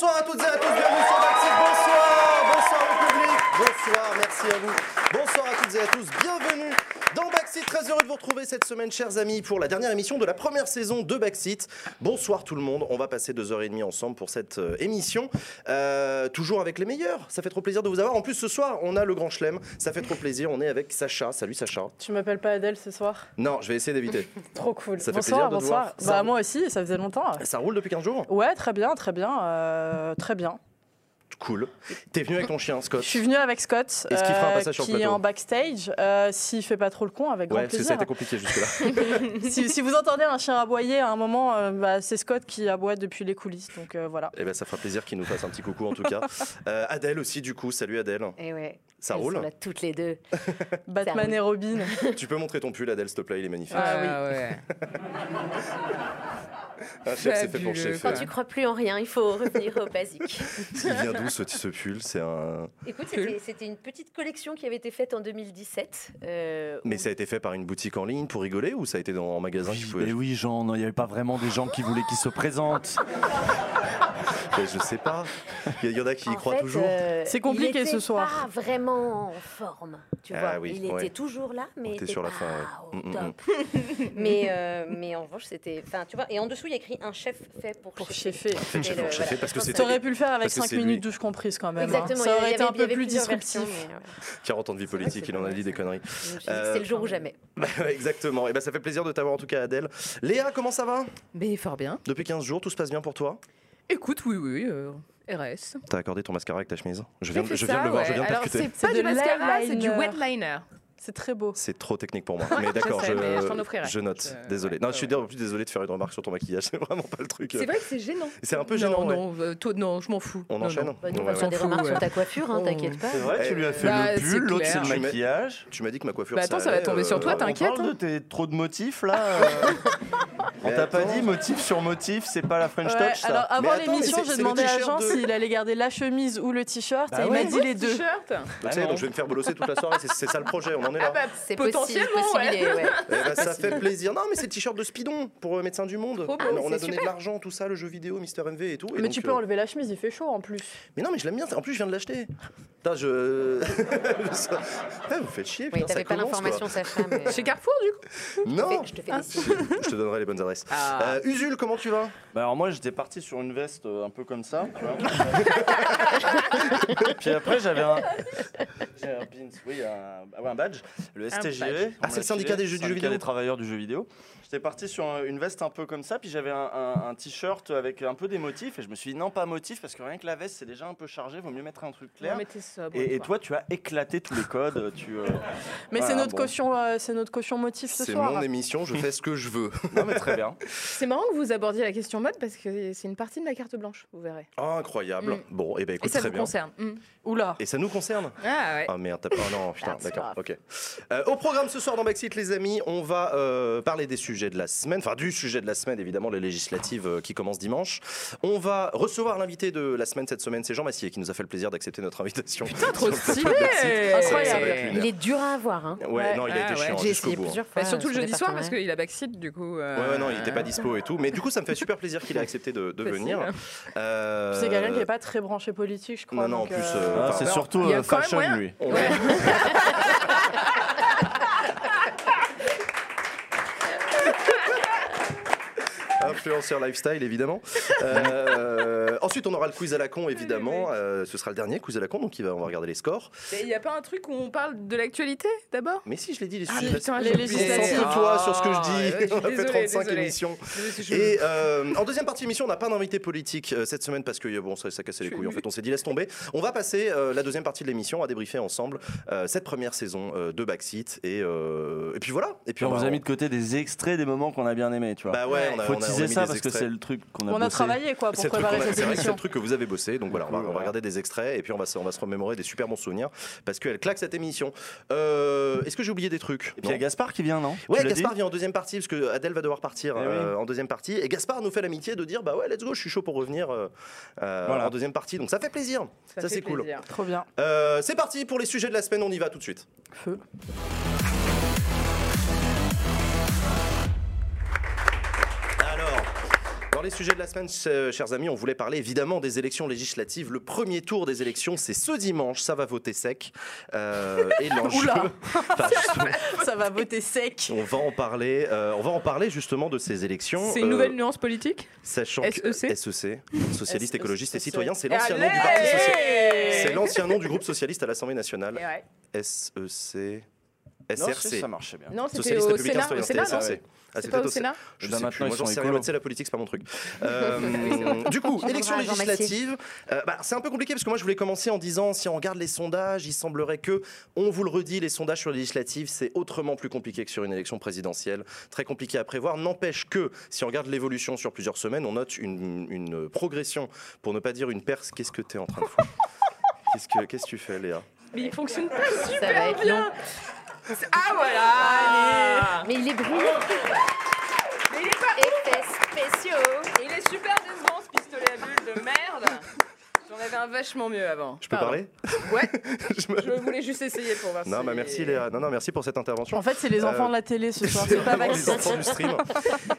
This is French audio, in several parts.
Bonsoir à toutes et à tous, bienvenue sur Backseat. Bonsoir, bonsoir le public. Bonsoir, merci à vous. Bonsoir à toutes et à tous, bienvenue Backseat. Très heureux de vous retrouver cette semaine, chers amis, pour la dernière émission de la première saison de Backseat. Bonsoir tout le monde. On va passer deux heures et demie ensemble pour cette euh, émission. Euh, toujours avec les meilleurs. Ça fait trop plaisir de vous avoir. En plus, ce soir, on a le grand chelem. Ça fait trop plaisir. On est avec Sacha. Salut Sacha. Tu m'appelles pas Adèle ce soir? Non, je vais essayer d'éviter. Trop cool. Ça fait bonsoir, plaisir de te bonsoir. voir. Ça- Bah moi aussi, ça faisait longtemps. Ça roule depuis 15 jours? Ouais, très bien, très bien, euh, très bien. Cool. T'es venu avec ton chien, Scott Je suis venue avec Scott, euh, Est-ce qu'il fera un passage sur le qui est en backstage. Euh, S'il fait pas trop le con, avec Ouais, grand parce que ça a plaisir. été compliqué jusque-là. si, si vous entendez un chien aboyer à un moment, euh, bah, c'est Scott qui aboie depuis les coulisses. Donc euh, voilà. Eh ben, ça fera plaisir qu'il nous fasse un petit coucou en tout cas. Euh, Adèle aussi, du coup. Salut Adèle. Et ouais. Ça Elles roule sont là toutes les deux. Batman et Robin. Tu peux montrer ton pull, Adèle, s'il te plaît, il est magnifique. Ah oui. ouais. Un chef, c'est fait pour fabuleux. chef. Quand tu crois plus en rien, il faut revenir au basique. Il vient d'où ce, ce pull? C'est un. Écoute, c'était c'était une petite collection qui avait été faite en 2017. euh, Mais où- ça a été fait par une boutique en ligne pour rigoler ou ça a été dans, en magasin Oui, pouvait- mais oui, Jean, il n'y avait pas vraiment des gens qui voulaient qu'ils se présentent. Mais Je sais pas. Il y, en a qui y en croient fait, toujours. euh, C'est compliqué il était ce soir. Pas vraiment en forme, tu Ah vois. oui, il ouais. était toujours là, mais On il était sur la pas fin, ouais. au Mm, mm, top. mais, euh, mais en revanche, c'était, enfin, tu vois. Et en dessous, il y a écrit un chef fait pour, Pour cheffer. Et chef pour cheffer, parce que c'était- T'aurais pu le faire avec Parce que 5 c'est minutes douche comprise quand même. hein. Exactement. Ça aurait été avait- un peu plus disruptif. versions, ouais. 40 ans de vie politique, il en a dit des conneries. Euh, C'est le jour ou jamais. Bah, Exactement. Et ben ça fait plaisir de t'avoir en tout cas, Adèle. Léa, comment ça va? Mais fort bien. Depuis 15 jours, tout se passe bien pour toi? Écoute, oui, oui, euh, RS. T'as accordé ton mascara avec ta chemise? Je viens, fait je viens de le voir, je viens de Alors, percuter. c'est pas du de mascara, c'est du wet liner. C'est très beau. C'est trop technique pour moi. Mais d'accord, je, note. Je- Désolé. ouais, Non, ouais, je suis ouais. en plus désolé de faire une remarque sur ton maquillage. C'est vraiment pas le truc. C'est vrai que c'est gênant. C'est un peu gênant, Non, euh, toi, non, je m'en fous. On Non, enchaîne non. Bah, on Ouais, va faire des remarques sur ta coiffure, hein, Oh. t'inquiète pas. C'est vrai, tu lui as fait Bah, le pull, l'autre c'est le maquillage. Tu m'as dit que ma coiffure. Bah, attends, ça va tomber sur toi, euh, t'inquiète. On parle de tes trop de motifs là. euh. On t'a pas dit motif sur motif, c'est pas la French touch alors avant l'émission, j'ai demandé à Jean s'il allait garder la chemise ou le t-shirt Bah et il m'a dit les deux. Donc je vais me faire bolosser toute la soirée. C'est ça le projet. On en est là. Ah bah, C'est possible, potentiellement, possible, ouais. ouais. Eh ben, ça fait plaisir. Non, mais c'est le t-shirt de Speedon pour euh, Médecins du Monde. Trop beau, on a- on a c'est donné super. de l'argent, tout ça, le jeu vidéo, Mister MV et tout. et Mais donc, tu euh, peux enlever la chemise, il fait chaud en plus. Mais non, mais je l'aime bien. En plus, je viens de l'acheter. Putain, je. Ah, vous faites chier. Oui, putain, ça t'avais pas l'information, Sacha, mais. Chez Carrefour, du coup Non. Je te fais des signes. Je te donnerai les bonnes adresses. Ah. Euh, Usul, comment tu vas? Bah alors moi j'étais parti sur une veste euh, un peu comme ça, tu vois. Puis après j'avais un, j'ai un pins, oui, un, ah ouais, un badge, le STG. badge. on Ah, c'est le syndicat des jeux- du jeu syndicat vidéo. des travailleurs du jeu vidéo. J'étais parti sur un- une veste un peu comme ça, puis j'avais un, un- un t-shirt avec un peu des motifs, et je me suis dit non pas motif parce que rien que la veste c'est déjà un peu chargé, vaut mieux mettre un truc clair. Non, mais t'es sobre, Et, et toi tu as éclaté tous les codes, tu. euh, Mais c'est notre bon. caution, euh, c'est notre caution motif ce C'est soir. mon émission, je fais ce que je veux. Non mais très bien. C'est marrant que vous abordiez la question mode parce que c'est une partie de ma carte blanche, vous verrez. Oh, incroyable. Mm. Bon, et ben Et écoute, ça très vous bien. concerne. Mm. Oula. Et ça nous concerne Ah ouais. Ah merde, t'as pas. Oh non, putain, Ah, c'est d'accord, ok. Euh, au programme ce soir dans Backseat, les amis, on va euh, parler des sujets de la semaine, enfin du sujet de la semaine, évidemment, les législatives euh, qui commencent dimanche. On va recevoir l'invité de la semaine cette semaine, c'est Jean Massier qui nous a fait le plaisir d'accepter notre invitation. Putain, trop stylé. Incroyable. Il est dur à avoir. Hein. Ouais, Ouais. non, il a été ouais. chiant J'ai jusqu'au essayé bout. hein. plusieurs fois. Bah, surtout sur le jeudi soir parce qu'il a backseat du coup. euh, Ouais, ouais, non, il était pas dispo et tout. Mais du coup, ça me fait super plaisir qu'il ait accepté de, de Facile. venir. Euh, C'est quelqu'un qui n'est pas très branché politique, je crois. Non, non, en plus, euh, euh, Ah, c'est surtout euh, fashion lui. on- Ouais. Influenceur lifestyle, évidemment. Euh, ensuite, on aura le quiz à la con, évidemment. Euh, ce sera le dernier quiz à la con, donc il va, on va regarder les scores. Il n'y a pas un truc où on parle de l'actualité d'abord? Mais si, je l'ai dit, les Ah, putain, les législatives. Concentre-toi sur ce que je Ah, dis. ouais, je suis on a fait désolée, 35 désolée. émissions. Et euh, en deuxième partie d'émission, on n'a pas d'invité politique euh, cette semaine parce que bon, ça, ça cassait les couilles. En fait, on s'est dit laisse tomber. On va passer euh, la deuxième partie de l'émission à débriefer ensemble euh, cette première saison euh, de Backseat et, euh, et puis voilà. Et puis on vous a mis de côté des extraits des moments qu'on a bien aimés, tu vois. Bah ouais, on a, Faut on a- on a teaser mis ça des parce que extraits. c'est le truc qu'on a On a bossé. travaillé quoi C'est pour le truc qu'on préparer a- cette c'est vrai que c'est émission. le truc que vous avez bossé, donc voilà, on va, on va Voilà. regarder des extraits et puis on va, se- on va se remémorer des super bons souvenirs parce qu'elle claque cette émission. Euh, Est-ce que j'ai oublié des trucs? Et puis il y a. Gaspard qui vient, non? Ouais, Gaspard vient en deuxième partie parce que Adèle va devoir partir Eh oui. euh, en deuxième partie et Gaspard nous fait l'amitié de dire bah ouais let's go, je suis chaud pour revenir euh, Voilà. en deuxième partie, donc ça fait plaisir. Ça, c'est cool. Trop bien. Euh, c'est parti pour les sujets de la semaine, on y va tout de suite. Feu. Dans les sujets de la semaine, ch- chers amis, on voulait parler évidemment des élections législatives. Le premier tour des élections, c'est ce dimanche. Ça va voter sec. Euh, et l'enjeu. Enfin, Ça va voter sec. on va en parler. euh, on va en parler justement de ces élections. C'est une euh, nouvelle nuance politique Sachant que SEC? SEC, Socialiste, SEC. écologiste et citoyen, c'est l'ancien nom du Parti socialiste. C'est l'ancien nom du groupe socialiste à l'Assemblée nationale. Et ouais. SEC. Non, SRC. ça marchait bien. Non, c'était Socialiste au Sénat. Ah, C'est pas au Sénat Je sais maintenant, plus, moi j'en sais rien, tu sais, la politique, c'est pas mon truc. Euh, du coup, On élection législative, euh, bah, c'est un peu compliqué parce que moi je voulais commencer en disant si on regarde les sondages, il semblerait que, on vous le redit, les sondages sur les législatives, c'est autrement plus compliqué que sur une élection présidentielle, très compliqué à prévoir. N'empêche que, si on regarde l'évolution sur plusieurs semaines, on note une, une progression, pour ne pas dire une perce. Qu'est-ce que tu es en train de faire Qu'est-ce que qu'est-ce que tu fais, Léa? Mais il fonctionne pas Ça va être long. Ah voilà Mais il est brillant. Mais il est pas... Effets spéciaux. Il est super décevant ce pistolet à bulles de merde J'en avais un vachement mieux avant. Je peux Pardon. parler Ouais, Je me- je voulais juste essayer pour voir Non, si- bah merci Léa. Non, non, merci pour cette intervention. En fait, c'est les enfants Euh, de la télé ce soir. C'est pas vraiment les enfants du stream.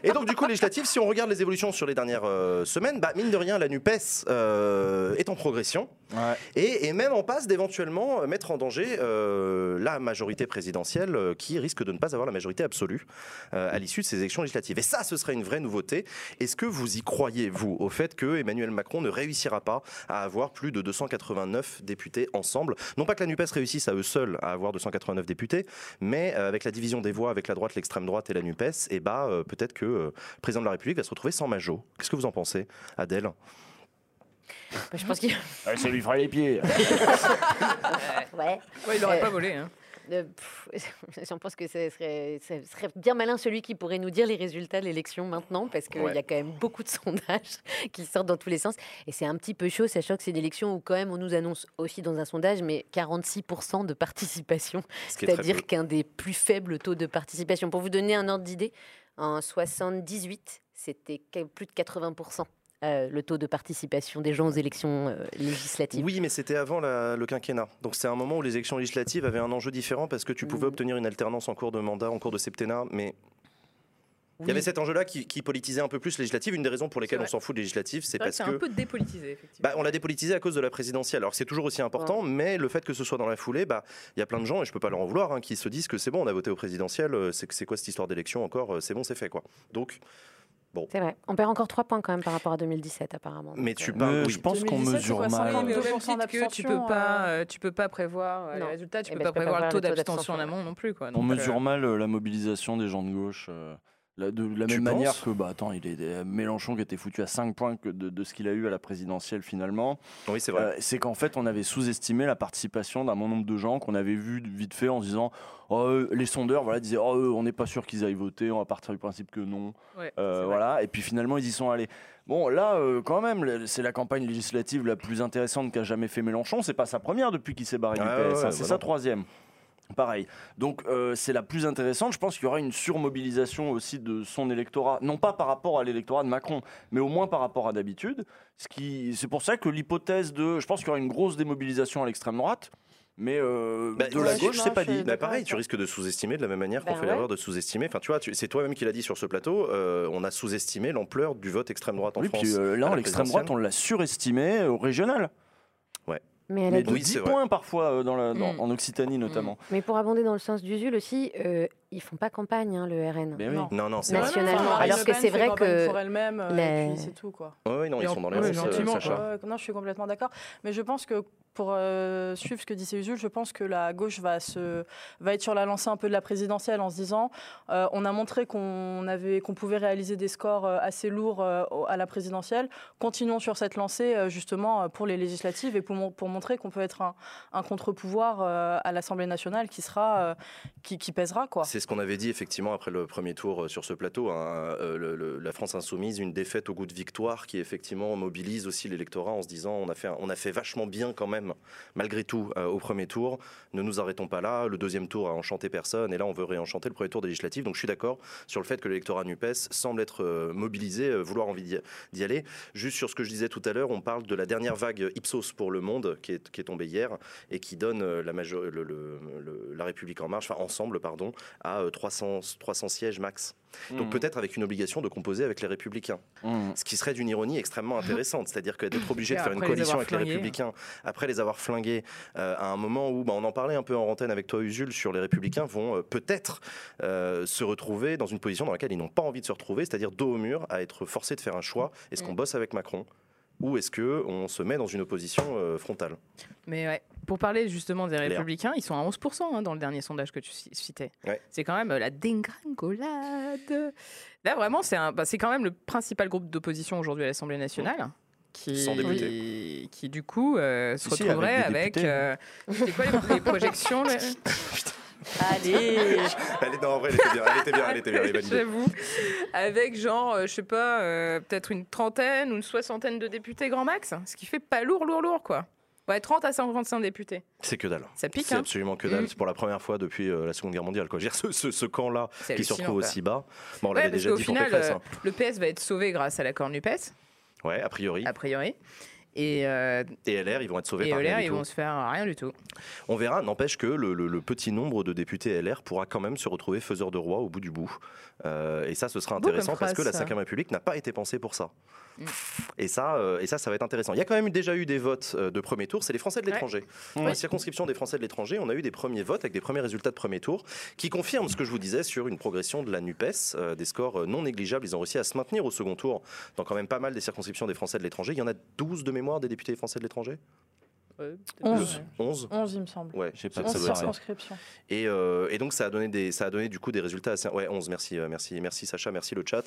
Et donc, du coup, législative, si on regarde les évolutions sur les dernières euh, semaines, bah, mine de rien, la NUPES euh, est en progression Ouais. et, et même en passe d'éventuellement euh, mettre en danger euh, la majorité présidentielle euh, qui risque de ne pas avoir la majorité absolue euh, à l'issue de ces élections législatives. Et ça, ce serait une vraie nouveauté. Est-ce que vous y croyez, vous, au fait que Emmanuel Macron ne réussira pas à avoir plus de 289 députés ensemble Non pas que la NUPES réussisse à eux seuls à avoir 289 députés, mais euh, avec la division des voix avec la droite, l'extrême droite et la NUPES, et bah, euh, peut-être que euh, le président de la République va se retrouver sans majo. Qu'est-ce que vous en pensez, Adèle? Bah, Je pense qu'il. Ah, ça lui ferait les pieds. Ouais. Ouais, il aurait Euh, pas volé. Hein. Euh, J'en pense que ce serait, bien malin celui qui pourrait nous dire les résultats de l'élection maintenant, parce qu'il Ouais. y a quand même beaucoup de sondages qui sortent dans tous les sens. Et c'est un petit peu chaud, sachant que c'est une élection où quand même on nous annonce aussi dans un sondage, mais 46% de participation, c'est-à-dire qu'un des plus faibles taux de participation. Pour vous donner un ordre d'idée, en 78, c'était plus de 80%. Euh, le taux de participation des gens aux élections euh, législatives. Oui, mais c'était avant la- le quinquennat. Donc c'est un moment où les élections législatives avaient un enjeu différent parce que tu pouvais Mm. obtenir une alternance en cours de mandat, en cours de septennat, mais il y avait cet enjeu-là qui, qui politisait un peu plus les législatives. Une des raisons pour lesquelles on s'en fout des législatives, c'est vrai que parce c'est que un peu dépolitisé, effectivement. bah, on l'a dépolitisé à cause de la présidentielle. Alors c'est toujours aussi important, mais le fait que ce soit dans la foulée, bah, il y a plein de gens, et je peux pas leur en vouloir, hein, qui se disent que c'est bon, on a voté au présidentiel, euh, c'est c'est quoi cette histoire d'élection encore, c'est bon, c'est fait quoi. Donc, C'est vrai. On perd encore 3 points quand même par rapport à 2017 apparemment. mais tu euh, parles, oui. je pense qu'on 2017, c'est mesure mal. 52 Mais au même 2% titre que tu peux pas, euh, tu peux pas prévoir euh, les Non. résultats, tu Eh peux ben, pas je peux pas prévoir le taux d'abstention en amont non plus. Quoi. On Donc, euh, mesure mal la mobilisation des gens de gauche. euh, la- de la Tu même manière que bah, attends, il est euh, Mélenchon qui était foutu à 5 points que de, de ce qu'il a eu à la présidentielle finalement. Oui, c'est vrai. Euh, c'est qu'en fait, on avait sous-estimé la participation d'un bon nombre de gens qu'on avait vu vite fait en se disant oh, les sondeurs voilà, disaient oh, on n'est pas sûr qu'ils aillent voter, on va partir du principe que non. ouais, Euh, voilà. Et puis finalement, ils y sont allés. Bon, là, euh, quand même, c'est la campagne législative la plus intéressante qu'a jamais fait Mélenchon. C'est pas sa première depuis qu'il s'est barré du PS, ouais, hein, c'est bah sa troisième. Pareil. Donc, euh, c'est la plus intéressante. Je pense qu'il y aura une surmobilisation aussi de son électorat, non pas par rapport à l'électorat de Macron, mais au moins par rapport à d'habitude. Ce qui, c'est pour ça que l'hypothèse de, je pense qu'il y aura une grosse démobilisation à l'extrême droite, mais euh, Bah, de la gauche, c'est pas dit. Bah d'accord pareil, tu risques de sous-estimer de la même manière qu'on Bah fait ouais. l'erreur de sous-estimer. Enfin, tu vois, tu- c'est toi-même qui l'as dit sur ce plateau. euh, on a sous-estimé l'ampleur du vote extrême droite en Oui, France. puis euh, là, la l'extrême droite, on l'a surestimé au régional. Mais, elle a Mais dit- de Oui, c'est 10 vrai. points parfois euh, dans la- dans- Mm. en Occitanie notamment. mais pour abonder dans le sens d'Usul aussi, euh, ils font pas campagne, hein, le RN. Mais oui. Non. Non, non, c'est Non, vrai. nationalement, alors que c'est vrai campagne que pour elle-même, euh, puis c'est tout quoi. Ouais, ouais, non, Et ils en- sont dans les Sacha. quoi. Ouais, non, je suis complètement d'accord. Mais je pense que pour euh, suivre ce que disait Usul, je pense que la gauche va, se, va être sur la lancée un peu de la présidentielle en se disant euh, on a montré qu'on avait qu'on pouvait réaliser des scores euh, assez lourds euh, à la présidentielle. Continuons sur cette lancée euh, justement euh, pour les législatives et pour, mon- pour montrer qu'on peut être un, un contre-pouvoir euh, à l'Assemblée nationale qui sera euh, qui, qui pèsera quoi. C'est ce qu'on avait dit effectivement après le premier tour euh, sur ce plateau. hein, euh, la France insoumise, une défaite au goût de victoire qui effectivement mobilise aussi l'électorat en se disant on a fait, on a fait vachement bien quand même, malgré tout, euh, au premier tour. Ne nous arrêtons pas là. Le deuxième tour a enchanté personne et là on veut réenchanter le premier tour des législatives. Donc je suis d'accord sur le fait que l'électorat NUPES semble être mobilisé, vouloir envie d'y aller. Juste sur ce que je disais tout à l'heure, on parle de la dernière vague Ipsos pour le monde qui est, qui est tombé hier et qui donne la, major- la République en marche, enfin ensemble, pardon, à euh, 300, 300 sièges max. Donc Mmh. peut-être avec une obligation de composer avec les Républicains. Mmh. Ce qui serait d'une ironie extrêmement intéressante, c'est-à-dire que d'être obligé de faire une les coalition avec les. Républicains, après les avoir flingués, euh, à un moment où, bah, on en parlait un peu en antenne avec toi, Usul, sur les Républicains vont euh, peut-être euh, se retrouver dans une position dans laquelle ils n'ont pas envie de se retrouver, c'est-à-dire dos au mur, à être forcés de faire un choix. Est-ce qu'on Mm. bosse avec Macron ou est-ce que on se met dans une opposition euh, frontale? Mais ouais, pour parler justement des. Républicains, ils sont à 11% hein, dans le dernier sondage que tu ci- citais. Ouais. C'est quand même euh, la dégringolade. Là, vraiment, c'est bah, quand même le principal groupe d'opposition aujourd'hui à l'Assemblée nationale. Qui, qui du coup euh, se si, retrouverait avec euh, c'est quoi les, les projections là Allez Elle est, non, en vrai, elle était bien, elle était bien, elle était bien. J'avoue. Avec genre, euh, je sais pas, euh, peut-être une trentaine ou une soixantaine de députés grand max. Ce qui fait pas lourd, lourd, lourd, quoi. Ouais, 30 à 55 députés. C'est que dalle. Ça pique, C'est hein absolument que dalle. Mm. C'est pour la première fois depuis euh, la Seconde Guerre mondiale. Quoi. Je veux dire, ce, ce- ce camp-là qui se retrouve aussi bas, bon, on Ouais, l'avait déjà dit pour final, Pécresse. euh, hein. le PS va être sauvé grâce à l'accord NUPES, Ouais, a priori. a priori. Et, euh, Et LR, ils vont être sauvés et par rien LR, du ils tout. vont se faire rien du tout. On verra, n'empêche que le, le- le petit nombre de députés LR pourra quand même se retrouver faiseur de roi au bout du bout. Euh, et ça, ce sera intéressant parce que la ça. 5 République n'a pas été pensée pour ça. Mm. Et ça, euh, et ça, ça va être intéressant. Il y a quand même déjà eu des votes euh, de premier tour, c'est les Français de Ouais. l'étranger. Dans la circonscription des Français de l'étranger, on a eu des premiers votes avec des premiers résultats de premier tour qui confirment ce que je vous disais sur une progression de la NUPES, euh, des scores non négligeables. Ils ont réussi à se maintenir au second tour dans quand même pas mal des circonscriptions des Français de l'étranger. Il y en a 12 de mémoire des députés français de l'étranger? 11. 11 11, il me semble. Ouais, J'ai pas ça, de ça 11 doit être ça. circonscriptions. Et, euh, et donc ça a donné des, ça a donné du coup des résultats assez, ouais 11 merci euh, merci merci Sacha merci le chat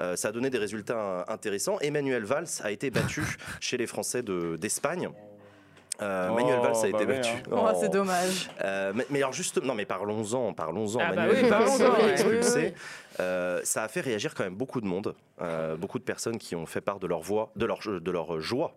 Euh, ça a donné des résultats euh, intéressants Emmanuel Valls a été battu chez les Français de d'Espagne Euh, Oh, Manuel Valls a bah été battu. hein. Oh, c'est dommage. Euh, mais, mais alors juste, non mais parlons-en, parlons-en. Ah bah Manuel oui, Valls expulsé. Oui, Euh, ça a fait réagir quand même beaucoup de monde, euh, beaucoup de personnes qui ont fait part de leur voix, de leur, de leur joie.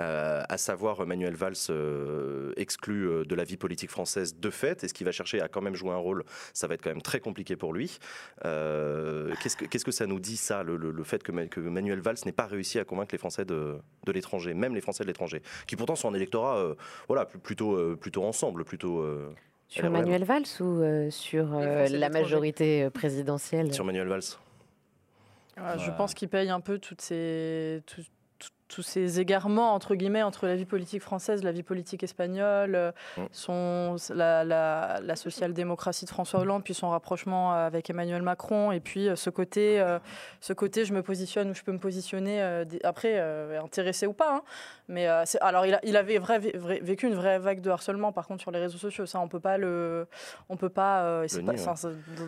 Euh, à savoir Manuel Valls euh, exclu euh, de la vie politique française de fait, et ce qu'il va chercher à quand même jouer un rôle, ça va être quand même très compliqué pour lui. Euh, Qu'est-ce que qu'est-ce que ça nous dit ça, le, le- le fait que, que Manuel Valls n'ait pas réussi à convaincre les Français de, de l'étranger, même les Français de l'étranger, qui pourtant sont un électorat, euh, voilà, pl- plutôt, euh, plutôt ensemble, plutôt. euh, Sur. Manuel Valls ou euh, sur euh, la majorité présidentielle? Sur Manuel Valls. Ah, Je Ouais. pense qu'il paye un peu toutes ces, tout- tous ces égarements entre guillemets entre la vie politique française, la vie politique espagnole, euh, Mm. son, la, la, la social-démocratie de François Hollande, puis son rapprochement avec Emmanuel Macron, et puis euh, ce côté, euh, ce côté, je me positionne où je peux me positionner. euh, après, euh, intéressé ou pas, hein. mais euh, alors il, a- il avait vrai- vrai- vécu une vraie vague de harcèlement, par contre sur les réseaux sociaux, ça on peut pas le, on peut pas, euh,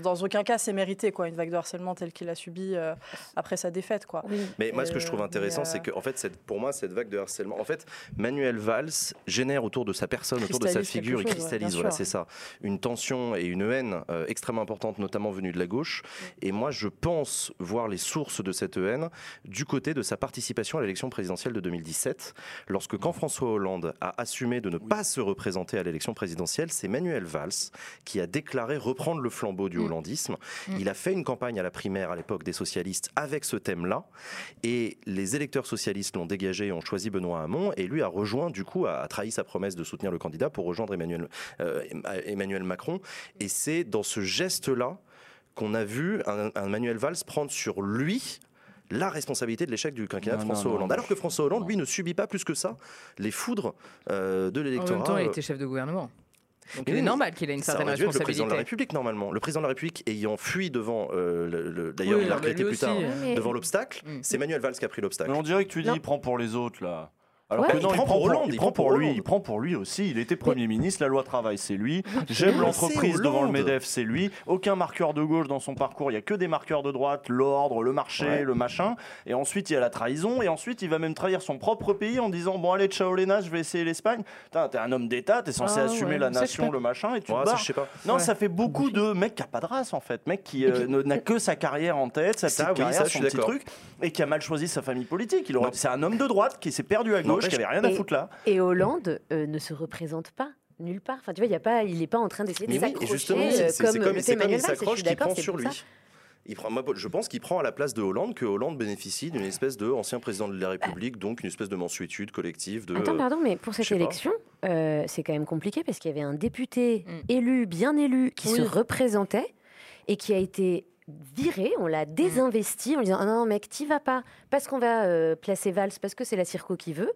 dans aucun cas c'est mérité quoi, une vague de harcèlement telle qu'il a subi euh, après sa défaite quoi. Mais moi, ce que je trouve Euh, intéressant, c'est que, en fait, cette- pour moi, cette vague de harcèlement, en fait, Manuel Valls génère autour de sa personne, autour de sa figure, il chose, ouais, cristallise, voilà, c'est ça, une tension et une haine euh, extrêmement importante, notamment venue de la gauche. Et moi, je pense voir les sources de cette haine du côté de sa participation à l'élection présidentielle de 2017, lorsque quand François Hollande a assumé de ne pas se représenter à l'élection présidentielle, c'est Manuel Valls qui a déclaré reprendre le flambeau du Mm. hollandisme. Mm. Il a fait une campagne à la primaire à l'époque des socialistes avec ce thème-là. Et les électeurs socialistes l'ont dégagé et ont choisi Benoît Hamon. Et lui a rejoint, du coup, a, a trahi sa promesse de soutenir le candidat pour rejoindre Emmanuel, euh, Emmanuel Macron. Et c'est dans ce geste-là qu'on a vu un, un Manuel Valls prendre sur lui la responsabilité de l'échec du quinquennat de François non, Hollande. non. Alors que François Hollande, lui, ne subit pas plus que ça les foudres euh, de En l'électorat. même temps, il était chef de gouvernement. Donc Mais il est normal qu'il ait une certaine être le président de la responsabilité. République normalement. Le président de la République ayant fui devant, euh, le- le- d'ailleurs Oui, il a non, mais regretté plus aussi, tard, Mais- devant l'obstacle, Mm. c'est Manuel Valls qui a pris l'obstacle. Mais on dirait que tu dis Non. il prend pour les autres là. Alors Ouais. que Il non, prend pour Hollande, il prend pour lui, il prend pour lui aussi. Il était Premier ministre, la loi travail c'est lui. J'aime l'entreprise devant le. MEDEF, c'est lui. Aucun marqueur de gauche dans son parcours, il y a que des marqueurs de droite, l'ordre, le marché, Ouais. le machin. Et ensuite il y a la trahison, et ensuite il va même trahir son propre pays en disant bon allez ciao Léna, je vais essayer l'Espagne. T'es un homme d'État, t'es censé Ah assumer ouais, la nation, le machin, et tu te ça, barres. je sais pas. Non, ça fait beaucoup de mec qui a pas de race en fait, mec qui euh, n'a que sa carrière en tête, sa Ça, petite oui, carrière, ça, son petit truc, et qui a mal choisi sa famille politique. C'est un homme de droite qui s'est perdu à gauche, N'empêche- qui avait rien à Et- foutre là. Et Hollande euh, ne se représente pas nulle part. Enfin, tu vois, il y a pas, il n'est pas en train d'essayer de oui, et s'accrocher justement, euh, comme comme, comme il s'accroche d'accord, prend sur lui. ça. Il prend, moi, je pense qu'il prend à la place de Hollande que Hollande bénéficie d'une espèce de ancien président de la République, donc une espèce de mensuétude collective. De, Attends, pardon, mais pour cette élection, euh, c'est quand même compliqué parce qu'il y avait un député Mm. élu, bien élu, qui se représentait et qui a été viré, on l'a désinvesti en lui disant ah non mec t'y vas pas parce qu'on va euh, placer Valls parce que c'est la Circo qui veut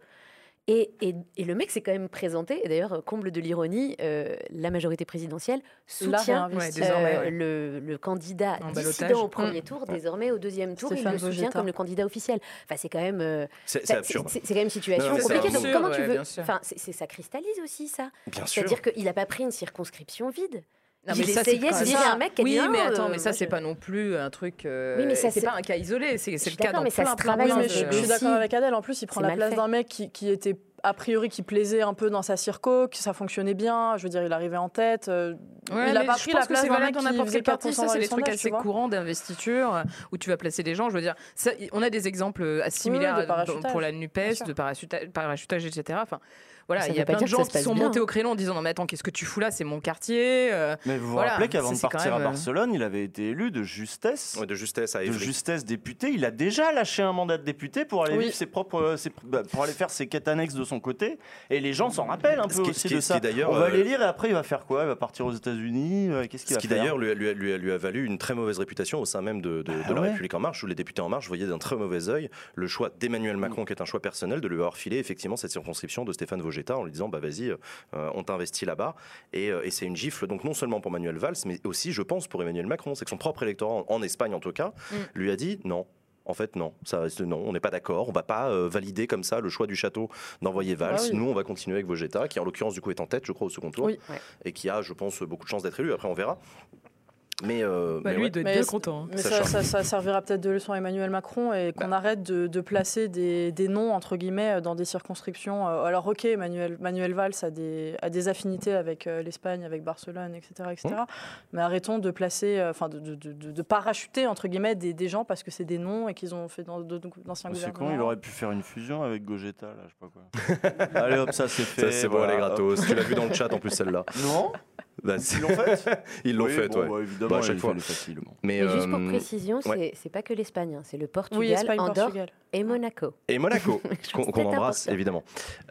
et, et- et le mec s'est quand même présenté et d'ailleurs comble de l'ironie euh, la majorité présidentielle soutient. Ouais, euh, ouais. le, le candidat En dissident au premier tour, désormais au deuxième tour, Stéphane il le soutient comme le candidat officiel. Enfin, c'est quand même. euh, C'est quand même une situation Non, compliquée. Donc, comment tu veux. Enfin, ça cristallise aussi ça. C'est-à-dire qu'il n'a pas pris une circonscription vide. Non, Il ça, c'est essayait pas- de virer ça- un mec qui a Oui, dit, mais euh, attends, mais ça, c'est pas non plus un truc. euh, Oui, mais ça, c'est c'est- pas un cas isolé. C'est c'est le cas dans mais ça se travaille mais je, suis d'accord avec Adèle. En plus, il prend C'est la place d'un mec qui, qui était a priori qui plaisait un peu dans sa circo, que ça fonctionnait bien. Je veux dire, il arrivait en tête. euh, Ouais, il a mais pas pris la que place c'est d'un mec dans qui n'importe faisait quel parti. 4% Ça, c'est les des trucs assez courants d'investiture euh, où tu vas placer des gens. Je veux dire, ça, on a des exemples euh, similaires de dans- parachutage, pour la Nupes, de parachutage, parachutage, etc. Enfin, voilà, il y a pas plein de gens qui sont bien. montés au créneau en disant non mais attends, qu'est-ce que tu fous là? C'est mon quartier. euh, Mais vous vous rappelez qu'avant de partir à même, euh, Barcelone, il avait été élu de justesse. Ouais, de justesse à de justesse député, il a déjà lâché un mandat de député pour aller Oui. vivre ses propres, euh, ses- bah, pour aller faire ses quêtes annexes de son côté. Et les gens s'en rappellent un Ce peu qui- aussi ce qui- de ce ça. qui d'ailleurs, On va les lire et après il va faire quoi? Il va partir aux États-Unis. Qu'est-ce qu'il Ce va qui faire? d'ailleurs lui, a- lui a- lui a- lui a valu une très mauvaise réputation au sein même de, de- Ah de la ouais. République En Marche, où les députés En Marche voyaient d'un très mauvais œil le choix d'Emmanuel Mm. Macron, qui est un choix personnel, de lui avoir filé effectivement cette circonscription de Stéphane En lui disant bah vas-y, euh, on t'investit là-bas. Et, euh, et c'est une gifle, donc non seulement pour Manuel Valls, mais aussi, je pense, pour Emmanuel Macron. C'est que son propre électorat, en, en Espagne en tout cas, Mm. lui a dit non. En fait, non, ça reste non, on n'est pas d'accord, on va pas euh, valider comme ça le choix du château d'envoyer Valls. Ah oui. Nous, on va continuer avec Vogetta, qui en l'occurrence du coup est en tête, je crois, au second tour, Oui. Et qui a, je pense, beaucoup de chances d'être élu. Après, on verra. Mais, euh, bah, mais lui, ouais. il doit être Mais bien c'est- content. hein. Mais Ça servira peut-être de leçon à Emmanuel Macron et qu'on arrête de, de placer des, des noms, entre guillemets, dans des circonscriptions. Euh, Alors, ok, Manuel, Manuel Valls a des, a des affinités avec euh, l'Espagne, avec Barcelone, etc. etc. Mmh. Mais arrêtons de placer, euh, enfin, de, de, de- de- de parachuter, entre guillemets, des, des gens parce que c'est des noms et qu'ils ont fait dans de- d'anciens C'est gouvernements. con, il aurait pu faire une fusion avec Gogeta, là, je sais pas quoi. Allez hop, ça c'est fait. Ça, c'est bon, voilà. elle est gratos. Tu l'as vu dans le chat en plus, celle-là. Non? Bah, Ils l'ont fait Ils l'ont Oui, fait, bon, ouais. bah, évidemment, Bah, à chaque fois. Mais, Mais juste pour euh, précision, c'est ouais. c'est pas que l'Espagne, hein, c'est le Portugal, Oui, Espagne, Andorre Portugal. et Monaco. Et Monaco, qu'on embrasse important. évidemment.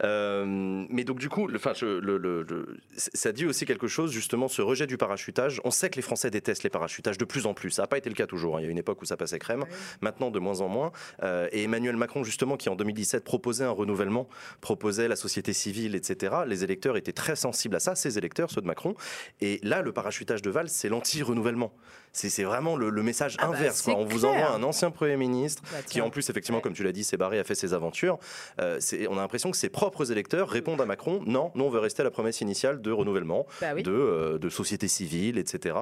Euh, mais donc du coup, le, enfin, je- le- le- le- ça dit aussi quelque chose justement, ce rejet du parachutage. On sait que les Français détestent les parachutages de plus en plus. Ça n'a pas été le cas toujours. hein. Il y a une époque où ça passait crème, maintenant de moins en moins. Euh, et Emmanuel Macron justement, qui en 2017 proposait un renouvellement, proposait la société civile, etc. Les électeurs étaient très sensibles à ça, ces électeurs, ceux de Macron. Et là, le parachutage de Valls, c'est l'anti-renouvellement. C'est vraiment le, le message Ah bah, inverse. quoi. On vous envoie un ancien Premier ministre Bah, qui en plus effectivement Ouais. comme tu l'as dit s'est barré a fait ses aventures. Euh, on a l'impression que ses propres électeurs répondent à Macron. Non nous on veut rester à la promesse initiale de renouvellement Bah oui. de, euh, de société civile etc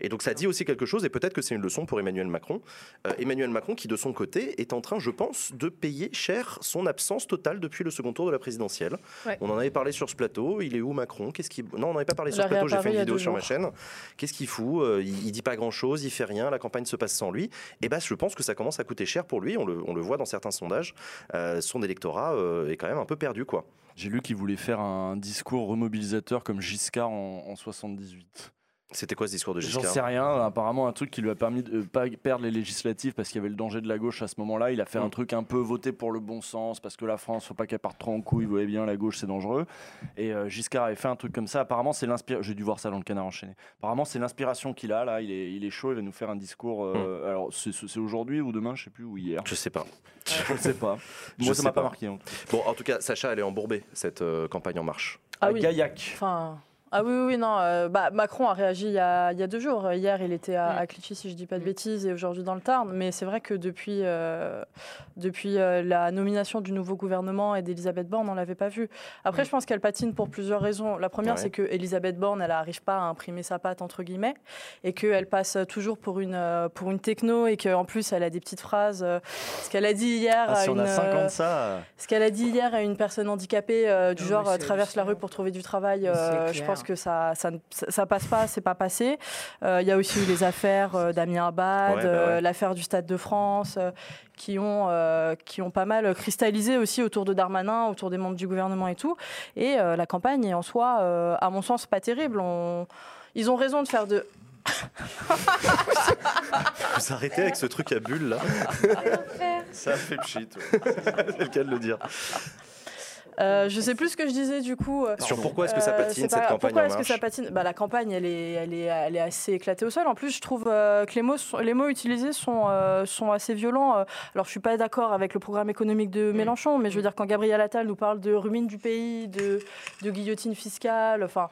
et donc ça dit aussi quelque chose et peut-être que c'est une leçon pour Emmanuel Macron. Euh, Emmanuel Macron qui de son côté est en train je pense de payer cher son absence totale depuis le second tour de la présidentielle. Ouais. on en avait parlé sur ce plateau. Il est où Macron? Qu'est-ce qui non on n'en avait pas parlé sur ce plateau j'ai fait une vidéo sur ma chaîne. Qu'est-ce qu'il fout? Il, il dit pas grand il fait rien la campagne se passe sans lui. Et ben je pense que ça commence à coûter cher pour lui. On le, on le voit dans certains sondages. Euh, son électorat euh, est quand même un peu perdu quoi. J'ai lu qu'il voulait faire un discours remobilisateur comme Giscard en, en 78. C'était quoi ce discours de J'en Giscard sais rien. Apparemment, un truc qui lui a permis de euh, pas perdre les législatives parce qu'il y avait le danger de la gauche à ce moment-là. Il a fait un Mm. truc un peu voté pour le bon sens parce que la France, faut pas qu'elle parte trop en couille. Vous voyez bien, la gauche, c'est dangereux. Et euh, Giscard avait fait un truc comme ça. Apparemment, c'est l'inspiration. J'ai dû voir ça dans le canard enchaîné. Apparemment, c'est l'inspiration qu'il a là. Il est, il est chaud. Il va nous faire un discours. euh, Alors, c'est aujourd'hui ou demain, je sais plus, ou hier. je sais pas Je ne sais pas. Je Moi, ça sais m'a pas marqué. hein. bon en tout cas Sacha elle est embourbée cette euh, campagne en marche Ah À oui. Gaillac. Enfin. Ah oui, oui, oui, non. euh, bah, Macron a réagi il y a, il y a deux jours. Hier, il était à, Mm. à Clichy, si je dis pas de Mm. bêtises, et aujourd'hui dans le Tarn. Mais c'est vrai que depuis, euh, depuis euh, la nomination du nouveau gouvernement et d'Elisabeth Borne, on l'avait pas vu. Après, Mm. je pense qu'elle patine pour plusieurs raisons. La première, Ouais. c'est que Elisabeth Borne, elle n'arrive pas à imprimer sa patte entre guillemets, et qu'elle passe toujours pour une pour une techno, et qu'en plus, elle a des petites phrases. ce qu'elle a dit hier Ah, à on une, a 5 ans euh, de ça. ce qu'elle a dit hier à une personne handicapée, euh, du Non, genre traverse la rue hallucinant. pour trouver du travail, euh, je clair. Que ça, ça, passe pas, c'est pas passé. Euh, Il y a aussi eu les affaires euh, Damien Abad, Ouais, bah euh, ouais. l'affaire du Stade de France, euh, qui, ont, euh, qui ont pas mal cristallisé aussi autour de Darmanin, autour des membres du gouvernement et tout. Et euh, la campagne est en soi, euh, à mon sens, pas terrible. On- Ils ont raison de faire de. Vous arrêtez avec ce truc à bulles là. Ça fait pchit. ouais. C'est le cas de le dire. Euh, je sais plus ce que je disais du coup. euh, Sur pourquoi est-ce que ça Euh, patine cette pas- campagne Pourquoi est-ce que ça patine? Bah, La campagne, elle est, elle, est, elle est assez éclatée au sol. En plus, je trouve euh, que les mots, sont- les mots utilisés sont, euh, sont assez violents. Alors, je suis pas d'accord avec le programme économique de Mélenchon, mais je veux dire, quand Gabriel Attal nous parle de ruine du pays, de, de guillotine fiscale, enfin,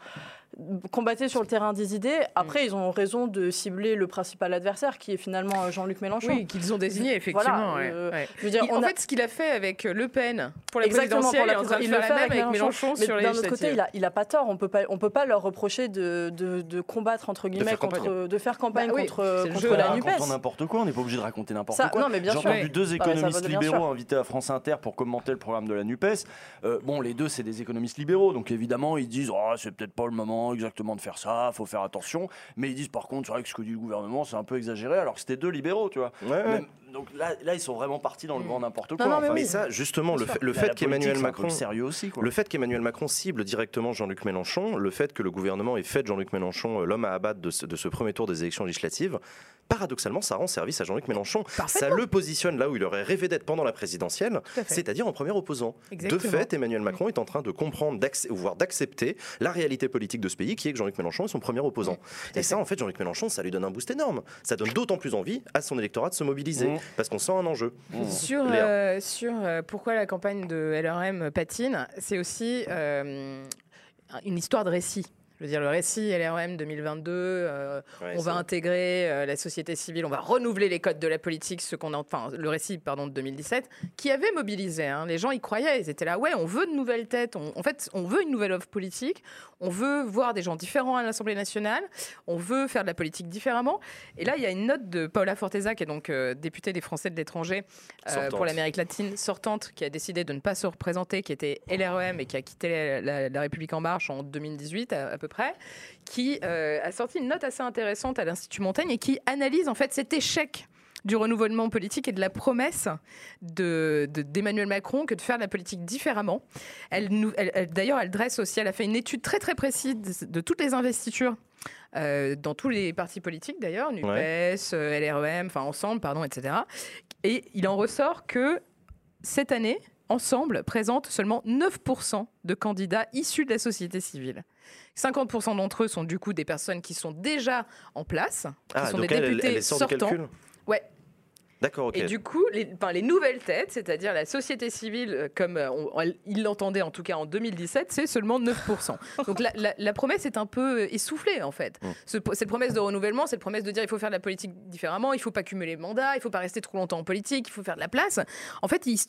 combattre sur le terrain des idées. Après, ils ont raison de cibler le principal adversaire, qui est finalement euh, Jean-Luc Mélenchon. Oui, qu'ils ont désigné, effectivement. Voilà, ouais, euh, ouais. Je veux dire, Il- on en a- fait, ce qu'il a fait avec Le Pen pour la Exactement, pour présidentielle, la il est en train de il faire le la fait même avec Mélenchon mais sur les d'un autre côté, il a, il a pas tort. On peut pas, on peut pas leur reprocher de, de, de combattre entre guillemets faire campagne. contre, de faire campagne Bah oui, contre, contre jeu, la hein, Nupes. n'importe quoi, on n'est pas obligé de raconter n'importe quoi. non, mais bien J'ai entendu Oui. deux économistes libéraux invités à France Inter pour commenter le programme de la NUPES. Euh, bon, les deux, c'est des économistes libéraux, donc évidemment, ils disent oh, c'est peut-être pas le moment exactement de faire ça, faut faire attention. Mais ils disent par contre, c'est vrai que ce que dit le gouvernement, c'est un peu exagéré, alors que c'était deux libéraux, tu vois. Ouais, ouais. Même- donc là, là, ils sont vraiment partis dans le grand n'importe quoi. non, mais enfin. oui. Mais ça, justement, le fait, le qu'Emmanuel Macron. sérieux aussi, quoi. Le fait qu'Emmanuel Macron cible directement Jean-Luc Mélenchon, le fait que le gouvernement ait fait de Jean-Luc Mélenchon euh, l'homme à abattre de ce, de ce premier tour des élections législatives, paradoxalement, ça rend service à Jean-Luc Mélenchon. Ça le positionne là où il aurait rêvé d'être pendant la présidentielle, c'est-à-dire en premier opposant. Exactement. De fait, Emmanuel Macron est en train de comprendre, voire d'accepter la réalité politique de ce pays, qui est que Jean-Luc Mélenchon est son premier opposant. Et ça, en fait, Jean-Luc Mélenchon, ça lui donne un boost énorme. Ça donne d'autant plus envie à son électorat de se mobiliser, Mmh. Parce qu'on sent un enjeu. Sur, Léa. euh, sur euh, pourquoi la campagne de LRM patine, c'est aussi euh, une histoire de récit. Je veux dire, le récit LRM 2022, euh, Ouais, on va intégrer euh, la société civile, on va renouveler les codes de la politique, ce qu'on a, enfin, le récit pardon, de 2017, qui avait mobilisé. hein. Les gens y croyaient, ils étaient là, ouais, on veut de nouvelles têtes, on- en fait, on veut une nouvelle offre politique, on veut voir des gens différents à l'Assemblée nationale, on veut faire de la politique différemment. Et là, il y a une note de Paula Forteza, qui est donc euh, députée des Français de l'étranger pour l'Amérique latine, sortante, qui a décidé de ne pas se représenter, qui était LREM et qui a quitté la, la- la République en marche en 2018 à, à peu près, qui euh, a sorti une note assez intéressante à l'Institut Montaigne et qui analyse en fait cet échec du renouvellement politique et de la promesse de- de- d'Emmanuel Macron que de faire la politique différemment. Elle, nous- elle- elle- D'ailleurs, elle dresse aussi, elle a fait une étude très très précise de, de toutes les investitures euh, dans tous les partis politiques d'ailleurs, NUPES, euh, LREM, enfin ensemble, pardon, etc. Et il en ressort que cette année, ensemble, présente seulement 9% de candidats issus de la société civile. 50% d'entre eux sont du coup des personnes qui sont déjà en place, qui Ah, sont des elle, députés elle sort sortants. Ouais. D'accord. Et du coup, les, enfin, les nouvelles têtes, c'est-à-dire la société civile, euh, comme euh, on- on- il l'entendait en tout cas en 2017, c'est seulement 9%. Donc la, la- la promesse est un peu euh, essoufflée en fait. Mm. Ce- cette promesse de renouvellement, cette promesse de dire il faut faire de la politique différemment, il faut pas cumuler les mandats, il faut pas rester trop longtemps en politique, il faut faire de la place. En fait, ils,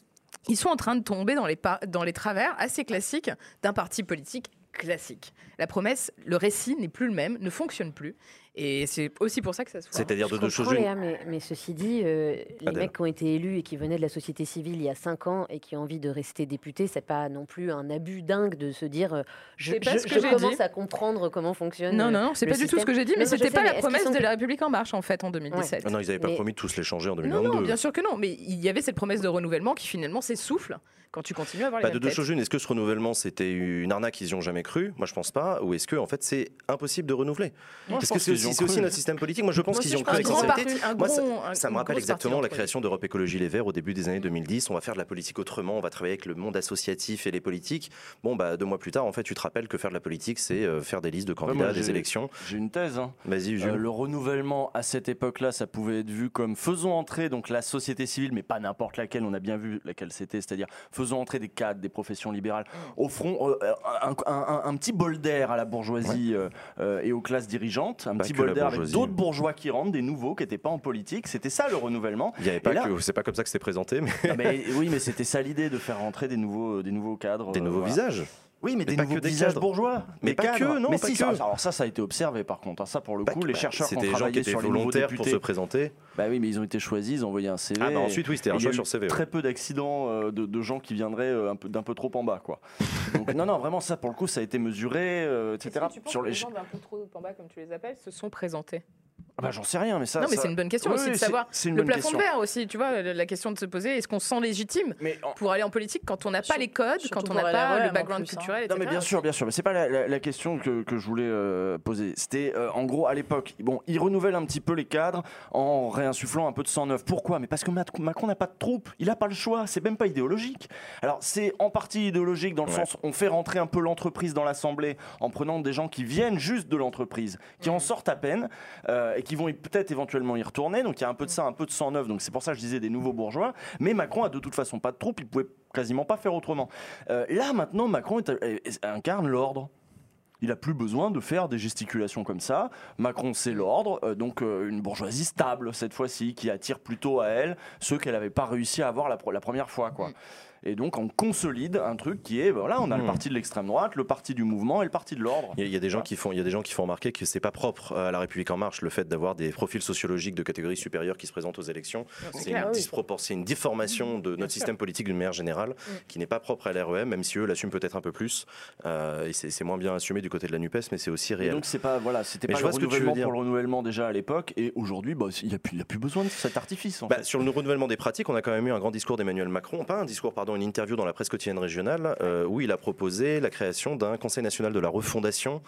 ils sont en train de tomber dans les, dans les travers assez classiques d'un parti politique classique. La promesse, le récit n'est plus le même, ne fonctionne plus. Et c'est aussi pour ça que ça se voit. C'est-à-dire de deux choses. Léa, mais, mais ceci dit, euh, les mecs qui ont été élus et qui venaient de la société civile il y a 5 ans et qui ont envie de rester députés, c'est pas non plus un abus dingue de se dire euh, je, pas je- ce que je commence dit. à comprendre comment fonctionne. Non, non, non, c'est pas du tout ce que j'ai dit, mais c'était pas mais la qu'ils promesse sont- de la République en marche en fait en 2017. Ah non, ils n'avaient pas Mais- promis de tous les changer en Non, 2022. non, bien sûr que non, mais il y avait cette promesse de renouvellement qui finalement s'essouffle quand tu continues à avoir les de deux choses l'une. Est-ce que ce renouvellement c'était une arnaque, ils y ont jamais cru? Moi je pense pas. Ou est-ce que en fait c'est impossible de renouveler? Parce que c'est aussi, notre système politique. Moi je pense qu'ils ont cru avec un grand sincérité. Moi, Ça me rappelle exactement la création d'Europe Écologie Les Verts au début des années 2010. On va faire de la politique autrement, on va travailler avec le monde associatif et les politiques. Bon, bah deux mois plus tard, en fait, tu te rappelles que faire de la politique, c'est euh, faire des listes de candidats, des élections. J'ai une thèse. hein. Vas-y, Euh, le renouvellement à cette époque-là, ça pouvait être vu comme faisons entrer donc la société civile, mais pas n'importe laquelle. On a bien vu laquelle c'était, c'est-à-dire faisons entrer des cadres, des professions libérales. Au front, euh, un, un- un- un petit bol d'air à la bourgeoisie euh, et aux classes dirigeantes, un Pas petit avec d'autres bourgeois qui rentrent, des nouveaux qui n'étaient pas en politique. C'était ça le renouvellement. Il y avait pas là- que, c'est pas comme ça que c'était présenté, mais mais, oui, mais c'était ça l'idée de faire rentrer des nouveaux, des nouveaux cadres. des euh, nouveaux voilà. visages. Oui, mais, Mais des pas nouveaux que des visages cadres. bourgeois. Mais des pas que, non, mais pas si, que. ça- alors ça, ça a été observé par contre. hein. Ça, pour le Pas coup, que- les bah, chercheurs qui ont C'était des gens qui travaillé étaient sur les volontaires pour se présenter. Bah oui, mais ils ont été choisis, ils ont envoyé un CV. Ah bah ensuite, oui, c'était un Et il y choix a eu sur CV. ouais. Très peu d'accidents euh, de, de gens qui viendraient euh, un peu d'un peu trop en bas, quoi. Donc non, non, vraiment ça pour le coup, ça a été mesuré, euh, etc. Est-ce que tu penses Sur que les les gens d'un peu trop en bas, comme tu les appelles, se sont présentés? Ah bah, J'en sais rien, mais ça. Non, mais ça- c'est une bonne question Oui, aussi oui, de c'est- savoir. C'est une Le bonne plafond de question. verre aussi, tu vois, la question de se poser, est-ce qu'on se sent légitime Mais en- pour aller en politique quand on n'a pas les codes, quand on n'a pas le background plus, hein. culturel, Non mais bien sûr, bien sûr, mais c'est pas la, la- la question que, que je voulais euh, poser. C'était euh, en gros à l'époque, bon, ils renouvellent un petit peu les cadres en réinsufflant un peu de sang neuf. Pourquoi? Mais parce que Macron n'a pas de troupes, il n'a pas le choix, c'est même pas idéologique. Alors c'est en partie idéologique dans le Ouais. sens on fait rentrer un peu l'entreprise dans l'assemblée en prenant des gens qui viennent juste de l'entreprise, qui en sortent à peine euh, et qui vont y- peut-être éventuellement y retourner. Donc il y a un peu de ça, un peu de sang neuf. Donc c'est pour ça que je disais des nouveaux bourgeois. Mais Macron a de toute façon pas de troupes, il pouvait quasiment pas faire autrement. Euh, là maintenant, Macron est- est- incarne l'ordre. Il a plus besoin de faire des gesticulations comme ça. Macron, c'est l'ordre, euh, donc euh, une bourgeoisie stable cette fois-ci, qui attire plutôt à elle ceux qu'elle n'avait pas réussi à avoir la, la première fois, quoi. Et donc on consolide un truc qui est, voilà, on a le Mm. parti de l'extrême droite, le parti du mouvement et le parti de l'ordre. Il y, a- il y a des gens qui font, il y a des gens qui font remarquer que c'est pas propre à la République en marche le fait d'avoir des profils sociologiques de catégorie supérieure qui se présentent aux élections. C'est une disproportion, c'est une déformation de notre système politique d'une manière générale qui n'est pas propre à l'REM, même si eux l'assument peut-être un peu plus. Euh, et c'est moins bien assumé du côté de la Nupes, mais c'est aussi Et réel. donc c'est pas, voilà, c'était pas je le vois ce que tu veux renouvellement pour le renouvellement déjà à l'époque, et aujourd'hui, bah, il n'y a, plus- il y a plus besoin de cet artifice. En Bah, fait. sur le renouvellement des pratiques, on a quand même eu un grand discours d'Emmanuel Macron, pas un discours, pardon, une interview dans la presse quotidienne régionale, euh, où il a proposé la création d'un Conseil national de la refondation,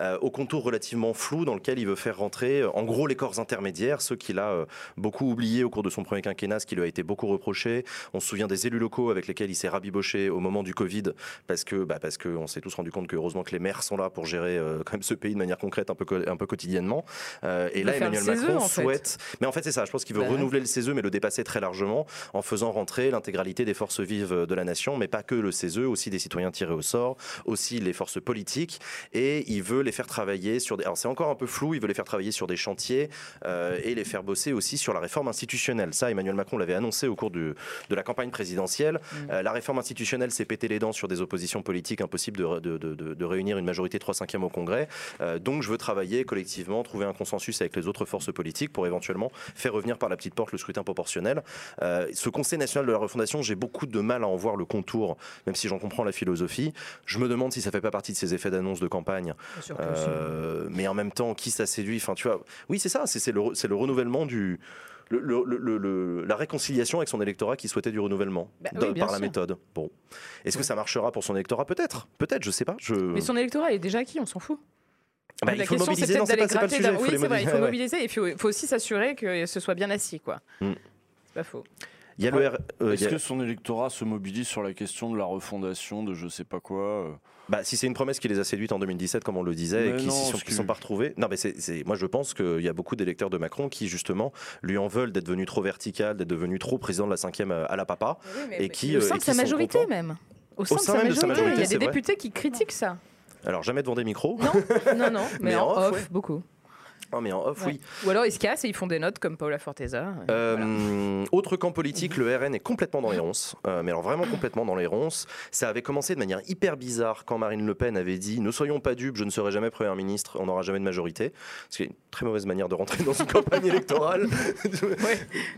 euh, au contour relativement flou, dans lequel il veut faire rentrer, euh, en gros, les corps intermédiaires, ceux qu'il a beaucoup oubliés au cours de son premier quinquennat, ce qui lui a été beaucoup reproché. On se souvient des élus locaux avec lesquels il s'est rabiboché au moment du Covid, parce que, bah, parce que on s'est tous rendu compte que heureusement que les maires sont là pour gérer quand même ce pays de manière concrète, un peu, un peu quotidiennement. Et là, Emmanuel CESE, Macron en fait. souhaite. Mais en fait, c'est ça. Je pense qu'il veut Bah renouveler le CESE, mais le dépasser très largement, en faisant rentrer l'intégralité des forces vives de la nation, mais pas que le CESE, aussi des citoyens tirés au sort, aussi les forces politiques. Et il veut les faire travailler sur des. Alors, c'est encore un peu flou. Il veut les faire travailler sur des chantiers euh, et les faire bosser aussi sur la réforme institutionnelle. Ça, Emmanuel Macron l'avait annoncé au cours du- de la campagne présidentielle. Euh, la réforme institutionnelle s'est pété les dents sur des oppositions politiques impossibles de, de- de- réunir une majorité 3 5 au Congrès. Euh, donc, je veux travailler collectivement, trouver un consensus avec les autres forces politiques pour éventuellement faire revenir par la petite porte le scrutin proportionnel. Ce Conseil national de la refondation, j'ai beaucoup de mal à en voir le contour, même si j'en comprends la philosophie. Je me demande si ça fait pas partie de ces effets d'annonce de campagne. Euh, mais en même temps, qui ça séduit? Enfin, tu vois, oui, c'est ça. C'est le, le renouvellement du. le- le- le- le- la réconciliation avec son électorat qui souhaitait du renouvellement Bah oui, par la méthode. Bon, est-ce que ça marchera pour son électorat? Peut-être, peut-être, je sais pas. Je... Mais son électorat est déjà acquis, on s'en fout. Bah, la il faut question, c'est mobiliser. peut-être c'est d'aller pas le gratter. sujet. Oui, c'est vrai, il faut mobiliser, et il faut, il faut aussi s'assurer que ce soit bien assis, quoi. Mm. C'est pas faux. Il y a le R- euh, il Est-ce a- que son électorat se mobilise sur la question de la refondation de je sais pas quoi euh Bah, si c'est une promesse qui les a séduites en 2017, comme on le disait, et qui ne sont, pas retrouvés. Non, mais c'est, moi je pense qu'il y a beaucoup d'électeurs de Macron qui justement lui en veulent d'être devenu trop vertical, d'être devenu trop président de la cinquième à à la papa. Et qui, au euh, sein et de sa majorité, contents. même. Au sein, sein de, sa majorité, il y a des vrai. députés qui critiquent ça. Alors jamais devant des micros. Non, non, non, mais, Mais en en off, off, ouais. beaucoup. Mais en off, Ouais. oui. Ou alors ils se cassent et ils font des notes comme Paula Forteza. Euh, Autre camp politique, le RN est complètement dans les ronces. Euh, mais alors vraiment complètement dans les ronces. Ça avait commencé de manière hyper bizarre quand Marine Le Pen avait dit Ne soyons pas dupes, je ne serai jamais Premier ministre, on n'aura jamais de majorité. Ce qui est une très mauvaise manière de rentrer dans une campagne électorale.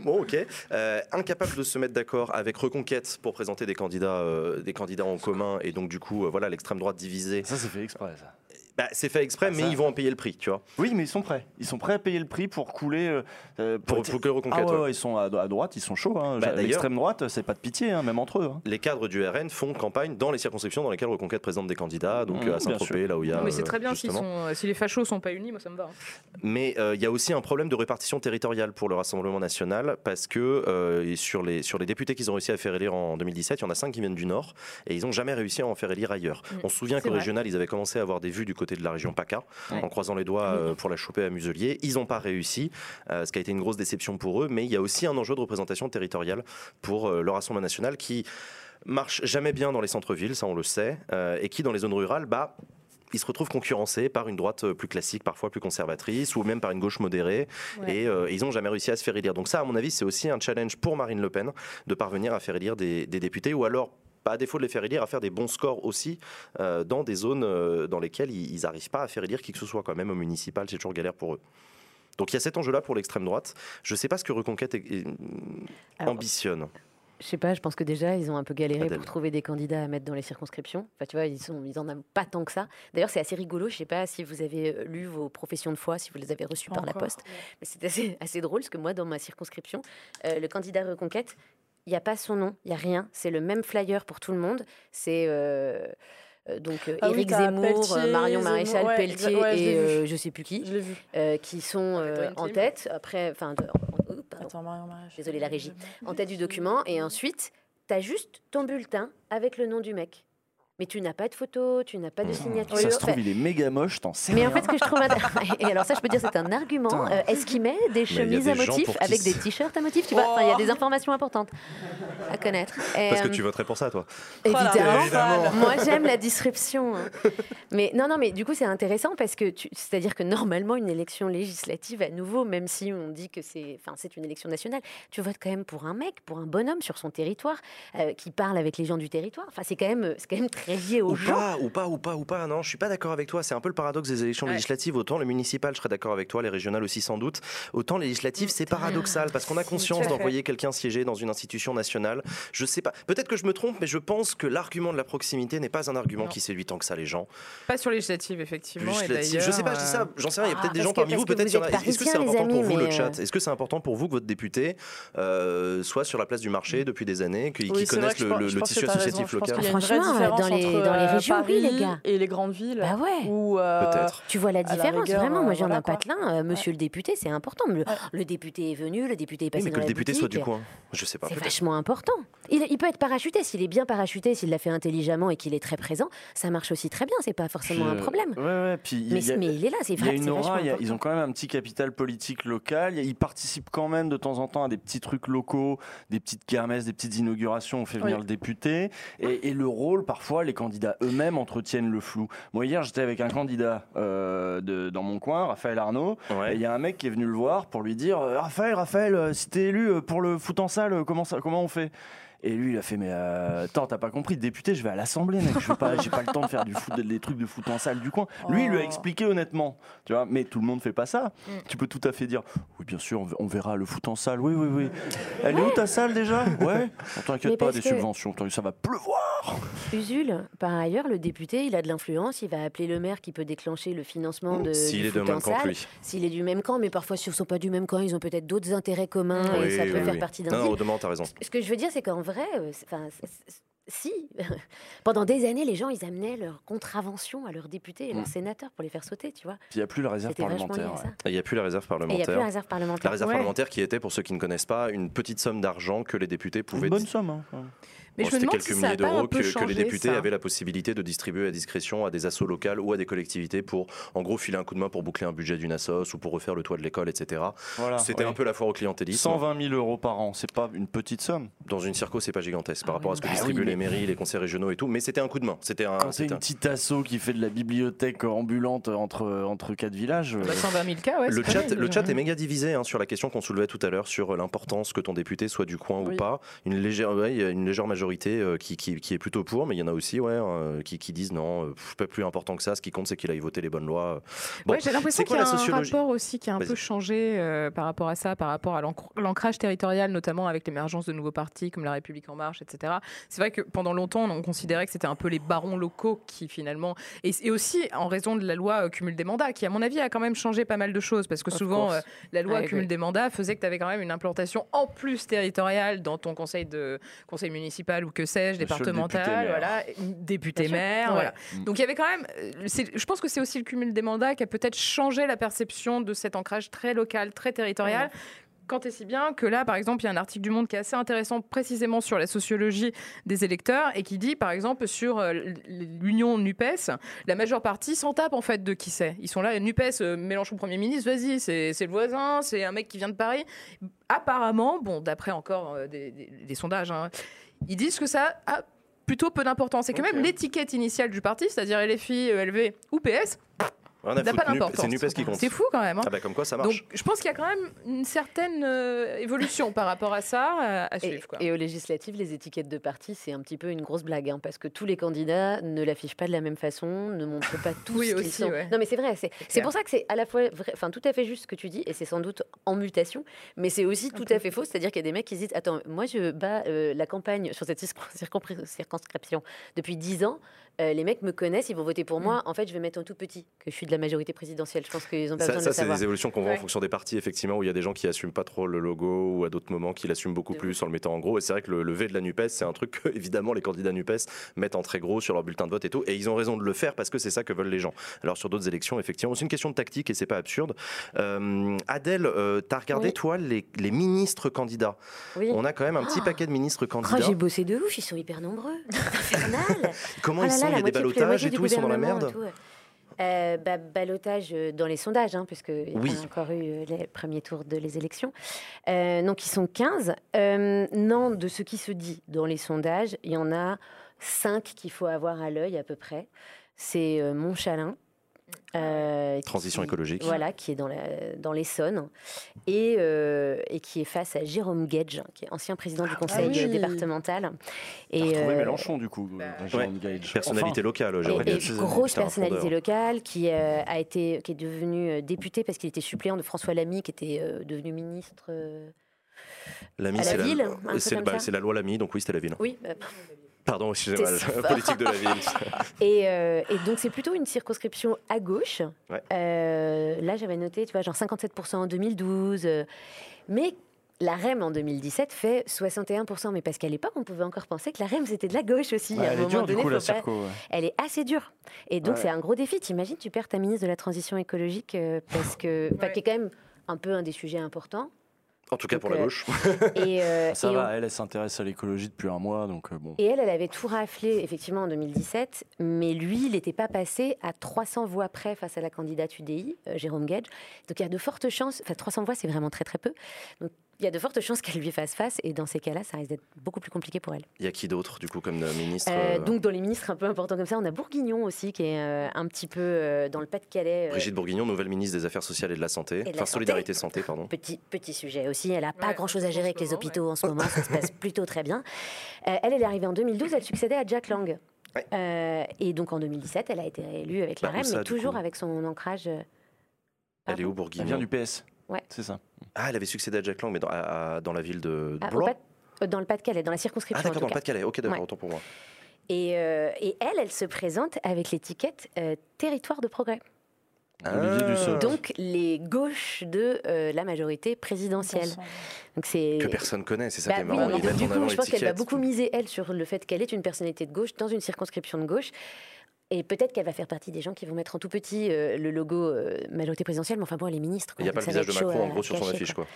Bon, ok. Euh, incapable de se mettre d'accord avec Reconquête pour présenter des candidats, euh, des candidats en commun. Et donc, du coup, euh, voilà, l'extrême droite divisée. Ça, c'est fait exprès, ça. Bah, c'est fait exprès, Ah, mais ça. ils vont en payer le prix, tu vois. Oui, mais ils sont prêts. Ils sont prêts à payer le prix pour couler. euh, euh, Pour, pour que Reconquête. Ah ouais, ouais. ouais, ils sont à, à droite, ils sont chauds. hein. Bah, L'extrême droite, c'est pas de pitié, hein, même entre eux. hein. les cadres du RN font campagne dans les circonscriptions dans lesquelles Reconquête présente des candidats, donc Mmh, euh, à Saint-Tropez, là où il y a. Non, mais c'est très bien justement. sont, si les fachos sont pas unis, moi ça me va. hein. Mais euh, il y a aussi un problème de répartition territoriale pour le Rassemblement national, parce que euh, sur, les, sur les députés qu'ils ont réussi à faire élire en 2017, il y en a cinq qui viennent du Nord, et ils n'ont jamais réussi à en faire élire ailleurs. Mmh, On se souvient qu'au régional, ils avaient commencé à avoir des vues du côté de la région PACA, Ouais. en croisant les doigts euh, pour la choper à Muselier. Ils n'ont pas réussi, euh, ce qui a été une grosse déception pour eux, mais il y a aussi un enjeu de représentation territoriale pour euh, le Rassemblement national qui marche jamais bien dans les centres-villes, ça on le sait, et qui dans les zones rurales, bah, il se retrouve concurrencé par une droite plus classique, parfois plus conservatrice, ou même par une gauche modérée, Ouais. et euh, ils n'ont jamais réussi à se faire élire. Donc ça, à mon avis, c'est aussi un challenge pour Marine Le Pen de parvenir à faire élire des, des députés, ou alors à défaut de les faire élire, à faire des bons scores aussi euh, dans des zones euh, dans lesquelles ils n'arrivent pas à faire élire qui que ce soit, quand même au municipal, c'est toujours galère pour eux. Donc il y a cet enjeu-là pour l'extrême droite. Je ne sais pas ce que Reconquête est- est- Alors, ambitionne. Je sais pas, je pense que déjà, ils ont un peu galéré Adèle. pour trouver des candidats à mettre dans les circonscriptions. Enfin, tu vois, ils, sont, ils en ont pas tant que ça. D'ailleurs, c'est assez rigolo. Je sais pas si vous avez euh, lu vos professions de foi, si vous les avez reçues Pas par la poste. Mais c'est assez, assez drôle parce que moi, dans ma circonscription, euh, le candidat Reconquête, il n'y a pas son nom, il n'y a rien. C'est le même flyer pour tout le monde. C'est. euh, euh, donc euh, Ah Éric Zemmour, Pelletier, Marion Maréchal, ouais, Pelletier ouais, et euh, je sais plus qui, vu. qui sont en tête. Après, enfin, oh, pardon, Attends, Marion Maréchal. Désolée, la régie. en tête du document. Et ensuite, tu as juste ton bulletin avec le nom du mec. Mais tu n'as pas de photo, tu n'as pas de signature. Ça se Enfin, trouve, il est méga moche, t'en sais mais en fait, ce que je trouve intéressant, et alors ça, je peux dire, c'est un argument. Euh, Est-ce qu'il met des chemises des à motifs avec des t-shirts à motifs Tu vois, il y a des informations importantes à connaître. Et, Parce que euh, tu voterais pour ça, toi. Voilà. Évidemment. Moi, j'aime la disruption. hein. Mais non, non, mais du coup, c'est intéressant parce que, c'est-à-dire que normalement, une élection législative, à nouveau, même si on dit que c'est, enfin, c'est une élection nationale, tu votes quand même pour un mec, pour un bonhomme sur son territoire, euh, qui parle avec les gens du territoire. Enfin, c'est quand même, c'est quand même très aux Ou gens. pas, ou pas, ou pas, ou pas. Non, je suis pas d'accord avec toi. C'est un peu le paradoxe des élections Ouais. législatives. Autant les municipales, je serais d'accord avec toi, les régionales aussi sans doute. Autant les législatives, c'est paradoxal parce qu'on a conscience à fait. d'envoyer quelqu'un siéger dans une institution nationale. Je sais pas. Peut-être que je me trompe, mais je pense que l'argument de la proximité n'est pas un argument Non. qui séduit tant que ça les gens. Pas sur législative, effectivement. et Législative, je sais pas, je dis ça, d'ailleurs, j'en sais rien. Il y a Ah, peut-être des parce gens parmi vous, peut-être vous qu'il y en a. êtes Est-ce que c'est important pour vous le chat Est-ce que c'est important pour vous que votre député euh, soit sur la place du marché depuis des années, qu'il Oui, connaisse le, le- le tissu associatif local Franchement, euh, dans les- entre, dans les euh, régions, oui, les gars. Et les grandes villes. Bah ouais. Où, euh, Peut-être. Tu vois la la différence, rigueur, vraiment. Moi, euh, j'ai voilà, un quoi. patelin. euh, monsieur le député, c'est important. Le, le député est venu, le député est Oui, passé mais que dans le député soit du coin. Je sais pas. C'est vachement important. Il, il peut être parachuté. S'il est bien parachuté, s'il l'a fait intelligemment et qu'il est très présent, ça marche aussi très bien. C'est pas forcément Puis, un problème. Ouais, ouais. Puis Mais, y a- mais il est là, c'est Il y a vrai. une aura, il y a- important. ils ont quand même un petit capital politique local. Ils participent quand même de temps en temps à des petits trucs locaux, des petites kermesses, des petites inaugurations. On fait venir Oui. le député. Et, et le rôle, parfois, les candidats eux-mêmes entretiennent le flou. Moi, hier, j'étais avec un candidat euh, de, dans mon coin, Raphaël Arnaud. Ouais. Et il y a un mec qui est venu le voir pour lui dire euh, Raphaël, Raphaël, euh, si t'es élu pour le foot en salle, comment, ça, comment on fait? Et lui, il a fait, mais euh, attends, t'as pas compris, député, je vais à l'Assemblée, mec. Je vais pas, j'ai pas le temps de faire du foot, des trucs de foot en salle du coin. Lui, il lui a Oh. expliqué honnêtement, tu vois. Mais tout le monde fait pas ça. Mm. Tu peux tout à fait dire, oui, bien sûr, on verra le foot en salle. Oui, oui, oui. Elle est où ta salle déjà? Ouais. T'inquiète pas, des subventions. Ça va pleuvoir. Usul, par ailleurs, le député, il a de l'influence. Il va appeler le maire qui peut déclencher le financement de. S'il est de même camp que salle. lui. S'il est du même camp, mais parfois, s'ils ne sont pas du même camp, ils ont peut-être d'autres intérêts communs et Oui, ça peut oui, faire partie d'un Non, non, Audemars, t'as raison. Ce que je veux dire, c'est qu'en vrai, euh, c'est- enfin, si, pendant des années, les gens, ils amenaient leurs contraventions à leurs députés et leurs Mm. sénateurs pour les faire sauter, tu vois. Il n'y a plus la réserve parlementaire. Il n'y a plus la réserve Et il n'y a plus parlementaire. la réserve parlementaire. La réserve Ouais. parlementaire qui était, pour ceux qui ne connaissent pas, une petite somme d'argent que les députés pouvaient Une bonne somme. hein. Mais Bon, je me C'était demande quelques si milliers d'euros que, que les députés ça. avaient la possibilité de distribuer à discrétion à des assos locales ou à des collectivités pour, en gros, filer un coup de main pour boucler un budget d'une assos ou pour refaire le toit de l'école, etc. Voilà. C'était ouais. un peu la foire au clientélisme. 120 000 euros par an, c'est pas une petite somme. Dans une circo, c'est pas gigantesque par Ah rapport à oui. ce que Bah distribuent oui, les mais- mairies, les conseils régionaux et tout. Mais c'était un coup de main. C'était un. Quand c'est une un- petite asso qui fait de la bibliothèque ambulante entre, entre quatre villages. euh, Bah, 120 000 cas, ouais. Le chat, le chat est méga divisé hein, sur la question qu'on soulevait tout à l'heure sur l'importance que ton député soit du coin ou Oui. pas. Une légère, ouais, il y a une légère majorité euh, qui, qui, qui est plutôt pour, mais il y en a aussi ouais, euh, qui, qui disent non, euh, pas plus important que ça. Ce qui compte, c'est qu'il aille voter les bonnes lois. Bon, Ouais, j'ai l'impression c'est quoi qu'il y a un rapport aussi qui a un peu changé euh, par rapport à ça, par rapport à l'ancr- l'ancrage territorial, notamment avec l'émergence de nouveaux partis comme La République En Marche, etc. C'est vrai que pendant longtemps, on considérait que c'était un peu les barons locaux qui finalement. Et, et aussi en raison de la loi euh, cumul des mandats, qui à mon avis a quand même changé pas mal de choses, parce que Of souvent, euh, la loi cumul des mandats faisait que tu avais quand même une implantation en plus territoriale dans ton conseil, de, conseil municipal ou que sais-je, Monsieur le départemental, député-maire. voilà, député maire, Ouais. voilà. Mm. Donc il y avait quand même, euh, je pense que c'est aussi le cumul des mandats qui a peut-être changé la perception de cet ancrage très local, très territorial. Quand et si bien que là, par exemple, il y a un article du Monde qui est assez intéressant précisément sur la sociologie des électeurs et qui dit, par exemple, sur euh, l'union NUPES, la majeure partie s'en tape en fait de qui c'est. Ils sont là, NUPES, euh, Mélenchon Premier ministre, vas-y, c'est c'est le voisin, c'est un mec qui vient de Paris. Apparemment, bon, d'après encore des, des- des sondages, hein, ils disent que ça a plutôt peu d'importance. Et que même l'étiquette initiale du parti, c'est-à-dire LFI, ELV ou PS, C'est Nupes qui compte. C'est fou quand même. hein. Ah bah comme quoi ça Donc marche. je pense qu'il y a quand même une certaine euh, évolution par rapport à ça euh, à Et, suivre. quoi. et aux législatives, les étiquettes de parti, c'est un petit peu une grosse blague, hein, parce que tous les candidats ne l'affichent pas de la même façon, ne montrent pas tous Oui, ce qu'ils aussi, sont. ouais. Non, mais c'est vrai, c'est pour ça que c'est à la fois, vrai- enfin, tout à fait juste ce que tu dis, et c'est sans doute en mutation, mais c'est aussi tout à fait faux, c'est-à-dire qu'il y a des mecs qui se disent, attends, moi je bats euh, la campagne sur cette circonscription depuis 10 ans, euh, les mecs me connaissent, ils vont voter pour moi, en fait je vais mettre en tout petit que je suis de la majorité présidentielle, je pense qu'ils ont pas Ça, besoin ça, de le c'est des évolutions qu'on voit en fonction des partis, effectivement, où il y a des gens qui assument pas trop le logo ou à d'autres moments qui l'assument beaucoup De plus en le mettant en gros. Et c'est vrai que le, le V de la NUPES, c'est un truc que, évidemment, les candidats NUPES mettent en très gros sur leur bulletin de vote et tout. Et ils ont raison de le faire parce que c'est ça que veulent les gens. Alors, sur d'autres élections, effectivement, c'est une question de tactique et c'est pas absurde. Euh, Adèle, euh, t'as regardé, Oui. toi, les, les ministres candidats? Oui. On a quand même un petit Oh. paquet de ministres Oh, candidats. j'ai bossé de ouf, ils sont hyper nombreux. Infernal. Comment Oh ils là sont Il y a des moitié et tout, ils sont dans la merde tout, ouais. Euh, bah, euh, dans les sondages, hein, puisque il Oui. y a encore eu euh, les premiers tours de les élections. Euh, donc ils sont 15. Euh, non, de ce qui se dit dans les sondages, il y en a 5 qu'il faut avoir à l'œil à peu près. C'est Montchalin. Euh, Transition qui- écologique. Voilà, qui est dans, la, dans l'Essonne et, euh, et qui est face à Jérôme Gage, qui est ancien président du conseil oui. euh, départemental. Et Et, retrouvé euh, Mélenchon du coup. bah, Jérôme Ouais. Gage. Personnalité locale, et- Jérôme et, ses grosse personnalité fondeur. locale qui euh, a été qui est devenu député parce qu'il était suppléant de François Lamy qui était euh, devenu ministre. euh, Lamy, à la c'est ville, c'est comme bah, c'est la loi Lamy, donc oui, c'était la ville. Oui. euh, Pardon, excusez-moi, politique de la ville. et, euh, et donc c'est plutôt une circonscription à gauche. Ouais. Euh, là j'avais noté, tu vois, genre 57% en 2012, euh, mais la REM en 2017 fait 61%, mais parce qu'à l'époque, on pouvait encore penser que la REM c'était de la gauche aussi. Ouais, à un elle est dure du coup la circo. ouais. elle est assez dure. Et donc, Ouais. c'est un gros défi. T'imagines, tu perds ta ministre de la Transition écologique euh, parce que, qui est quand même un peu un des sujets importants. En tout cas Donc, pour la euh, gauche. Et, euh, Ça et va, on- elle, elle s'intéresse à l'écologie depuis un mois, donc euh, bon. et elle, elle avait tout raflé, effectivement, en 2017, mais lui, il n'était pas passé à 300 voix près face à la candidate UDI, euh, Jérôme Gage. Donc, il y a de fortes chances, enfin, 300 voix, c'est vraiment très, très peu. Donc, il y a de fortes chances qu'elle lui fasse face, et dans ces cas-là, ça risque d'être beaucoup plus compliqué pour elle. Il y a qui d'autre, du coup, comme euh, ministre Euh, euh, donc, dans les ministres un peu importants comme ça, on a Bourguignon aussi, qui est euh, un petit peu euh, dans le Pas-de-Calais. euh, Brigitte Bourguignon, nouvelle ministre des Affaires sociales et de la Santé. de la enfin, santé. Solidarité Santé, pardon. Petit, petit sujet aussi. Elle n'a pas Ouais, grand-chose à gérer avec les moment, hôpitaux en ce moment. Ça se passe plutôt très bien. Euh, elle, elle est arrivée en 2012. Elle succédait à Jack Lang. Ouais. Euh, et donc en 2017, elle a été réélue avec la Bah, où REM, ça, mais toujours coup avec son ancrage. euh, Elle est où, Elle Bourguignon vient du PS. Ouais. C'est ça. Ah, elle avait succédé à Jack Lang, mais dans, à- à- dans la ville de ah, au Blois. Pas- euh, dans le Pas-de-Calais, dans la circonscription. Ah, d'accord, dans le. Pas-de-Calais. Ok, d'accord, Ouais. autant pour moi. Et, euh, et elle, elle se présente avec l'étiquette euh, territoire de progrès. Olivier Ah. Donc les gauches de euh, la majorité présidentielle. Donc c'est Que personne connaît, c'est ça Bah qui est oui, marrant. mettent du coup, je pense qu'elle va beaucoup miser, elle, sur le fait qu'elle est une personnalité de gauche dans une circonscription de gauche. Et peut-être qu'elle va faire partie des gens qui vont mettre en tout petit euh, le logo euh, majorité présidentielle, mais enfin bon, elle est ministre. Il n'y a pas le visage de Macron, en gros, sur son affiche, quoi.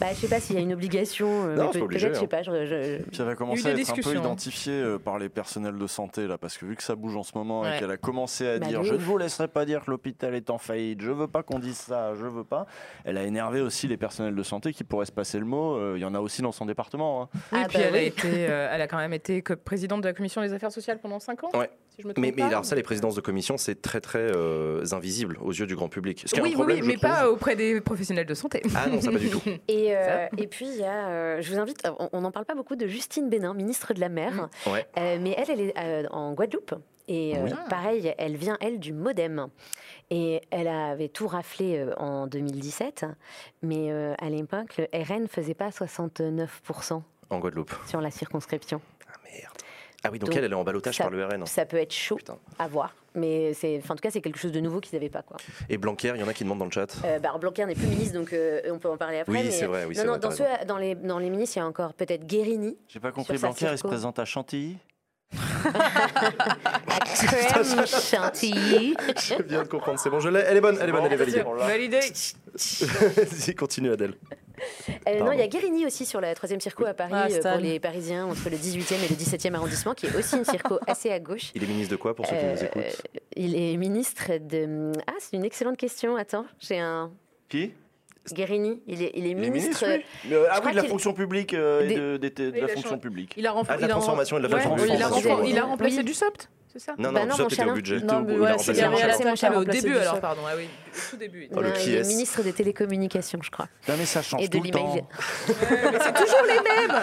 Bah, je sais pas s'il y a une obligation. euh, Non, Peut-être, je sais pas. je- je- Puis elle va commencer à être un peu hein. identifiée euh, par les personnels de santé là, parce que vu que ça bouge en ce moment Ouais. et qu'elle a commencé à Bah, dire de je ne vous laisserai pas dire que l'hôpital est en faillite, je veux pas qu'on dise ça, je veux pas. Elle a énervé aussi les personnels de santé qui pourraient se passer le mot. euh, Il y en a aussi dans son département. hein. Oui, Ah, puis bah elle, a oui. été, euh, elle a quand même été présidente de la commission des affaires sociales pendant 5 ans. Ouais. Si je me trompe Mais, mais pas. alors ça, les présidences de commission, c'est très très euh, invisible aux yeux du grand public. Ce qui est oui, un oui, problème, oui, je mais trouve. pas auprès des professionnels de santé. Ah non, ça pas du tout. Et, euh, et puis, il y a, euh, je vous invite, on- n'en parle pas beaucoup de Justine Bénin, ministre de la Mer. Mm. Ouais. Euh, mais elle, elle est euh, en Guadeloupe. Et euh, Oui. pareil, elle vient, elle, du Modem. Et elle avait tout raflé euh, en 2017. Mais euh, à l'époque, le RN faisait pas 69% En Guadeloupe. sur la circonscription. Ah merde. Ah oui, donc, Donc, elle, elle est en balotage ça- par le RN. Ça peut être chaud Putain. à voir. Mais c'est, en tout cas, c'est quelque chose de nouveau qu'ils n'avaient pas. Quoi. Et Blanquer, il y en a qui demandent dans le chat. Euh, bah, Blanquer n'est plus ministre, donc euh, on peut en parler après. Oui, c'est vrai, oui, non, vrai, dans, t'as ceux, dans, les, dans les ministres, il y a encore peut-être Guérini. J'ai pas compris, Blanquer il se présente à Chantilly Crème chantilly. Je viens de comprendre, c'est bon, je l'ai. Elle est bonne, elle est bonne, elle est validée. Validé. Vas-y, continue Adèle. Euh, non, il y a Guérini aussi sur la troisième circo à Paris Ah, euh, pour les Parisiens entre le 18e et le 17e arrondissement, qui est aussi une circo assez à gauche. Il est ministre de quoi pour ceux qui Euh, nous écoutent il est ministre de. Ah, c'est une excellente question. Attends, j'ai un. Qui? Guérini, il est, il ministre. Euh, Ah oui, de la fonction publique euh, Des- de, la il a fonction publique. Il a, renf- Ah, la il a ren- transformation et de la Ouais, transformation. il, a renf- Transformation. il a remplacé Oui. du SOPT, c'est ça Non, Bah non, non, ça, mon au budget. Non, mais ouais, c'est mon Chalin. au début, alors, pardon. Ah oui, au tout début. Oh, le qui est est-ce ministre des télécommunications, je crois. Non, mais ça change Et de tout le temps. c'est toujours les mêmes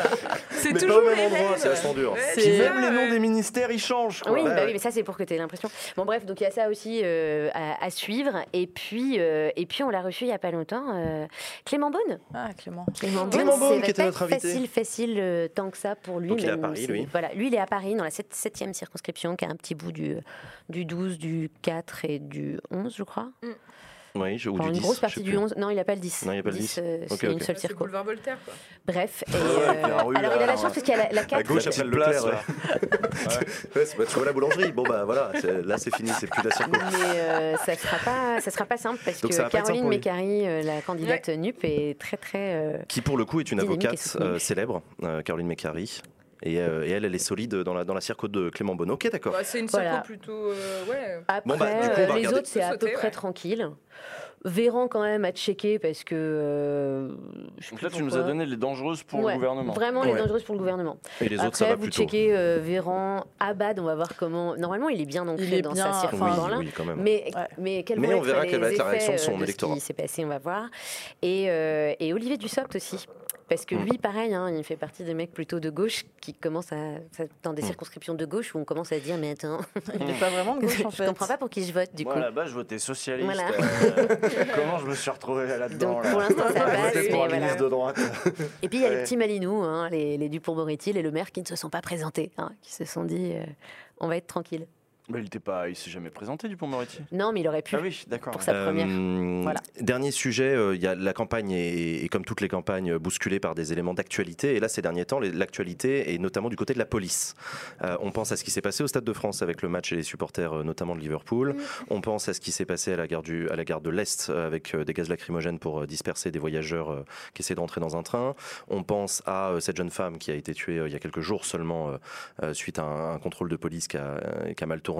C'est Mais pas toujours au même les endroit, mêmes c'est vachement dur. Puis même les noms des ministères, ils changent. quoi. Oui, bah oui, mais ça c'est pour que tu aies l'impression. Bon bref, donc il y a ça aussi euh, à, à suivre. Et puis, euh, et puis on l'a reçu il y a pas longtemps, euh, Clément Beaune. Ah, Clément. Clément Beaune, qui était pas notre invité. facile, facile euh, tant que ça pour lui. Donc il est à Paris, lui. Voilà, lui il est à Paris dans la 7e circonscription, qui a un petit bout du, du 12, du 4 et du 11, je crois. Oui, je- ou Enfin, du une 10. grosse partie du 11. Non, il n'a pas le 10. Non, il y a pas le 10. euh, Ok, c'est une ok. seule Ouais, C'est circo. boulevard Voltaire, quoi. Bref. et, Ouais, euh, puis la rue, alors il a là, la chance parce qu'il y a la, la 4. À gauche, après le place, Leclerc. ouais. Ouais, c'est- bah, tu vois la boulangerie. Bon, bah voilà, là c'est fini, c'est plus la circo. Mais euh, ça sera pas, ça sera pas simple parce Donc que Caroline. Mécari, euh, la candidate NUP, est très très. euh, Qui pour le coup est une avocate euh, célèbre, euh, Caroline Mécari. Et, euh, et elle, elle est solide dans la, dans la circo de Clément Bonneau. Ok, d'accord. Bah, c'est une Voilà. circo plutôt. euh, ouais. Après, Bon, bah, du coup, on va euh, les regarder. autres, c'est à peu près tranquille. Véran quand même à checker parce que. euh, je Donc là, tu nous as donné les dangereuses pour Ouais, le gouvernement. Vraiment les Ouais. dangereuses pour le gouvernement. Et les autres, Après, ça va vous plutôt. checkez euh, Véran, Abad, on va voir comment. Normalement, il est bien ancré est dans bien, sa circo enfin, dans Oui, l'Ain. oui, quand même. Mais, Ouais. mais quels Mais vont on être verra les quelle va être la effets, réaction de son euh, électorat. Ce qui s'est passé, on va voir. Et, euh, et Olivier Dussopt aussi. Parce que Mm. lui, pareil, hein, il fait partie des mecs plutôt de gauche qui commencent à. dans des Mm. circonscriptions de gauche où on commence à se dire Mais attends, Il n'est pas vraiment de gauche en je fait. comprends pas pour qui je vote du Moi, coup. base, je votais socialiste. Voilà. euh, comment je me suis retrouvé là-dedans là pour l'instant, ça Je passe. Mais pour un voilà. ministre de droite. Et puis il y a les petits Malinous, hein, les, les Dupont-Moretti et le maire qui ne se sont pas présentés, hein, qui se sont dit euh, On va être tranquille. Mais il était pas, il s'est jamais présenté du Pont-Moretti. Non, mais il aurait pu. Ah oui, d'accord. Pour sa première. Euh, Voilà. Dernier sujet, euh, il y a la campagne est, est, comme toutes les campagnes bousculée par des éléments d'actualité. Et là, ces derniers temps, l'actualité est notamment du côté de la police. Euh, on pense à ce qui s'est passé au Stade de France avec le match et les supporters, euh, notamment de Liverpool. On pense à ce qui s'est passé à la gare, du, à la gare de l'Est euh, avec euh, des gaz lacrymogènes pour euh, disperser des voyageurs euh, qui essaient d'entrer dans un train. On pense à euh, cette jeune femme qui a été tuée euh, il y a quelques jours seulement euh, euh, suite à un, un contrôle de police qui a, euh, qui a mal tourné.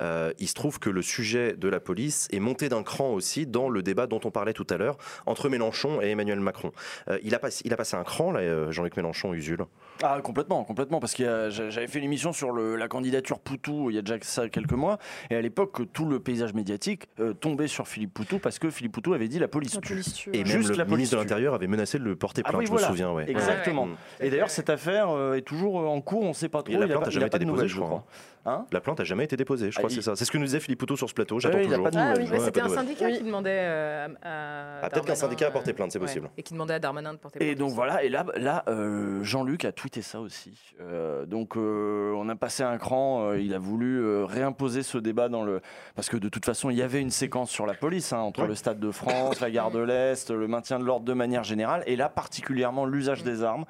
Euh, il se trouve que le sujet de la police est monté d'un cran aussi dans le débat dont on parlait tout à l'heure entre Mélenchon et Emmanuel Macron. Euh, il, a passé, il a passé un cran, là, euh, Jean-Luc Mélenchon, Usul. Ah complètement, complètement, parce que j'avais fait l'émission sur le- la candidature Poutou il y a déjà ça quelques mois, et à l'époque tout le paysage médiatique euh, tombait sur Philippe Poutou parce que Philippe Poutou avait dit la police La police tue, Et même Juste le la police ministre de l'Intérieur avait menacé de le porter Ah plainte, oui, je voilà. me souviens. Ouais. Exactement. Et d'ailleurs cette affaire est toujours en cours, on ne sait pas trop. Et la plainte pas- a il y jamais été déposée, nouvelles, je crois. Hein La plainte a jamais été déposée, je crois Ah, que c'est il- ça. C'est ce que nous disait Philippe Poutou sur ce plateau, j'attends a toujours. pas de Ah oui. Ouais, c'était un syndicat Oui. qui demandait euh, à. Ah, peut-être qu'un syndicat a porté euh, plainte, c'est ouais, possible. Et qui demandait à Darmanin de porter plainte. Et donc aussi. voilà, et là, là euh, Jean-Luc a tweeté ça aussi. Euh, donc euh, on a passé un cran, euh, il a voulu euh, réimposer ce débat dans le... Parce que de toute façon, il y avait une séquence sur la police, hein, entre Ouais. le Stade de France, la gare de l'Est, le maintien de l'ordre de manière générale, et là particulièrement l'usage des armes.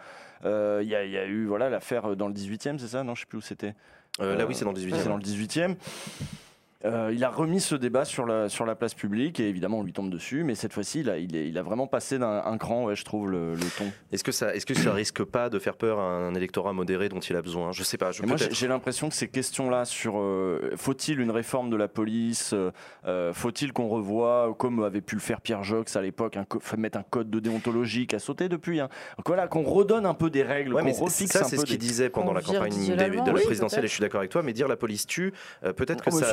Euh, Il y, a- il y a eu voilà l'affaire dans le 18e, c'est ça? Non, je sais plus où c'était. Euh, là, oui, c'est dans le 18 C'est dans le 18e. Euh, il a remis ce débat sur la, sur la place publique et évidemment on lui tombe dessus, mais cette fois-ci il a, il, est- il a vraiment passé d'un un cran, ouais, je trouve, le, le ton. Est-ce que, ça, est-ce que ça risque pas de faire peur à un électorat modéré dont il a besoin? Je sais pas. Je, moi, j'ai l'impression que ces questions-là sur euh, faut-il une réforme de la police, euh, faut-il qu'on revoie, comme avait pu le faire Pierre Jox à l'époque, mettre un code de déontologie qui a sauté depuis. hein. Donc voilà, qu'on redonne un peu des règles, Ouais, qu'on refixe ça, un c'est ce qu'il des- disait pendant la campagne de la oui, présidentielle, et je suis d'accord avec toi, mais dire la police tue, euh, peut-être que Oh, ça.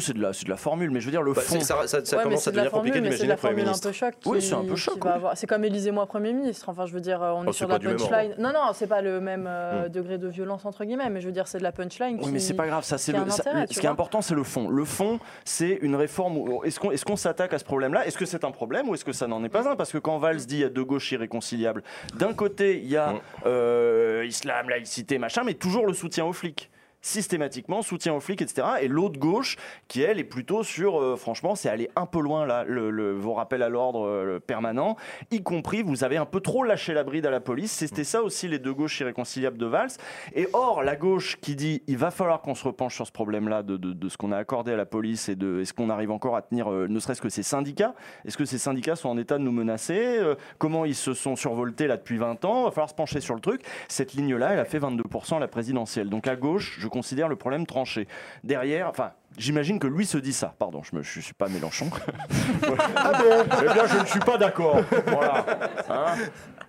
C'est de, la, c'est de la formule, mais je veux dire, le bah, fond. ça, ça- ça Ouais, mais commence c'est à de devenir compliqué formule, mais c'est de d'imaginer le Premier formule un ministre. peu choc. Oui, c'est un peu choc, va oui. avoir- C'est comme Élisez-moi Premier ministre. Enfin, je veux dire, on Oh, est sur la punchline. Non, non, c'est pas le même euh, Hmm. degré de violence, entre guillemets, mais je veux dire, c'est de la punchline. Oui, mais c'est pas grave, ça c'est ce qui est important, c'est le fond. Le fond, c'est une réforme. Est-ce qu'on est-ce qu'on s'attaque à ce problème-là? Est-ce que c'est un problème ou est-ce que ça n'en est pas un? Parce que quand Valls dit il y a deux gauches irréconciliables, d'un côté il y a Mm. euh, islam, laïcité, machin, mais toujours le soutien aux flics systématiquement soutien aux flics, etc. Et l'autre gauche, qui elle est plutôt sur, euh, franchement, c'est aller un peu loin là, le, le- vos rappels à l'ordre euh, permanents, y compris, vous avez un peu trop lâché la bride à la police. C'était ça aussi les deux gauches irréconciliables de Valls. Et or, la gauche qui dit il va falloir qu'on se repenche sur ce problème-là de, de- de ce qu'on a accordé à la police et de est-ce qu'on arrive encore à tenir, euh, ne serait-ce que ces syndicats? Est-ce que ces syndicats sont en état de nous menacer? Euh, Comment ils se sont survoltés là depuis 20 ans? Il va falloir se pencher sur le truc. Cette ligne-là, elle a fait 22% à la présidentielle. Donc à gauche, je considère le problème tranché. Derrière, enfin. J'imagine que lui se dit ça. Pardon, je ne suis pas Mélenchon. ah bon Eh bien, je ne suis pas d'accord. Voilà. Hein?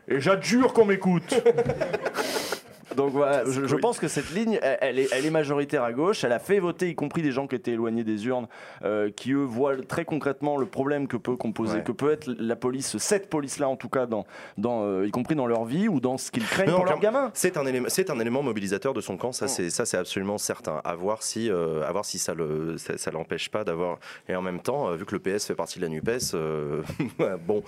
Et j'adjure qu'on m'écoute. Donc voilà, je, je pense que cette ligne, elle, elle est, elle est majoritaire à gauche. Elle a fait voter, y compris des gens qui étaient éloignés des urnes, euh, qui eux voient très concrètement le problème que peut composer, Ouais. que peut être la police, cette police-là en tout cas, dans, dans, euh, y compris dans leur vie ou dans ce qu'ils craignent Non, pour leurs gamins. C'est un élément, c'est un élément mobilisateur de son camp. Ça, c'est ça, c'est absolument certain. À voir si, euh, à voir si ça le, ça, ça l'empêche pas d'avoir. Et en même temps, vu que le PS fait partie de la Nupes, bon,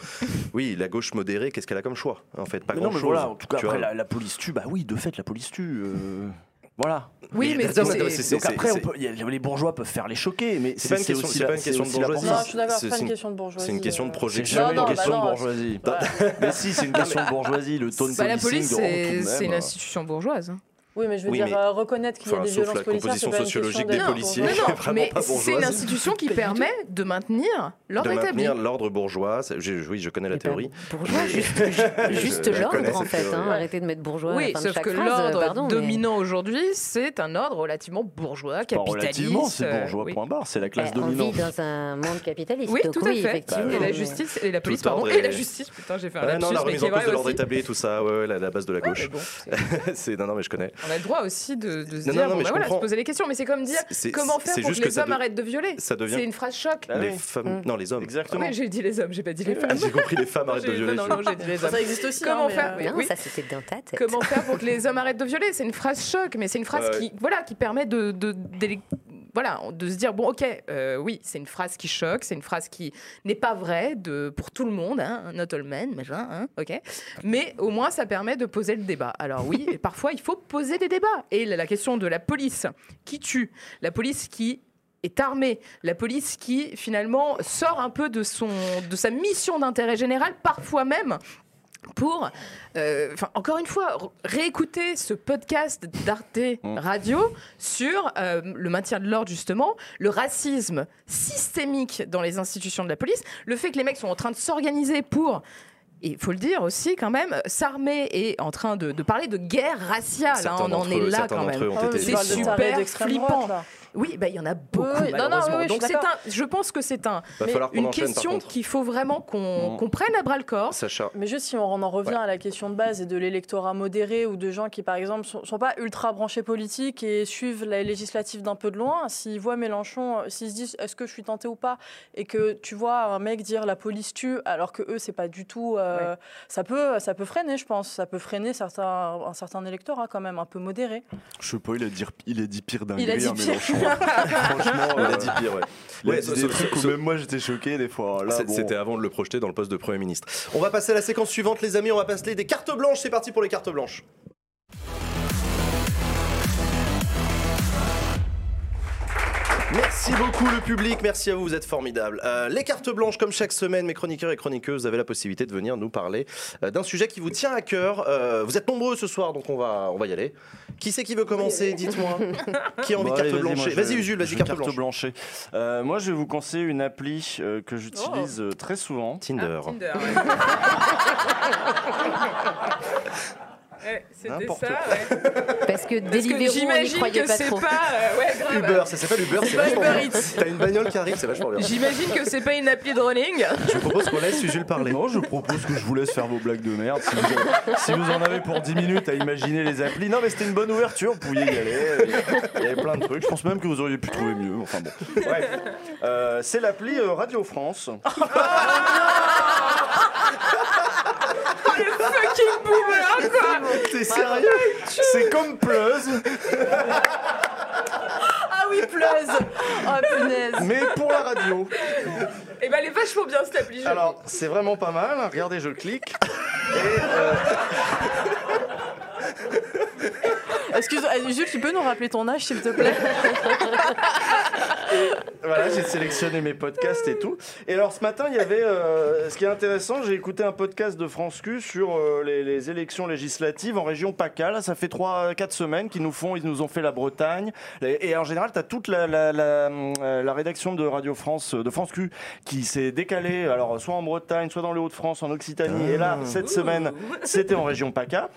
oui, la gauche modérée, qu'est-ce qu'elle a comme choix En fait, pas Mais grand non, mais chose. voilà, en tout cas, Tu après, la police tue, bah oui, de fait, la police tue. euh, voilà. Oui, mais c'est- c'est- Donc c'est- après, on c'est- peut- y a- les bourgeois peuvent faire les choquer, mais C'est pas une question- aussi c'est la- pas une question de bourgeoisie. Non, je suis d'accord, C'est- c'est pas c'est une une- question de bourgeoisie. c'est une question de euh. C'est projection. Non, une question de bourgeoisie. Mais si, c'est une question de bourgeoisie. Le tone Bah, la policing police, de de c'est c'est une institution bourgeoise. Oui, mais je veux Oui, dire, mais- euh, reconnaître qu'il y a des violences la policières, composition c'est sociologique des policiers. mais c'est une institution qui permet de maintenir l'ordre de établi. maintenir l'ordre bourgeois. Oui, je connais la Et pas théorie. Bourgeois, juste, l'ordre en fait. hein. Arrêtez de mettre bourgeois à Oui, la fin de sauf que l'ordre dominant aujourd'hui, c'est un ordre relativement bourgeois, capitaliste. relativement, c'est euh, bourgeois, point barre, c'est la classe Eh, on dominante. vit dans un monde capitaliste. Oui, tout à fait. et la justice, et la police, pardon, et la justice. Putain, j'ai fait un Ouais, lapsus, non, la mais remise en cause de l'ordre établi, tout ça, la, base de la gauche. c'est- c'est non, non, mais je connais. On a le droit aussi de, de se Non, dire, non, non, bon, bah je voilà, se poser les questions. Mais c'est comme dire, C'est- comment faire c'est pour juste que les hommes de- arrêtent de violer ça devient- C'est une phrase choc. Ah les oui. femmes, non, les hommes. Exactement. Oui, j'ai dit les hommes, j'ai pas dit les femmes. J'ai compris, les femmes arrêtent de violer. Non, non, j'ai dit les hommes. Ça existe aussi. Comment hein, mais, faire euh, Oui. ça c'était dans ta tête. Comment faire pour que les hommes arrêtent de violer? C'est une phrase choc, mais c'est une phrase qui, voilà, qui permet de, voilà, de se dire bon, ok, euh, oui, c'est une phrase qui choque, c'est une phrase qui n'est pas vraie de pour tout le monde, hein, not all men, machin, hein, ok. Mais au moins, ça permet de poser le débat. Alors oui, et parfois, il faut poser des débats. Et la la question de la police qui tue, la police qui est armée, la police qui finalement sort un peu de son de sa mission d'intérêt général, parfois même pour, euh, encore une fois, réécouter ce podcast d'Arte Mm. Radio sur euh, le maintien de l'ordre, justement, le racisme systémique dans les institutions de la police, le fait que les mecs sont en train de s'organiser pour. Et il faut le dire aussi, quand même, s'armer et en train de, de parler de guerre raciale. hein, on en est eux- là quand même. Ah C'est super flippant. droite. Oui, bah, il y en a beaucoup, oui, non, non, malheureusement. oui, oui, je Donc suis c'est d'accord. un, je pense que c'est un, Va falloir qu'on une question qu'il faut vraiment qu'on prenne à bras le corps. Sacha, Mais juste si on en revient Ouais. à la question de base et de l'électorat modéré ou de gens qui, par exemple, sont, sont pas ultra branchés politiques et suivent la législative d'un peu de loin, s'ils voient Mélenchon, euh, s'ils se disent est-ce que je suis tenté ou pas, et que tu vois un mec dire la police tue, alors que eux c'est pas du tout, euh, ça peut, ça peut freiner, je pense, ça peut freiner certains, un certain électorat quand même un peu modéré. Je sais pas, il a dit, il a dit pire dinguerie, Il a dit hein, pire. Franchement, on euh, l'a dit pire, ouais. il a Ouais, dit des ce- trucs où même moi j'étais choqué des fois. Bon. C'était avant de le projeter dans le poste de Premier ministre. On va passer à la séquence suivante, les amis. On va passer des cartes blanches. C'est parti pour les cartes blanches. Merci beaucoup le public, merci à vous, vous êtes formidables. Euh, les cartes blanches, comme chaque semaine, mes chroniqueurs et chroniqueuses avaient la possibilité de venir nous parler euh, d'un sujet qui vous tient à cœur. Euh, vous êtes nombreux ce soir, donc on va, on va y aller. Qui c'est qui veut commencer Dites-moi. Qui a envie Bon, de allez, carte moi, je Vas-y Usul, vas-y, carte carte blanche. blanchée. Euh, moi, je vais vous conseiller une appli euh, que j'utilise euh, très souvent. Tinder. Ah, Tinder, ouais. C'était ça, ouais. Parce que Deliveroo, on n'y j'imagine croyait que pas c'est trop. pas. euh, ouais, grave. Uber, ça s'appelle Uber, c'est pas vachement Uber bien. Eats. T'as une bagnole qui arrive, c'est vachement bien. J'imagine que c'est pas une appli de running. Je vous propose qu'on laisse Usul parler. Non, je propose que je vous laisse faire vos blagues de merde. Si vous, si vous en avez pour 10 minutes à imaginer les applis. Non, mais c'était une bonne ouverture, vous pouviez y aller. Il y avait plein de trucs. Je pense même que vous auriez pu trouver mieux. Enfin bon. Bref. Euh, c'est l'appli euh, Radio France. Fucking boomer, quoi. T'es sérieux C'est comme Pleuse, Ah oui, pleuse Oh punaise mais pour la radio. Et ben, elle est vachement bien cette appli. Alors, c'est vraiment pas mal. Regardez, je clique. Et euh, Excuse, euh, Jules, tu peux nous rappeler ton âge, s'il te plaît voilà, j'ai sélectionné mes podcasts et tout. Et alors ce matin, il y avait, euh, ce qui est intéressant, j'ai écouté un podcast de France Q sur euh, les, les élections législatives en région PACA. Là, ça fait 3-4 semaines qu'ils nous font, ils nous ont fait la Bretagne. Et, et en général, tu as toute la, la, la, la rédaction de Radio France, de France Q, qui s'est décalée, alors soit en Bretagne, soit dans les Hauts-de-France, en Occitanie. Et là, cette semaine, c'était en région PACA.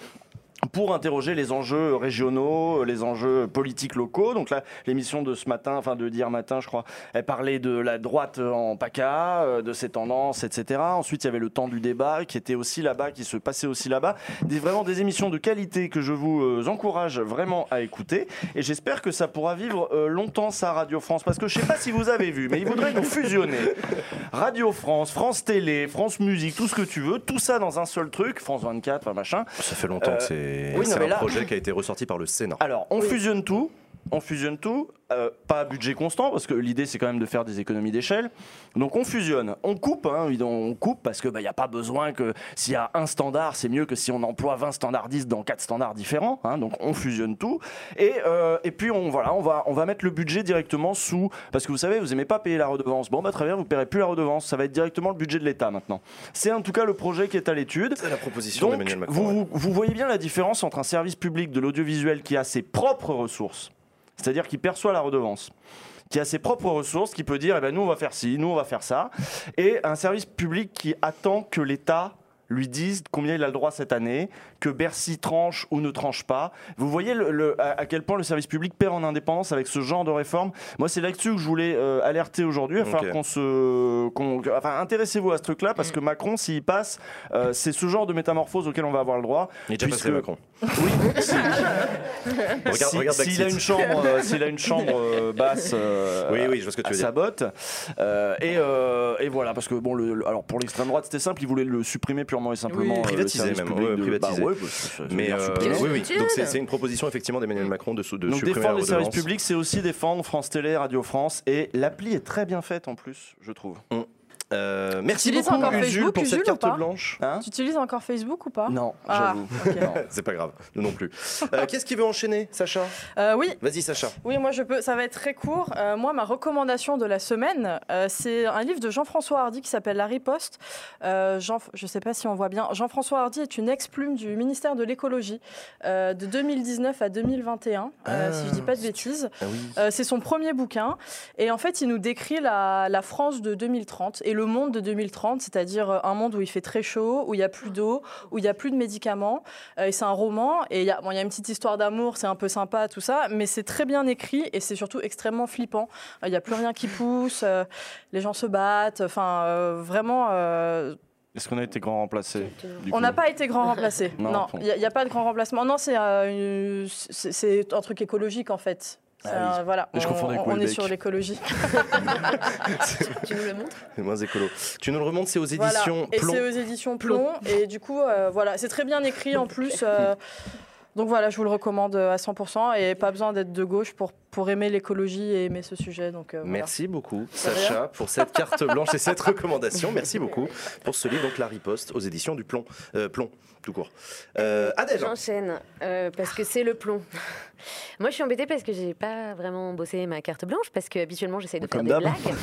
Pour interroger les enjeux régionaux, les enjeux politiques locaux. Donc là, l'émission de ce matin, enfin de d'hier matin, je crois, elle parlait de la droite en PACA, euh, de ses tendances, etc. Ensuite, il y avait le temps du débat qui était aussi là-bas, qui se passait aussi là-bas. Des, vraiment des émissions de qualité que je vous euh, encourage vraiment à écouter. Et j'espère que ça pourra vivre euh, longtemps, ça, Radio France. Parce que je sais pas si vous avez vu, mais ils voudraient nous fusionner. Radio France, France Télé, France Musique, tout ce que tu veux, tout ça dans un seul truc, France 24, enfin machin. Ça fait longtemps Euh, que c'est c'est un là- projet qui a été ressorti par le Sénat. Alors, on fusionne tout. On fusionne tout, euh, pas à budget constant, parce que l'idée c'est quand même de faire des économies d'échelle. Donc on fusionne, on coupe, hein, on coupe parce que il n'y a pas besoin que s'il y a un standard, c'est mieux que si on emploie 20 standardistes dans quatre standards différents. hein. donc on fusionne tout. Et, euh, et puis on, voilà, on, va, on va mettre le budget directement sous, parce que vous savez, vous aimez pas payer la redevance. Bon, bah très bien, vous ne paierez plus la redevance, ça va être directement le budget de l'État maintenant. C'est en tout cas le projet qui est à l'étude. C'est la proposition d'Emmanuel Macron. vous, ouais. vous- vous voyez bien la différence entre un service public de l'audiovisuel qui a ses propres ressources, c'est-à-dire qui perçoit la redevance, qui a ses propres ressources, qui peut dire, eh ben, nous on va faire ci, nous on va faire ça, et un service public qui attend que l'État lui dise combien il a le droit cette année, que Bercy tranche ou ne tranche pas. Vous voyez le- le- à, à quel point le service public perd en indépendance avec ce genre de réforme. Moi, c'est là-dessus que je voulais euh, alerter aujourd'hui. Il va falloir Ok. qu'on se, enfin, intéressez-vous à ce truc-là parce que Macron, s'il passe, euh, c'est ce genre de métamorphose auquel on va avoir le droit. Il est déjà puisque- passé Macron. Oui, si- Regarde, si- regarde s'il a une chambre, euh, s'il a une chambre euh, basse, euh, Oui, oui, je vois ce que tu à veux sa dire. botte. Euh, et, euh, et voilà, parce que bon, le, le- alors pour l'extrême droite, c'était simple, ils voulaient le supprimer purement et simplement. Oui. euh, service même, ouais, privatiser. bah ouais, bah, Mais euh, oui, oui. Donc c'est une proposition effectivement d'Emmanuel Macron de, de Donc supprimer défendre les services publics, c'est aussi défendre France Télé, Radio France, et l'appli est très bien faite en plus, je trouve. Euh, merci beaucoup encore Usul Facebook, pour Usul, cette carte blanche. Hein Tu utilises encore Facebook ou pas Non, Ah, j'avoue. C'est pas grave, nous non plus. Euh, Qu'est-ce qui veut enchaîner, Sacha? Euh, oui, Vas-y, Sacha. Oui, moi je peux. Ça va être très court. Moi, ma recommandation de la semaine, c'est un livre de Jean-François Hardy qui s'appelle La Riposte. Jean, je ne sais pas si on voit bien. Jean-François Hardy est une ex-plume du ministère de l'écologie de 2019 à 2021, euh, si je dis pas de bêtises. Ah oui. C'est son premier bouquin. Et en fait, il nous décrit la, la France de 2030 et le monde de 2030, c'est-à-dire euh, un monde où il fait très chaud, où il n'y a plus d'eau, où il n'y a plus de médicaments. Euh, et c'est un roman. Et il y, a- bon, il y a une petite histoire d'amour, c'est un peu sympa, tout ça. Mais c'est très bien écrit et c'est surtout extrêmement flippant. Euh, Il n'y a plus rien qui pousse, les gens se battent. Enfin, vraiment. Est-ce qu'on a été grand remplacé on n'a pas été grand remplacé. Non, il n'y a, pas de grand remplacement. Non, c'est euh, un truc écologique en fait. Ah oui. voilà, je on, confondais avec on est sur l'écologie. Tu nous le montres? C'est moins écolo. Tu nous le remontes, c'est aux Voilà. éditions Et Plomb. c'est aux éditions Plomb. Et du coup, euh, voilà, c'est très bien écrit en plus. euh, donc voilà, je vous le recommande à 100%. Et pas besoin d'être de gauche pour, pour aimer l'écologie et aimer ce sujet. Donc, euh, voilà. Merci beaucoup. Sacha, pour cette carte blanche et cette recommandation. Merci beaucoup pour ce livre, donc La Riposte, aux éditions du Plomb. Euh, plomb, tout court. Euh, Adèle, J'enchaîne euh, parce que c'est le plomb. Moi, je suis embêtée parce que j'ai pas vraiment bossé ma carte blanche parce que habituellement j'essaie de faire Comme des d'hab. blagues.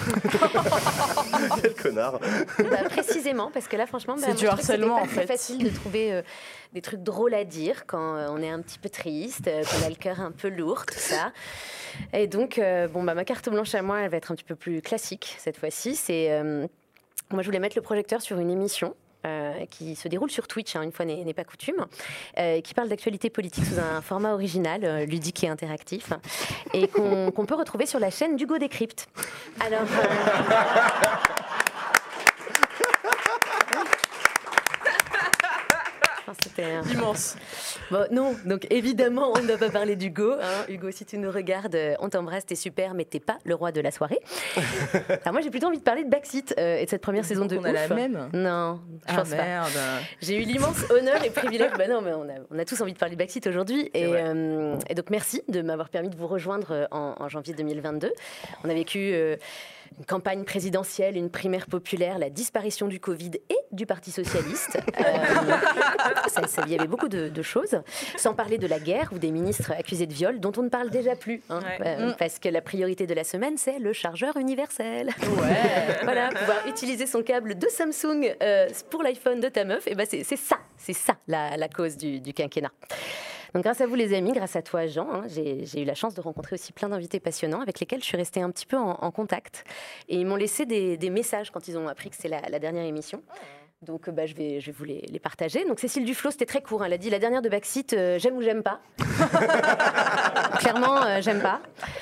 quel connard. Bah, précisément parce que là, franchement, bah, C'est du harcèlement, pas en très fait. facile de trouver euh, des trucs drôles à dire quand euh, on est un petit peu triste, euh, qu'on a le cœur un peu lourd, tout ça. Et donc, euh, bon, bah, ma carte blanche à moi, elle va être un petit peu plus classique cette fois-ci. C'est euh, moi, je voulais mettre le projecteur sur une émission. Euh, qui se déroule sur Twitch, hein, une fois n'est pas coutume, euh, qui parle d'actualité politique sous un format original, euh, ludique et interactif, et qu'on qu'on peut retrouver sur la chaîne d'Hugo Décrypte. Alors, c'était un- Immense. Bon, non, donc évidemment, on ne doit pas parler d'Hugo. hein. Hugo, si tu nous regardes, euh, on t'embrasse, t'es super, mais t'es pas le roi de la soirée. Alors moi, j'ai plutôt envie de parler de Backseat euh, et de cette première saison de on a la ouf. même Non, je Ah pense pas. merde. J'ai eu l'immense honneur et privilège. bah non, mais on a, on a tous envie de parler de Backseat aujourd'hui. Et, euh, et donc, merci de m'avoir permis de vous rejoindre en, en janvier 2022. On a vécu euh, une campagne présidentielle, une primaire populaire, la disparition du Covid et du Parti Socialiste. Euh, il y avait beaucoup de, de choses. Sans parler de la guerre ou des ministres accusés de viol, dont on ne parle déjà plus. hein. Ouais. Euh, Parce que la priorité de la semaine, c'est le chargeur universel. Ouais. Voilà, pouvoir utiliser son câble de Samsung euh, pour l'iPhone de ta meuf, et ben c'est c'est ça, c'est ça la, la cause du, du quinquennat. Donc grâce à vous les amis, grâce à toi Jean, hein, j'ai eu la chance de rencontrer aussi plein d'invités passionnants avec lesquels je suis restée un petit peu en, contact. Et ils m'ont laissé des, des messages quand ils ont appris que c'est la, la dernière émission. Donc, euh, bah, je, vais, je vais vous les, les partager. Donc, Cécile Duflo, c'était très court. hein. Elle a dit la dernière de Backseat, euh, j'aime ou j'aime pas. Clairement, euh, j'aime pas.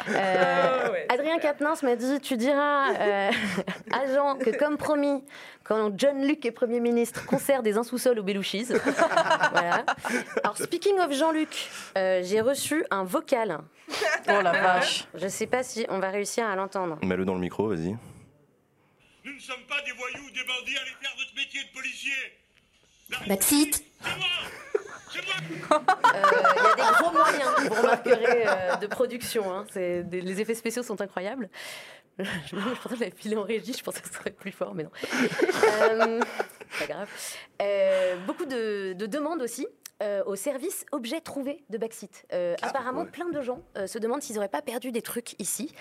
Euh, Ah ouais, Adrien Quatennens m'a dit Tu diras euh, à Jean que, comme promis, quand John Luc est Premier ministre, concert des insous-sols au Belouchis. voilà. Alors, speaking of Jean-Luc, euh, j'ai reçu un vocal. Oh la vache. Je ne sais pas si on va réussir à l'entendre. Mets-le dans le micro, vas-y. Nous ne sommes pas des voyous ou des bandits, allez faire votre métier de policier Backseat C'est moi C'est moi Euh, Il y a des gros moyens, vous remarquerez, euh, de production. hein. Des- les effets spéciaux sont incroyables. Je, je pensais que je l'avais filé en régie, je pensais que ce serait plus fort, mais non. Euh, pas grave. Euh, beaucoup de, de demandes aussi. Euh, au service objet trouvé de Backseat. Euh, apparemment, ouais. plein de gens euh, se demandent s'ils n'auraient pas perdu des trucs ici.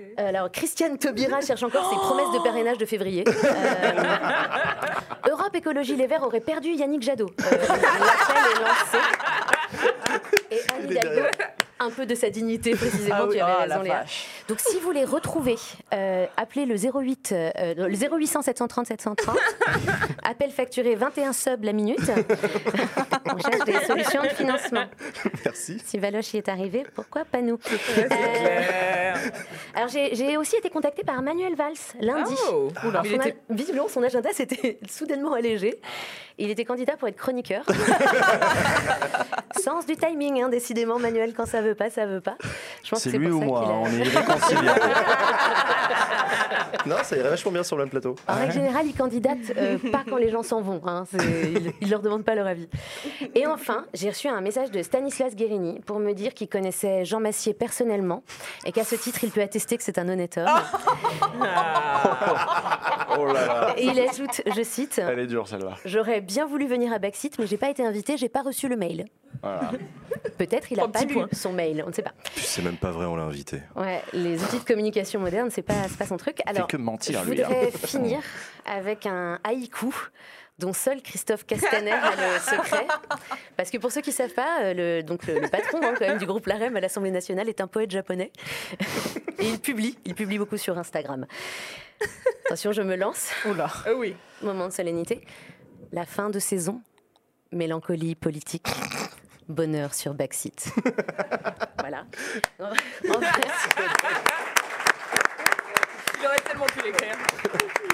Euh, alors, Christiane Taubira cherche encore ses promesses de parrainage de février. Euh, Europe Écologie Les Verts aurait perdu Yannick Jadot. Euh, L'appel est lancé. Et Anne Hidalgo. Un peu de sa dignité, précisément, Ah oui, ah, raison, Léa. Donc, si vous les retrouvez, euh, appelez le 08, euh, le 0800 730 730. Appel facturé 21 subs la minute. On cherche des solutions de financement. Merci. Si Valoche y est arrivé, pourquoi pas nous? Euh, Alors, j'ai aussi été contactée par Manuel Valls lundi. Oh, Alors, il son était a- Visiblement, son agenda s'était soudainement allégé. Il était candidat pour être chroniqueur. Sens du timing, hein, décidément, Manuel, quand ça veut pas, ça veut pas. Je pense que C'est c'est lui pour ou ça moi, qu'il a- on est irréconciliables. Non, ça irait vachement bien sur le même plateau. En règle générale, ils candidatent euh, pas quand les gens s'en vont. Hein, ils, ils leur demandent pas leur avis. Et enfin, j'ai reçu un message de Stanislas Guérini pour me dire qu'il connaissait Jean Massier personnellement et qu'à ce titre, il peut attester que c'est un honnête homme. Oh là là. Et il ajoute, je cite. Elle est dure celle-là. J'aurais bien voulu venir à Backseat, mais j'ai pas été invité, j'ai pas reçu le mail. Voilà. Peut-être il a pas lu son mail, on ne sait pas. C'est même pas vrai, on l'a invité. Ouais, les outils de communication moderne, c'est pas, pas son truc. Alors, que mentir, je lui, hein. voudrais finir avec un haïku dont seul Christophe Castaner a le secret. Parce que pour ceux qui ne savent pas, euh, le, donc le, le patron hein, quand même, du groupe Larem à l'Assemblée nationale est un poète japonais. Et il publie, il publie beaucoup sur Instagram. Attention, je me lance. Oula. Oui. Moment de solennité. La fin de saison, mélancolie politique, bonheur sur Backseat. voilà. En vrai, Il aurait tellement pu l'écrire.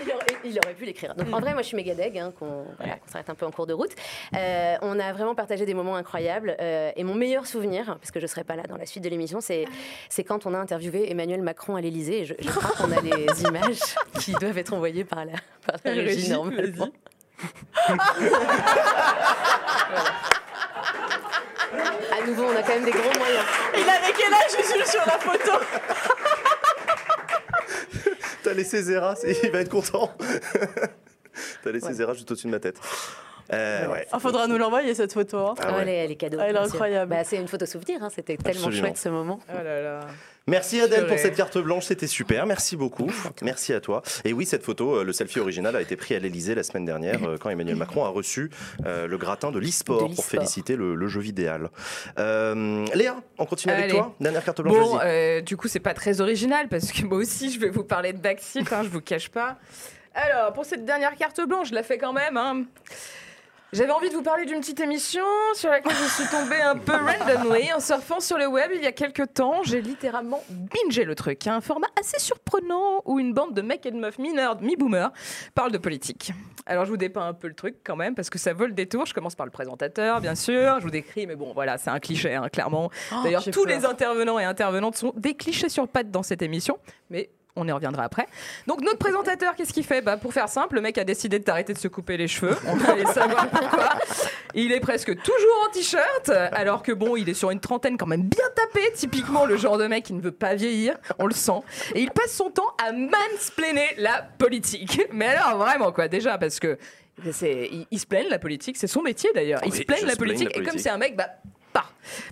il, aurait, il aurait pu l'écrire. Donc en vrai, moi je suis méga deg hein, qu'on voilà, s'arrête un peu en cours de route. Euh, on a vraiment partagé des moments incroyables. euh, et mon meilleur souvenir, parce que je ne serai pas là dans la suite de l'émission, c'est quand on a interviewé Emmanuel Macron à je, je crois qu'on a les images qui doivent être envoyées par la, par la régie, Régie, normalement. À nouveau, on a quand même des gros moyens. Il avait quel âge, Jules, sur la photo? T'as laissé Zera, il va être content. T'as laissé Ouais. Zera juste au-dessus de ma tête. Euh, ouais. Ah, faudra nous l'envoyer cette photo. hein. Ah ouais. elle, est, elle est cadeau. Ah, elle est incroyable. Bah, c'est une photo souvenir, hein, c'était tellement Absolument. chouette ce moment. Oh là là. Merci Adèle pour cette carte blanche, c'était super, merci beaucoup. Merci à toi. Et oui, cette photo, euh, le selfie original a été pris à l'Elysée la semaine dernière euh, quand Emmanuel Macron a reçu euh, le gratin de l'e-sport pour féliciter le, le jeu vidéal. Euh, Léa, on continue avec toi Dernière carte blanche, Bon, euh, du coup, c'est pas très original parce que moi aussi, je vais vous parler de Backseat, hein, je vous cache pas. Alors, pour cette dernière carte blanche, je la fais quand même. hein. J'avais envie de vous parler d'une petite émission sur laquelle je suis tombée un peu randomly en surfant sur le web il y a quelques temps. J'ai littéralement bingé le truc. Un format assez surprenant où une bande de mecs et de meufs mineurs, mi-boomers, parle de politique. Alors je vous dépeins un peu le truc quand même parce que ça vaut le détour. Je commence par le présentateur, bien sûr. Je vous décris, mais bon, voilà, c'est un cliché, hein, clairement. D'ailleurs, j'ai tous peur. les intervenants et intervenantes sont des clichés sur pattes dans cette émission, mais on y reviendra après. Donc notre présentateur, qu'est-ce qu'il fait? Bah, Pour faire simple, le mec a décidé d'arrêter de se couper les cheveux. On va aller savoir pourquoi. Il est presque toujours en t-shirt, alors que bon, il est sur une trentaine quand même bien tapé. Typiquement le genre de mec qui ne veut pas vieillir, on le sent. Et il passe son temps à mansplainer la politique. Mais alors vraiment quoi, déjà parce que il, il se plaigne la politique, c'est son métier d'ailleurs. Il Oui, se plaigne la politique, et comme c'est un mec, bah.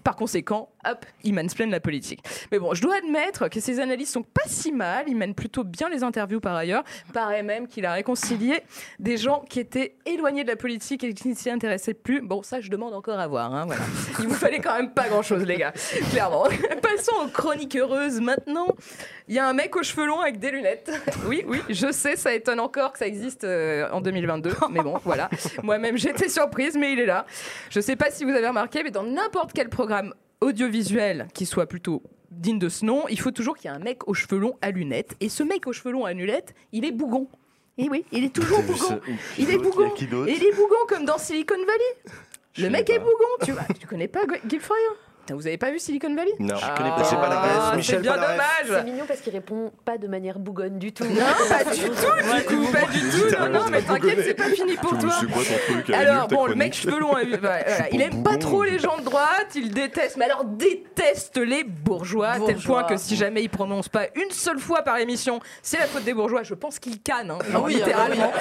Par conséquent, hop, il mansplaine la politique. Mais bon, je dois admettre que ses analyses sont pas si mal. Il mène plutôt bien les interviews par ailleurs. Paraît même qu'il a réconcilié des gens qui étaient éloignés de la politique et qui ne s'y intéressaient plus. Bon, ça, je demande encore à voir. hein, voilà. Il vous fallait quand même pas grand-chose, les gars. Clairement. Passons aux chroniques heureuses maintenant. Il y a un mec aux cheveux longs avec des lunettes. Oui, oui, je sais, ça étonne encore que ça existe euh, en 2022. Mais bon, voilà. Moi-même, j'étais surprise, mais il est là. Je sais pas si vous avez remarqué, mais dans n'importe quel programme audiovisuel qui soit plutôt digne de ce nom, il faut toujours qu'il y ait un mec aux cheveux longs à lunettes. Et ce mec aux cheveux longs à lunettes, il est bougon. Et oui, il est toujours bougon. Il est bougon. Il est bougon comme dans Silicon Valley. Le mec est bougon. Tu, vois, tu connais pas Gu- Guilford Putain, Vous avez pas vu Silicon Valley? Non, Ah, je connais pas. J'ai pas la ref. C'est Michel, bien ref. C'est dommage. mignon parce qu'il répond pas de manière bougonne du tout. Non, pas du tout, du coup, pas du tout. Non, non, mais t'inquiète, c'est pas fini pour toi. truc Alors bon, le mec cheveux longs, euh, il aime pas trop les gens de droite, il déteste, mais alors déteste les bourgeois, à tel point que si jamais il prononce pas une seule fois par émission, c'est la faute des bourgeois. Je pense qu'il canne, hein, oui, littéralement.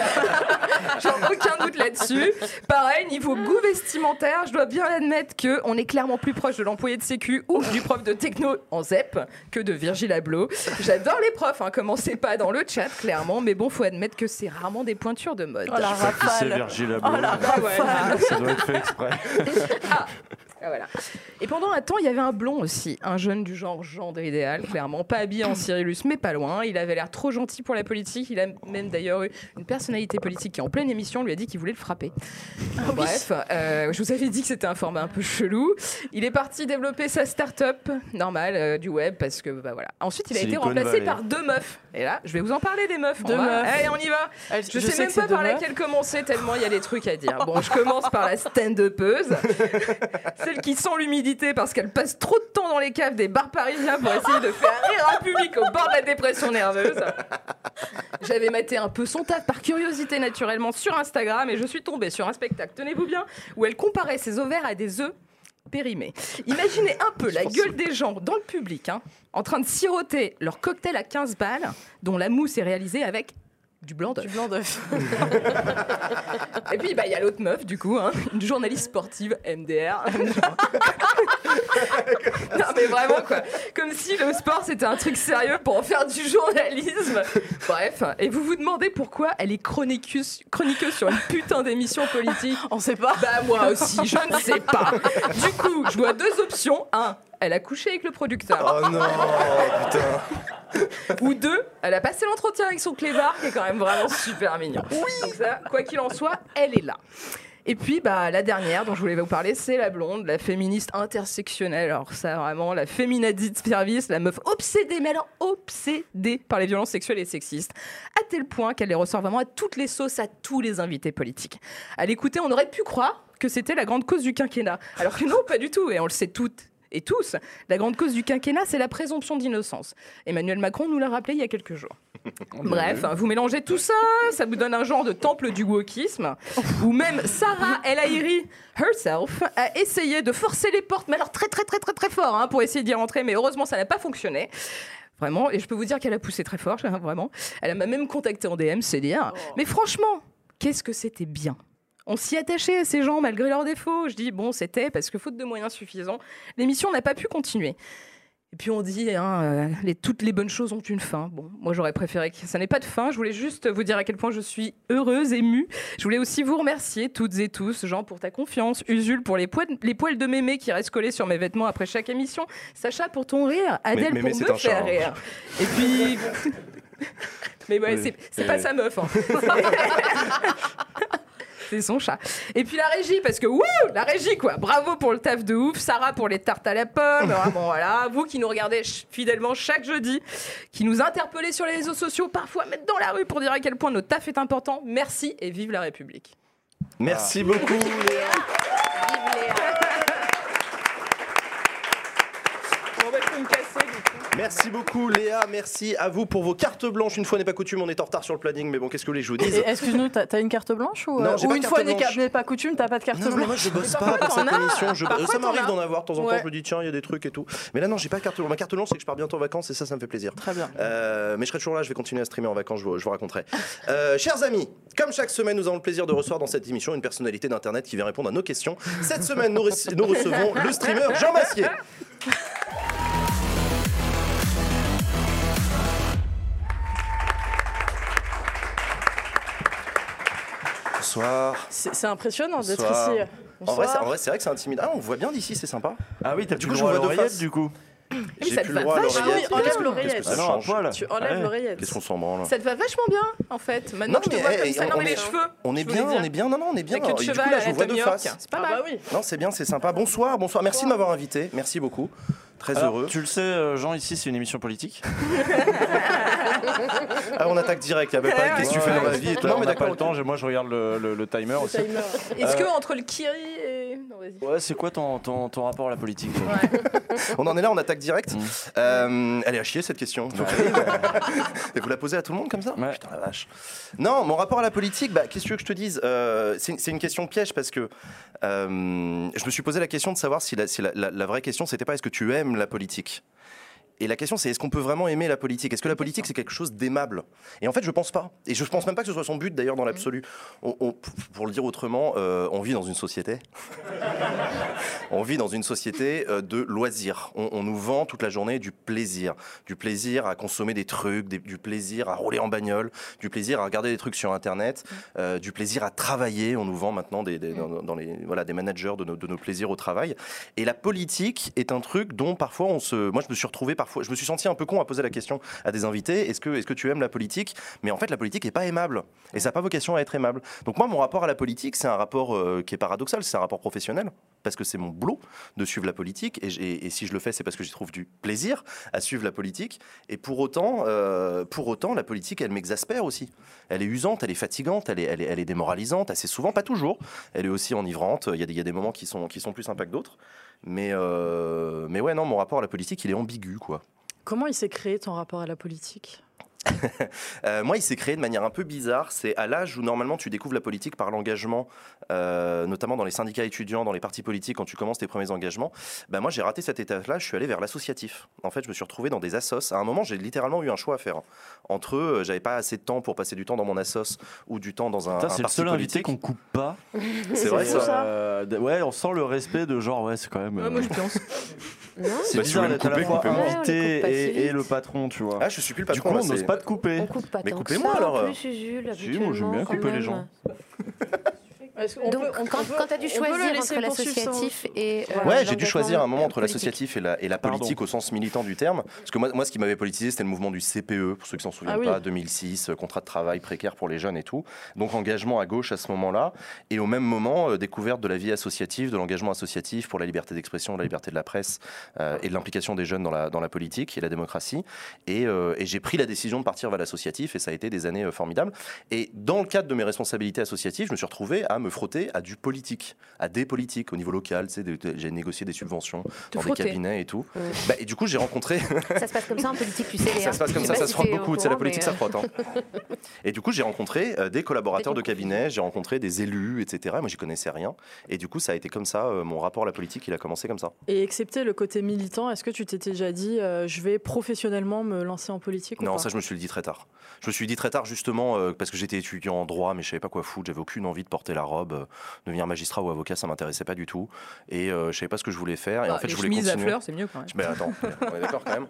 J'ai aucun doute là-dessus. Pareil, niveau goût vestimentaire, je dois bien admettre que on est clairement plus proche de de sécu ou du prof de techno en ZEP que de Virgile Abloh. J'adore les profs, hein, commencez pas dans le chat, clairement, mais bon, faut admettre que c'est rarement des pointures de mode. Oh la C'est rafale. Virgile Oh la Abloh. rafale. Ça doit être fait exprès. Ah, voilà. Et pendant un temps, il y avait un blond aussi, un jeune du genre gendre idéal, clairement, pas habillé en Cyrillus, mais pas loin. Il avait l'air trop gentil pour la politique. Il a même d'ailleurs eu une personnalité politique qui, en pleine émission, lui a dit qu'il voulait le frapper. Ah Bref, euh, je vous avais dit que c'était un format un peu chelou. Il est parti développer sa start-up normale euh, du web parce que, bah voilà. Ensuite, il a été remplacé Valley. par deux meufs. Et là, je vais vous en parler des meufs. Deux On va- meufs. Allez, on y va. Elle- Je, sais, sais même que c'est pas deux par meufs. laquelle commencer tellement il y a des trucs à dire. Bon, je commence par la stand-upeuse, celle qui sent l'humidité parce qu'elle passe trop de temps dans les caves des bars parisiens pour essayer de faire rire un public au bord de la dépression nerveuse. J'avais maté un peu son taf par curiosité naturellement sur Instagram et je suis tombée sur un spectacle, tenez-vous bien, où elle comparait ses ovaires à des œufs périmés. Imaginez un peu la gueule des gens dans le public, hein, en train de siroter leur cocktail à 15 balles, dont la mousse est réalisée avec du blanc d'œuf. Du blanc d'œuf. Et puis, bah, il y a l'autre meuf, du coup, hein, une journaliste sportive, MDR. non, mais vraiment, quoi. Comme si le sport, c'était un truc sérieux pour en faire du journalisme. Bref, et vous vous demandez pourquoi elle est chroniqueuse, chroniqueuse sur une putain d'émission politique On sait pas. Bah, moi aussi, je ne sais pas. Du coup, je vois deux options. Un, elle a couché avec le producteur. Oh non, putain. Ou deux, elle a passé l'entretien avec son clébard, qui est quand même vraiment super mignon. Donc ça, quoi qu'il en soit, elle est là. Et puis, bah, la dernière dont je voulais vous parler, c'est la blonde, la féministe intersectionnelle. Alors ça, vraiment, la féminadie de service, la meuf obsédée, mais alors obsédée par les violences sexuelles et sexistes, à tel point qu'elle les ressort vraiment à toutes les sauces, à tous les invités politiques. À l'écouter, on aurait pu croire que c'était la grande cause du quinquennat. Alors que non, pas du tout, et on le sait toutes et tous, la grande cause du quinquennat, c'est la présomption d'innocence. Emmanuel Macron nous l'a rappelé il y a quelques jours. Bref, vous mélangez tout ça, ça vous donne un genre de temple du wokisme, où même Sarah El Haïry herself a essayé de forcer les portes, mais alors très très très très très fort, hein, pour essayer d'y rentrer, mais heureusement ça n'a pas fonctionné. Vraiment, et je peux vous dire qu'elle a poussé très fort, vraiment. Elle m'a même contacté en DM, c'est dire. Mais franchement, qu'est-ce que c'était bien? On s'y attachait à ces gens malgré leurs défauts. Je dis, bon, c'était parce que faute de moyens suffisants, l'émission n'a pas pu continuer. Et puis on dit, hein, euh, les, toutes les bonnes choses ont une fin. Bon, moi j'aurais préféré que ça n'ait pas de fin. Je voulais juste vous dire à quel point je suis heureuse, émue. Je voulais aussi vous remercier toutes et tous, Jean pour ta confiance, Usul pour les poils, les poils de mémé qui restent collés sur mes vêtements après chaque émission, Sacha pour ton rire, Adèle pour un me faire hein. rire. Et puis... Mais ouais, Oui. c'est- pas sa meuf. hein. C'est son chat. Et puis la régie, parce que wouh, la régie quoi. Bravo pour le taf de ouf. Sarah pour les tartes à la pomme. Ah, vous qui nous regardez fidèlement chaque jeudi, qui nous interpellez sur les réseaux sociaux, parfois même dans la rue pour dire à quel point notre taf est important. Merci et vive la République. Merci beaucoup. On va me casser du coup. Merci beaucoup Léa, merci à vous pour vos cartes blanches. Une fois n'est pas coutume, on est en retard sur le planning, mais bon, qu'est-ce que vous voulez que je vous dise Et Excuse-nous, t'as une carte blanche ou, Non, euh, ou une fois n'est pas coutume, t'as pas de carte Non, mais blanche moi je bosse pas pour cette émission. Je... Ça m'arrive d'en avoir de temps en temps. Ouais. Je me dis, tiens, il y a des trucs et tout. Mais là, non, j'ai pas carte blanche. Ma carte blanche, c'est que je pars bientôt en vacances et ça, ça me fait plaisir. Très bien. Euh, mais je serai toujours là, je vais continuer à streamer en vacances, je vous, je vous raconterai. Euh, chers amis, comme chaque semaine, nous avons le plaisir de recevoir dans cette émission une personnalité d'Internet qui vient répondre à nos questions. Cette semaine, nous recevons le streamer Jean Massier. Bonsoir. C'est impressionnant d'être ici. En vrai, c'est- Bonsoir. en vrai, c'est vrai que c'est intimidant. Ah, on voit bien d'ici, c'est sympa. Ah oui, t'as Du plus coup, le je vois de l'oreillette du coup. J'ai ça plus te le va droit à vachement l'oreillette. enlève l'oreillette. Ah. Tu enlèves Ouais. l'oreillette. Qu'est-ce qu'on s'en branle Ça te va vachement bien, en fait. Maintenant, Non, je te mais, vois comme ça. on- Non, on mais les est- cheveux. On est bien, on est bien. Non, non, on est bien. De du coup, là, je vois de face. C'est pas mal. oui. Non, c'est bien, c'est sympa. Bonsoir, bonsoir. Merci de m'avoir invité. Merci beaucoup. Très Alors, heureux. Tu le sais, euh, Jean, ici, c'est une émission politique. Ah, on attaque direct. Il y avait pas qu'est-ce que tu fais dans la vie et tout. Non, mais on n'a pas d'accord. le temps. j'ai- Moi, je regarde le, le- le timer aussi. Est-ce Euh, que entre le Kiri et. Non, vas-y. Ouais, c'est quoi ton, ton, ton rapport à la politique On en est là, on attaque direct. Mm. Euh, elle est à chier cette question. Et vous la posez à tout le monde comme ça Ouais. Putain la vache. Non, mon rapport à la politique, bah, qu'est-ce que tu veux que je te dise Euh, C'est c'est une question piège parce que euh, je me suis posé la question de savoir si la, si la- la- la vraie question c'était pas est-ce que tu aimes la politique et la question, c'est est-ce qu'on peut vraiment aimer la politique? Est-ce que la politique, c'est quelque chose d'aimable? Et en fait, je pense pas. Et je pense même pas que ce soit son but, d'ailleurs, dans l'absolu. On- on- pour le dire autrement, euh, on vit dans une société. on vit dans une société euh, de loisirs. On, on nous vend toute la journée du plaisir. Du plaisir à consommer des trucs, des- du plaisir à rouler en bagnole, du plaisir à regarder des trucs sur Internet, euh, du plaisir à travailler. On nous vend maintenant des, des- dans, dans les, voilà, des managers de nos, de nos plaisirs au travail. Et la politique est un truc dont parfois on se. Moi, je me suis retrouvé parfois. Je me suis senti un peu con à poser la question à des invités est-ce que, est que tu aimes la politique? Mais en fait, la politique n'est pas aimable. Et ça n'a pas vocation à être aimable. Donc, moi, mon rapport à la politique, c'est un rapport euh, qui est paradoxal. C'est un rapport professionnel. Parce que c'est mon boulot de suivre la politique. Et, si je le fais, c'est parce que j'y trouve du plaisir à suivre la politique. Et pour autant, euh, pour autant la politique, elle m'exaspère aussi. Elle est usante, elle est fatigante, elle est, elle est, démoralisante, assez souvent, pas toujours. Elle est aussi enivrante. Il y a des, moments qui sont, qui sont plus sympas que d'autres. Mais, euh, mais ouais, non, mon rapport à la politique, il est ambigu, quoi. Comment il s'est créé ton rapport à la politique? Euh, moi, il s'est créé de manière un peu bizarre. C'est à l'âge où normalement tu découvres la politique par l'engagement, euh, notamment dans les syndicats étudiants, dans les partis politiques, quand tu commences tes premiers engagements. Ben, moi, j'ai raté cette étape-là. Je suis allé vers l'associatif. En fait, je me suis retrouvé dans des assos. À un moment, j'ai littéralement eu un choix à faire. Entre eux, j'avais pas assez de temps pour passer du temps dans mon assos ou du temps dans un, Putain, un c'est le seul invité qu'on coupe pas. C'est vrai ça. ça. Euh, ouais, on sent le respect de genre, ouais, c'est quand même. Ouais, moi, je pense. C'est Bah, bizarre d'être à la fois invité et, le patron, tu vois. Ah, je suis plus le du patron. coup, là, on n'ose c'est- pas te couper. On coupe pas Mais tant coupez-moi, alors, en plus, Jules, Si, moi, j'aime bien couper les gens. Donc, peut- on quand, quand tu as dû choisir entre l'associatif et. euh, Ouais, j'ai dû choisir un moment entre l'associatif et la, et la Pardon. politique au sens militant du terme. Parce que moi, moi ce qui m'avait politisé, c'était le mouvement du CPE, pour ceux qui s'en souviennent Ah oui. pas, 2006, euh, contrat de travail précaire pour les jeunes et tout. Donc engagement à gauche à ce moment-là. Et au même moment, euh, découverte de la vie associative, de l'engagement associatif pour la liberté d'expression, la liberté de la presse euh, et de l'implication des jeunes dans la, dans la politique et la démocratie. Et, euh, et j'ai pris la décision de partir vers l'associatif et ça a été des années euh, formidables. Et dans le cadre de mes responsabilités associatives, je me suis retrouvé à me frotter à du politique, à des politiques au niveau local. J'ai négocié des subventions dans frotter. des cabinets et tout. Ouais. Bah, et du coup, j'ai rencontré. Ça se passe comme ça en politique, tu sais. ça se passe comme ça, ça se frotte beaucoup. C'est la politique, ça frotte. hein. Et du coup, j'ai rencontré euh, des collaborateurs de cabinet, j'ai rencontré des élus, etc. Moi, j'y connaissais rien. Et du coup, ça a été comme ça. euh, mon rapport à la politique, il a commencé comme ça. Et excepté le côté militant, est-ce que tu t'étais déjà dit euh, je vais professionnellement me lancer en politique ou Non, pas? ça, je me suis le dit très tard. Je me suis dit très tard, justement, euh, parce que j'étais étudiant en droit, mais je savais pas quoi foutre. J'avais aucune envie de porter la robe. Euh, devenir magistrat ou avocat, ça m'intéressait pas du tout. Et euh, je savais pas ce que je voulais faire. Et Ah, en fait, les je voulais chemises à continuer. fleurs, c'est mieux quand même. Mais attends, on est d'accord quand même.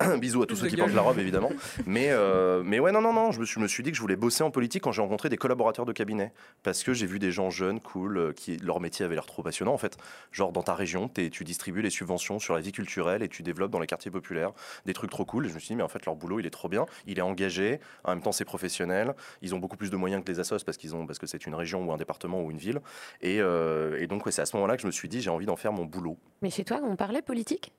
Bisous à tous ceux qui portent la robe, évidemment. Mais, euh, mais ouais, non, non, non, je me, suis, je me suis dit que je voulais bosser en politique quand j'ai rencontré des collaborateurs de cabinet. Parce que j'ai vu des gens jeunes, cool, qui leur métier avait l'air trop passionnant. En fait, genre dans ta région, t'es- tu distribues les subventions sur la vie culturelle et tu développes dans les quartiers populaires des trucs trop cool. Et je me suis dit, mais en fait, leur boulot, il est trop bien. Il est engagé. En même temps, c'est professionnel. Ils ont beaucoup plus de moyens que les assos parce qu'ils ont, parce que c'est une région ou un département ou une ville. Et, euh, donc, c'est à ce moment-là que je me suis dit, j'ai envie d'en faire mon boulot. Mais chez toi, on parlait politique?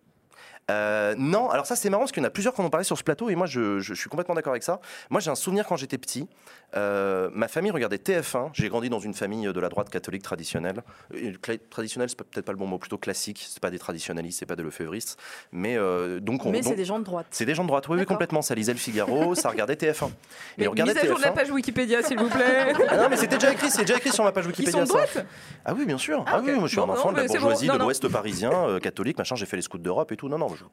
Euh, non, alors ça c'est marrant parce qu'il y en a plusieurs qui en ont parlé sur ce plateau et moi je, je- je suis complètement d'accord avec ça. Moi j'ai un souvenir quand j'étais petit, euh, ma famille regardait TF1, j'ai grandi dans une famille de la droite catholique traditionnelle. Euh, Traditionnelle c'est peut-être pas le bon mot, plutôt classique, c'est pas des traditionnalistes, c'est pas des lefebvristes, mais euh, donc on... Mais c'est des gens de droite. c'est des gens de droite, oui, oui, complètement. Ça lisait le Figaro, ça regardait TF1. Et on regardait mise à jour de la TF1. page Wikipédia, s'il vous plaît. Ah non, mais c'était déjà écrit, c'est déjà écrit sur ma page Ils Wikipédia. sont de ça. droite Ah oui, bien sûr. Ah, Ah, oui, moi je suis un enfant non, de la mais bon. bourgeoisie Non, de l'Ouest parisien, catholique, machin. J'ai fait les scouts d'Europe et tout. Non, non. Je-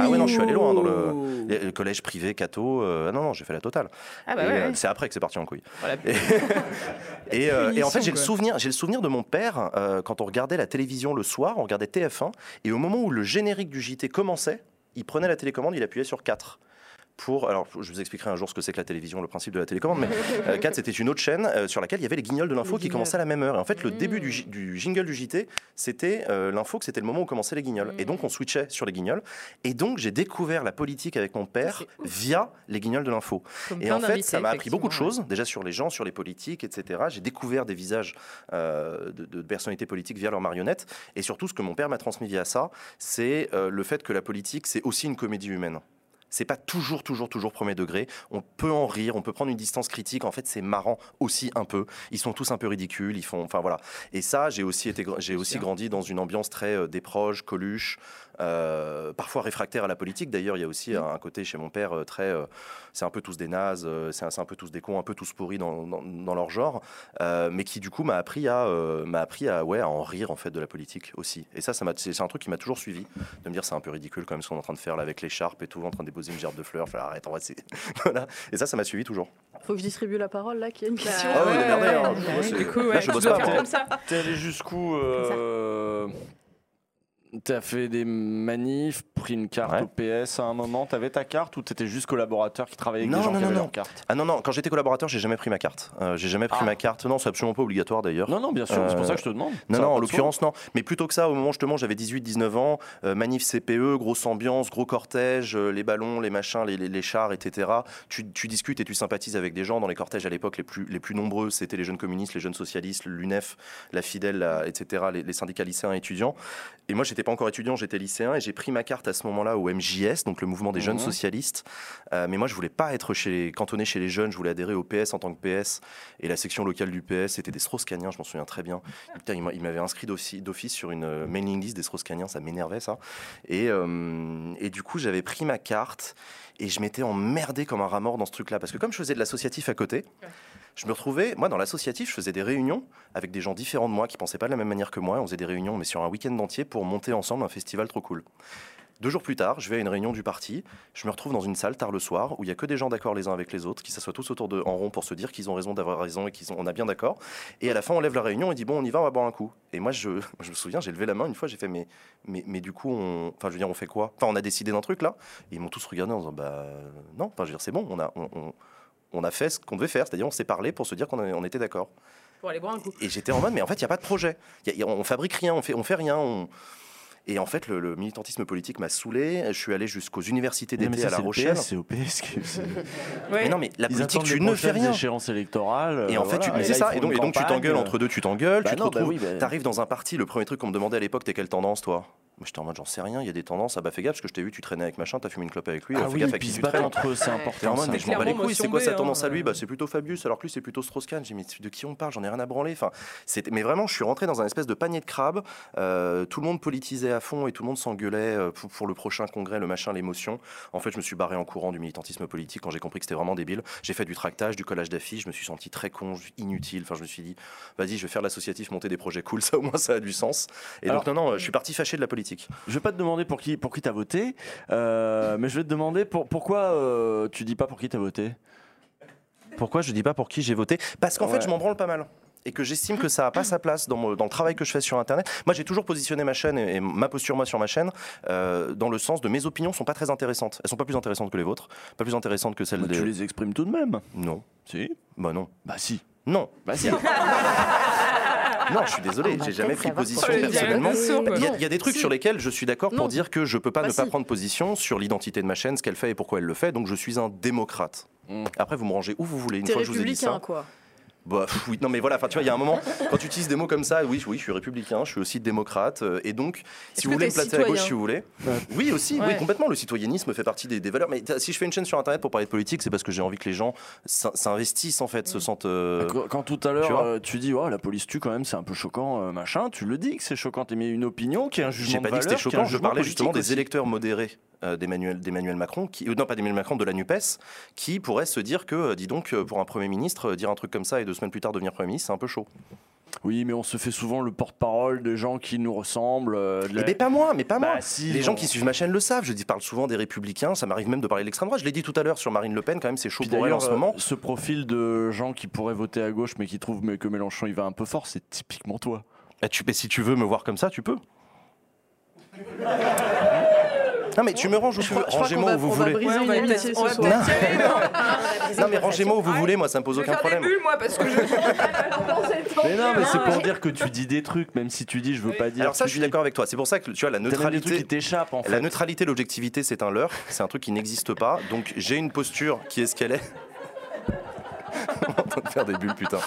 Ah oui, non, je suis allé loin dans le, le collège privé catho. euh, non, non, j'ai fait la totale. Ah bah ouais, euh, ouais. c'est après que c'est parti en couille. Voilà. Et, euh, et en fait, j'ai le souvenir, j'ai le souvenir de mon père euh, quand on regardait la télévision le soir, on regardait TF1, et au moment où le générique du JT commençait, il prenait la télécommande, il appuyait sur 4. Pour, alors, je vous expliquerai un jour ce que c'est que la télévision, le principe de la télécommande, mais euh, 4, c'était une autre chaîne euh, sur laquelle il y avait les guignols de l'info qui commençaient à la même heure. Et en fait, le Mm. début du, ji- du jingle du JT, c'était euh, l'info que c'était le moment où commençaient les guignols. Et donc, on switchait sur les guignols. Et donc, j'ai découvert la politique avec mon père via les guignols de l'info. Et en fait, ça m'a appris beaucoup de choses, déjà sur les gens, sur les politiques, etc. J'ai découvert des visages euh, de, de personnalités politiques via leurs marionnettes. Et surtout, ce que mon père m'a transmis via ça, c'est le fait que la politique, c'est aussi une comédie humaine. C'est pas toujours, toujours, toujours premier degré. On peut en rire, on peut prendre une distance critique. En fait, c'est marrant aussi un peu. Ils sont tous un peu ridicules. Ils font, enfin voilà. Et ça, j'ai aussi été, j'ai aussi grandi dans une ambiance très euh, des proches, Coluche, euh, parfois réfractaire à la politique. D'ailleurs, il y a aussi un côté chez mon père euh, très, euh, c'est un peu tous des nazes, c'est un, peu tous des cons, un peu tous pourris dans, dans- dans leur genre, mais qui du coup m'a appris à, m'a appris à, ouais, à en rire en fait de la politique aussi. Et ça, ça m'a, c'est c'est un truc qui m'a toujours suivi, de me dire c'est un peu ridicule quand même ce qu'on est en train de faire là avec l'écharpe et tout, en train de déposer une gerbe de fleurs. Fais, arrête, en vrai, c'est voilà. Et ça, ça m'a suivi toujours. Faut que je distribue la parole là, qui a une question. Ah oui, ouais, démerdez, ouais, hein. Du coup, ouais, je bosse pas. T'es allé jusqu'où euh, T'as fait des manifs, pris une carte Ouais. au PS à un moment. T'avais ta carte ou t'étais juste collaborateur qui travaillait avec Non, des gens non, qui non, avaient non. leur carte Ah non, non, quand j'étais collaborateur, j'ai jamais pris ma carte. Euh, j'ai jamais pris Ah. ma carte. Non, c'est absolument pas obligatoire d'ailleurs. Non, non, bien sûr. C'est pour ça que je te demande. Non, Ça non, en l'occurrence, non. Mais plutôt que ça, au moment où justement j'avais 18-19 ans, euh, manif CPE, grosse ambiance, gros cortège, euh, les ballons, les machins, les, les- les chars, etc. Tu, tu discutes et tu sympathises avec des gens. Dans les cortèges à l'époque, les plus, les plus nombreux, c'était les jeunes communistes, les jeunes socialistes, l'UNEF, la Fidèle, la- etc., les, les syndicats lycéens et étudiants. Et moi, j'étais pas encore étudiant, j'étais lycéen et j'ai pris ma carte à ce moment-là au MJS, donc le mouvement des jeunes Mhm. socialistes. Euh, mais moi, je voulais pas être chez les, cantonné chez les jeunes, je voulais adhérer au PS en tant que PS. Et la section locale du PS, c'était des Strauss-Caniens, je m'en souviens très bien. Putain, il m'a- il m'avait inscrit d'office d'office sur une euh, mailing list des Strauss-Caniens, ça m'énervait ça. Et, euh, et du coup, j'avais pris ma carte et je m'étais emmerdé comme un rat mort dans ce truc-là. Parce que comme je faisais de l'associatif à côté, je me retrouvais, moi dans l'associatif, je faisais des réunions avec des gens différents de moi qui pensaient pas de la même manière que moi. On faisait des réunions, mais sur un week-end entier pour monter ensemble un festival trop cool. Deux jours plus tard, je vais à une réunion du parti. Je me retrouve dans une salle tard le soir où il y a que des gens d'accord les uns avec les autres, qui s'assoient tous autour de en rond pour se dire qu'ils ont raison d'avoir raison et qu'ils ont, on a bien d'accord. Et à la fin, on lève la réunion et dit bon, on y va, on va boire un coup. Et moi, je, je me souviens, j'ai levé la main une fois, j'ai fait mais, mais, mais du coup, on, je veux dire, on fait quoi? Enfin, on a décidé d'un truc là. Et ils m'ont tous regardé en disant bah non, enfin, je veux dire, c'est bon, on a, on, on- on a fait ce qu'on devait faire, c'est-à-dire on s'est parlé pour se dire qu'on on était d'accord. Pour aller boire un coup. Et j'étais en mode, mais en fait, il n'y a pas de projet. Y a- y a- on fabrique rien, on fait, on fait rien. on- Et en fait, le, le militantisme politique m'a saoulé. Je suis allé jusqu'aux universités d'été à La Rochelle. C'est au PS qui. Mais non, mais la politique, tu ne fais rien. échéances électorales. Et en euh, fait, tu voilà. c'est ça. Et donc, et donc tu t'engueules entre deux, tu t'engueules, bah tu te bah retrouves. oui, bah- T'arrives dans un parti, le premier truc qu'on me demandait à l'époque, t'es quelle tendance, toi? Moi, J'étais en mode, j'en sais rien, il y a des tendances. Ah bah fais gaffe, parce que je t'ai vu, tu traînais avec machin, t'as fumé une clope avec lui. Ah alors fais oui, gaffe avec qui tu traînes. entre eux, c'est en important. mode, ça. mais je m'en bats les couilles, c'est quoi sa tendance à hein, lui? Euh. bah, C'est plutôt Fabius, alors que lui, c'est plutôt Strauss-Kahn. J'ai dit, mais de qui on parle J'en ai rien à branler. Enfin, mais vraiment, je suis rentré dans un espèce de panier de crabes. Euh, tout le monde politisait à fond et tout le monde s'engueulait euh, pour, pour le prochain congrès, le machin, l'émotion. En fait, je me suis barré en courant du militantisme politique quand j'ai compris que c'était vraiment débile. J'ai fait du tractage, du collage d'affiches, je me suis senti très con, inutile. Enfin, je me suis dit, vas-y, je vais faire l'associatif, monter des projets cool, ça au moins ça a du sens. Et Alors- donc, non, non, je suis parti fâché de la politique. Je vais pas te demander pour qui, pour qui t'as voté, euh, mais je vais te demander pour, pourquoi euh, tu dis pas pour qui t'as voté. Pourquoi je dis pas pour qui j'ai voté? Parce qu'en Ouais. fait, je m'en branle pas mal. Et que j'estime que ça n'a pas sa place dans, mon- dans le travail que je fais sur Internet. Moi, j'ai toujours positionné ma chaîne et, et ma posture, moi, sur ma chaîne, euh, dans le sens de mes opinions sont pas très intéressantes. Elles sont pas plus intéressantes que les vôtres, pas plus intéressantes que celles Bah, des. Tu les exprimes tout de même. Non. Si. Bah non. Bah si. Non. Bah si. Non, je suis désolé, j'ai jamais pris position personnellement. Il y, a, il y a des trucs Si. sur lesquels je suis d'accord pour dire que je peux pas Bah ne pas si. prendre position sur l'identité de ma chaîne, ce qu'elle fait et pourquoi elle le fait. Donc je suis un démocrate. Mm. Après, vous me rangez où vous voulez. Une fois que je vous ai dit ça. quoi. Bah, pff, oui, non mais voilà, enfin tu vois, il y a un moment, quand tu utilises des mots comme ça, oui, oui, je suis républicain, je suis aussi démocrate, euh, et donc, si vous voulez me placer à gauche, si vous voulez. Oui, aussi, oui, complètement, le citoyennisme fait partie des, des valeurs. Mais si je fais une chaîne sur Internet pour parler de politique, c'est parce que j'ai envie que les gens s'in- s'investissent en fait, se sentent. euh, Quand, quand tout à tu l'heure vois. euh, tu dis oh, la police tue quand même c'est un peu choquant euh, machin tu le dis que c'est choquant. T'as mis une opinion qui est un jugement J'ai pas de dit que c'était choquant, je parlais justement des électeurs modérés d'Emmanuel d'Emmanuel Macron, qui, euh, non pas d'Emmanuel Macron, de la NUPES, qui pourraient se dire que, dis donc, pour un Premier ministre, dire un truc comme ça et deux semaines plus tard devenir Premier ministre, c'est un peu chaud. oui mais on se fait souvent le porte-parole des gens qui nous ressemblent euh, de Eh pas moi, mais pas moi. Bah, si, Les bon. gens qui suivent ma chaîne le savent. Je dis, parle souvent des républicains. Ça m'arrive même de parler de l'extrême droite. Je l'ai dit tout à l'heure sur Marine Le Pen. Quand même, c'est chaud Puis pour elle en d'ailleurs, ce euh, moment. ce profil de gens qui pourraient voter à gauche mais qui trouvent que Mélenchon il va un peu fort, c'est typiquement toi. Eh, tu, mais si tu veux me voir comme ça, tu peux. Non mais tu me ranges où tu veux. Rangez-moi va, où vous va voulez. va va non mais rangez-moi où vous voulez. Moi, ça me pose aucun problème. bulles, moi, parce que je. Mais non mais c'est pour dire que tu dis des trucs même si tu dis je veux pas dire. Alors ça, je suis d'accord avec toi. C'est pour ça que tu vois la neutralité. qui t'échappent en fait. La neutralité, l'objectivité, c'est un leurre. C'est un truc qui n'existe pas. Donc j'ai une posture qui est ce qu'elle est. On est en train de faire des bulles, putain.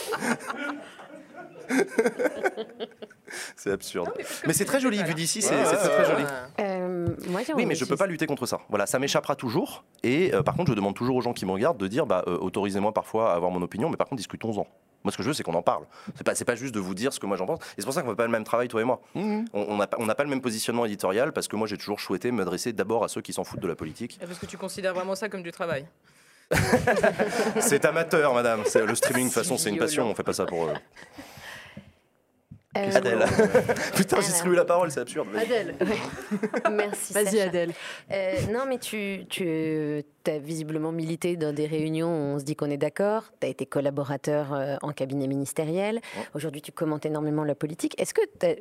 c'est absurde. Mais c'est très joli, vu d'ici, c'est très, très joli. Euh, moi, Oui, mais je de- peux pas lutter contre ça. Voilà, ça m'échappera toujours. Et euh, par contre, je demande toujours aux gens qui me regardent de dire, bah, euh, autorisez-moi parfois à avoir mon opinion, mais par contre, discutons-en. Moi, ce que je veux, c'est qu'on en parle. C'est pas, pas juste de vous dire ce que moi j'en pense. Et c'est pour ça qu'on fait pas le même travail, toi et moi. Mhm. On n'a pas, on n'a pas le même positionnement éditorial parce que moi, j'ai toujours souhaité m'adresser d'abord à ceux qui s'en foutent de la politique. Parce que tu considères vraiment ça comme du travail. C'est amateur, madame. Le streaming, de toute façon, C'est une passion. On fait pas ça pour. euh, Euh, Adèle. Putain, j'ai distribué la parole, c'est absurde. Adèle, Merci. vas-y. Adèle. Euh, non, mais tu, tu as visiblement milité dans des réunions où on se dit qu'on est d'accord. Tu as été collaborateur euh, en cabinet ministériel. Aujourd'hui, tu commentes énormément la politique. Est-ce que tu as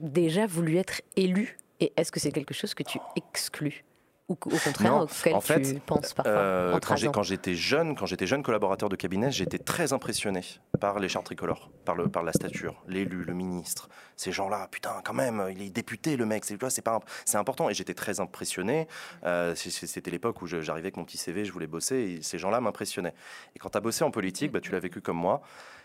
déjà voulu être élu? Et est-ce que c'est quelque chose que tu exclus? Ou qu'au contraire, Non, auquel en fait, tu penses parfois Euh, quand j'étais jeune, quand j'étais jeune collaborateur de cabinet, j'étais très impressionné par les chartes tricolores, par, le, par la stature, l'élu, le ministre, ces gens-là. Putain, quand même, il est député, le mec. C'est c'est pas, c'est important. Et j'étais très impressionné. Euh, C'était l'époque où j'arrivais avec mon petit CV, je voulais bosser, et ces gens-là m'impressionnaient. Et quand tu as bossé en politique, bah, tu l'as vécu comme moi.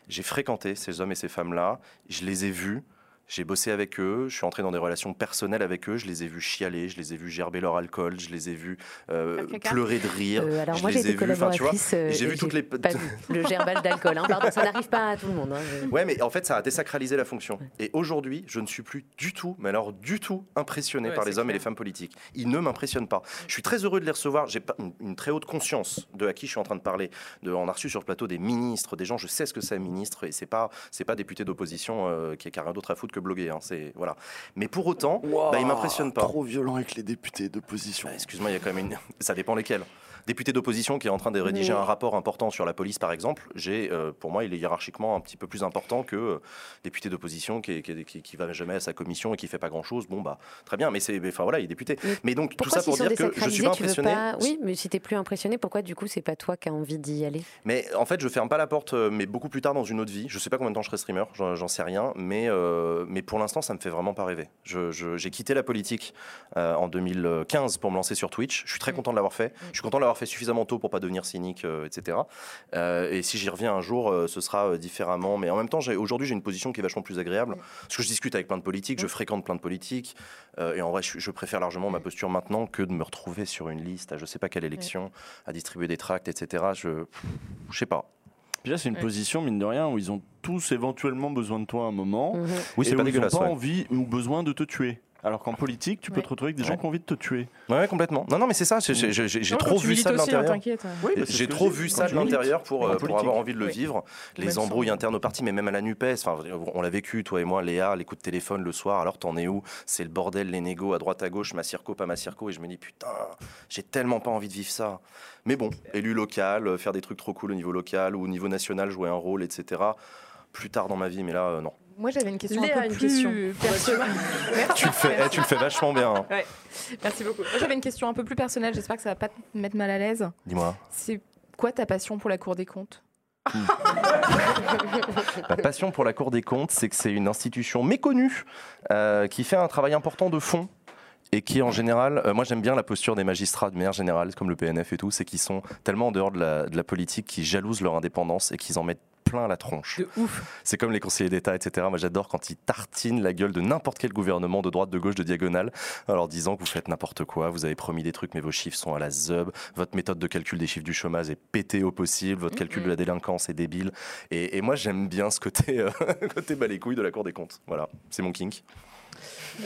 J'ai fréquenté ces hommes et ces femmes-là. Je les ai vus. J'ai bossé avec eux, je suis entré dans des relations personnelles avec eux, je les ai vus chialer, je les ai vus gerber leur alcool, je les ai vus euh, pleurer de rire. Euh, alors je moi les j'ai ai été vus, enfin, tu vois, collaboratrice. euh, j'ai vu toutes les- pas vu le gerbal d'alcool. hein. Pardon, ça n'arrive pas à tout le monde. hein. Je- Ouais, mais en fait, ça a désacralisé la fonction. Et aujourd'hui, je ne suis plus du tout, mais alors du tout, impressionné Ouais, par les hommes et les femmes politiques. Ils ne m'impressionnent pas. Je suis très heureux de les recevoir. J'ai une, une très haute conscience de à qui je suis en train de parler. De, on a reçu sur le plateau des ministres, des gens. Je sais ce que c'est un ministre, et c'est pas, c'est pas député d'opposition euh, qui a rien d'autre à foutre que bloguer. hein. C'est voilà. Mais pour autant, Waouh, bah, ils m'impressionnent pas. Trop violent avec les députés d'opposition. Bah, Excuse-moi, il y a quand même une. Ça dépend lesquels. Député d'opposition qui est en train de rédiger un rapport important sur la police, par exemple, j'ai, euh, pour moi, il est hiérarchiquement un petit peu plus important que euh, député d'opposition qui, qui, est- qui- qui va jamais à sa commission et qui fait pas grand-chose. Bon, bah, très bien, mais c'est, enfin voilà, il est député. Mais Mais donc tout ça pour dire que je suis pas impressionné. pas Oui, mais si t'es plus impressionné, pourquoi du coup c'est pas toi qui as envie d'y aller? Mais en fait, je ferme pas la porte, euh, mais beaucoup plus tard dans une autre vie. Je sais pas combien de temps je serai streamer, j'en sais rien, mais, euh, mais pour l'instant, ça me fait vraiment pas rêver. J'ai quitté la politique en 2015 pour me lancer sur Twitch. Je suis très content de l'avoir fait. Je suis content de l'avoir fait suffisamment tôt pour pas devenir cynique, euh, etc. Euh, et si j'y reviens un jour, euh, ce sera euh, différemment. Mais en même temps, j'ai- aujourd'hui, j'ai une position qui est vachement plus agréable. Parce que je discute avec plein de politiques, je fréquente plein de politiques. euh, et en vrai, je, je préfère largement ma posture maintenant que de me retrouver sur une liste à je sais pas quelle élection, à distribuer des tracts, etc. Je, je sais pas. Puis là, c'est une Ouais. position, mine de rien, où ils ont tous éventuellement besoin de toi à un moment. Mhm. Oui, c'est pas ils n'ont pas ouais. envie ou besoin de te tuer. Alors qu'en politique, tu peux Ouais. te retrouver avec des gens Ouais. qui ont envie de te tuer. Ouais, complètement. Non, non, mais c'est ça. j'ai- trop vu ça de hein, l'intérieur. Oui, bah, J'ai trop vu ça de l'intérieur pour, euh, pour avoir envie de le Oui. vivre. Les même embrouilles internes au parti, mais même à la NUPES. Enfin, on l'a vécu, toi et moi, Léa, les coups de téléphone le soir. Alors, t'en es où? C'est le bordel, les négos à droite, à gauche, ma circo, pas ma circo. Et je me dis, putain, j'ai tellement pas envie de vivre ça. Mais bon, élu local, euh, faire des trucs trop cool au niveau local ou au niveau national, jouer un rôle, etc. Plus tard dans ma vie, mais là, euh, non. Moi, j'avais une question Léa un a peu une plus question. personnelle. Tu le fais, eh, tu le fais vachement bien. hein. Merci beaucoup. Moi, j'avais une question un peu plus personnelle. J'espère que ça va pas te mettre mal à l'aise. Dis-moi. C'est quoi ta passion pour la Cour des comptes? Ma passion pour la Cour des comptes, c'est que c'est une institution méconnue euh, qui fait un travail important de fond. Et qui en général, euh, moi j'aime bien la posture des magistrats de manière générale, comme le PNF et tout, c'est qu'ils sont tellement en dehors de la, de la politique qu'ils jalousent leur indépendance et qu'ils en mettent plein la tronche. De ouf. C'est comme les conseillers d'État, etc. Moi, j'adore quand ils tartinent la gueule de n'importe quel gouvernement, de droite, de gauche, de diagonale, en leur disant que vous faites n'importe quoi, vous avez promis des trucs, mais vos chiffres sont à la zeub, votre méthode de calcul des chiffres du chômage est pétée au possible, votre calcul de la délinquance est débile. Et, et moi, j'aime bien ce côté, euh, côté bas les couilles de la Cour des comptes. Voilà, c'est mon kink.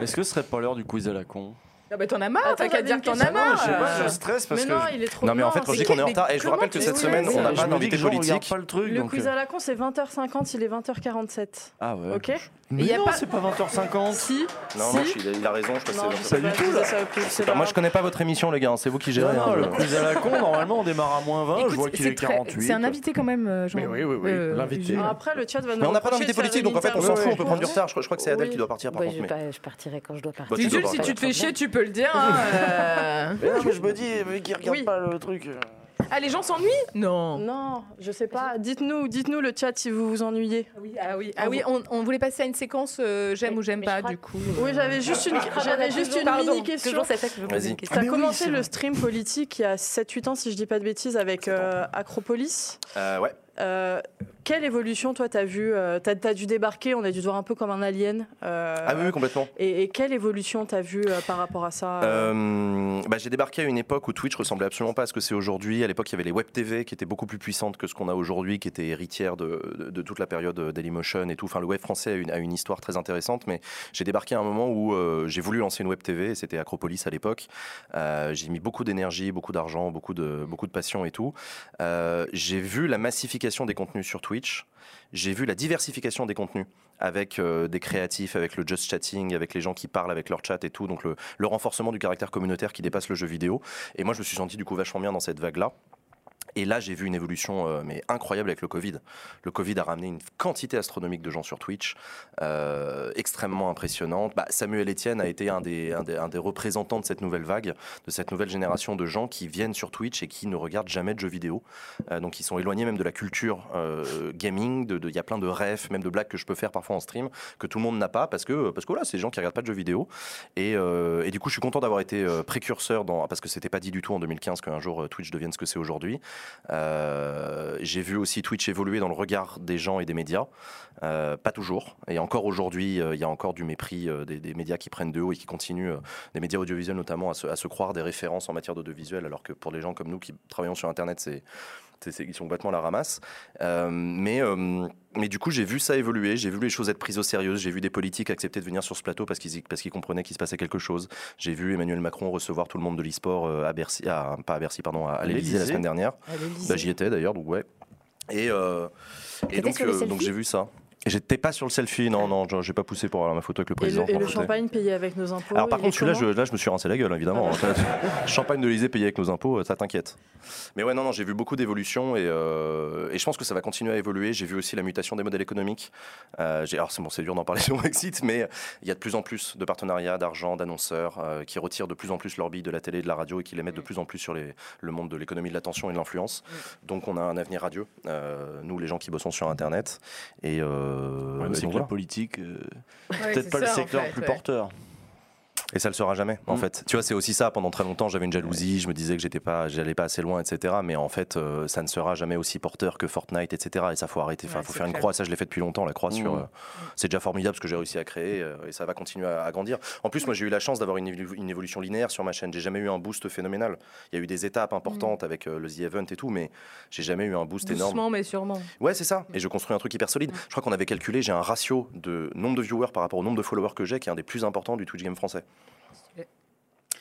Est-ce que ce serait pas l'heure du quiz à la con? Ah bah t'en as marre, Attends, t'as qu'à dire que t'en as Non, marre. je sais pas, euh. je stresse Mais non, il est trop Non, mais en fait, quand je dis qu'on est en retard, et je vous rappelle que cette semaine, on n'a pas d'invité que politique. pas le truc. Le donc, quiz euh, à la con, c'est 20h50, il est 20h47. Ah ouais. Ok Mais Il y a non, pas- c'est pas 20h50. Si Non, Si. non, je- il a- il a raison, je sais Pas pas, du tout, là. ça Bah, pas moi, je connais pas votre émission, les gars. C'est vous qui gérez. Non, hein, le quiz à la con, normalement, on démarre à moins 20. je vois qu'il est c'est très- 48. C'est un invité quand même, euh, Jean. Mais oui, oui, oui, Euh, l'invité. Après, le chat va nous Mais on n'a pas d'invité politique, donc en fait, on s'en fout, on peut prendre du retard. Je, crois que c'est Adèle qui doit partir, par Ouais, contre. je, partirai quand je dois Bah, partir. si tu te fais chier, tu peux le dire. hein, euh. Je me dis, mais qui regarde pas le truc. Euh. Ah, les gens s'ennuient Non. Non, je sais pas. Dites-nous, dites-nous le chat si vous vous ennuyez. Ah oui, ah oui, ah oui on, on voulait passer à une séquence euh, j'aime ou j'aime pas, du coup. Oui, j'avais juste une, j'avais juste une Pardon, mini question. Toujours c'est ça que je veux poser Vas-y. une question. Ça a commencé le stream politique il y a 7-8 ans, si je dis pas de bêtises, avec euh, Acropolis. Euh, ouais. Euh, quelle évolution, toi, t'as vu euh, T'as as dû débarquer, on a dû te voir un peu comme un alien. euh, Ah oui, oui, complètement. et, et quelle évolution t'as vu euh, par rapport à ça euh bah, j'ai débarqué à une époque où Twitch ressemblait absolument pas à ce que c'est aujourd'hui. À l'époque, il y avait les web TV qui étaient beaucoup plus puissantes que ce qu'on a aujourd'hui, qui étaient héritières de, de- de toute la période Dailymotion et tout. Enfin, le web français a une, a une histoire très intéressante, mais j'ai débarqué à un moment où j'ai voulu lancer une web TV, c'était Acropolis à l'époque. J'ai mis beaucoup d'énergie, beaucoup d'argent, beaucoup de, beaucoup de passion et tout. J'ai vu la massification des contenus sur Twitch. J'ai vu la diversification des contenus avec euh, des créatifs, avec le just chatting, avec les gens qui parlent avec leur chat et tout. Donc le, le renforcement du caractère communautaire qui dépasse le jeu vidéo. Et moi, je me suis senti du coup vachement bien dans cette vague-là. Et là, j'ai vu une évolution euh, incroyable avec le Covid. Le Covid a ramené une quantité astronomique de gens sur Twitch, euh, extrêmement impressionnante. Bah, Samuel Etienne a été un des, représentants de cette nouvelle vague, de cette nouvelle génération de gens qui viennent sur Twitch et qui ne regardent jamais de jeux vidéo. Euh, donc, ils sont éloignés même de la culture gaming. Il y a plein de rêves, même de blagues que je peux faire parfois en stream, que tout le monde n'a pas parce que, parce que voilà, c'est des gens qui regardent pas de jeux vidéo. Et, du coup, je suis content d'avoir été précurseur parce que c'était pas dit du tout en 2015 qu'un jour Twitch devienne ce que c'est aujourd'hui. Euh, j'ai vu aussi Twitch évoluer dans le regard des gens et des médias. Euh, pas toujours. Et encore aujourd'hui, euh, il y a encore du mépris des, médias qui prennent de haut et qui continuent, des médias audiovisuels notamment, à se, à se croire des références en matière d'audiovisuel, alors que pour les gens comme nous qui travaillons sur Internet, c'est- ils sont complètement à la ramasse. Euh, mais, euh, mais du coup, j'ai vu ça évoluer, j'ai vu les choses être prises au sérieux, j'ai vu des politiques accepter de venir sur ce plateau parce qu'ils parce qu'ils comprenaient qu'il se passait quelque chose. J'ai vu Emmanuel Macron recevoir tout le monde de l'e-sport euh, à Bercy, à- pas à Bercy, pardon, à, à l'Élysée la semaine dernière. Bah, J'y étais d'ailleurs, donc ouais. Et, euh, donc, euh, donc j'ai vu ça. Et J'étais pas sur le selfie, non, non, je- j'ai pas poussé pour avoir ma photo avec le Et président. le, et le champagne payé avec nos impôts Alors par contre, celui-là, je, là, je me suis rincé la gueule, évidemment. Champagne de l'Elysée payé avec nos impôts, ça t'inquiète. Mais ouais, non, non, j'ai vu beaucoup d'évolutions et, euh, et je pense que ça va continuer à évoluer. J'ai vu aussi la mutation des modèles économiques. Euh, alors c'est bon, c'est dur d'en parler sur Brexit, mais il y a de plus en plus de partenariats, d'argent, d'annonceurs euh, qui retirent de plus en plus leur bille de la télé et de la radio et qui les mettent de plus en plus sur les- le monde de l'économie de l'attention et de l'influence. Donc on a un avenir radieux, euh, nous les gens qui bossons sur Internet. Et, euh, et c'est que la politique, euh, Ouais, peut-être pas le ça, en secteur fait, le plus ouais. porteur. Et ça le sera jamais, en Mm. fait. Tu vois, c'est aussi ça. Pendant très longtemps, j'avais une jalousie. Je me disais que j'étais pas, j'allais pas assez loin, etc. Mais en fait, euh, ça ne sera jamais aussi porteur que Fortnite, etc. Et ça, faut arrêter. Enfin, Ouais, faut faire une croix. Ça, je l'ai fait depuis longtemps. La croix sur. Mm. euh, c'est déjà formidable ce que j'ai réussi à créer, euh, et ça va continuer à, à grandir. En plus, moi, j'ai eu la chance d'avoir une, évo- une évolution linéaire sur ma chaîne. J'ai jamais eu un boost phénoménal. Il y a eu des étapes importantes avec euh, le The Event et tout, mais j'ai jamais eu un boost énorme. Doucement, mais sûrement. Ouais, c'est ça. Et je construis un truc hyper solide. Je crois qu'on avait calculé, j'ai un ratio de nombre de viewers par rapport au nombre de followers que j'ai, qui est un des plus importants du Twitch game français.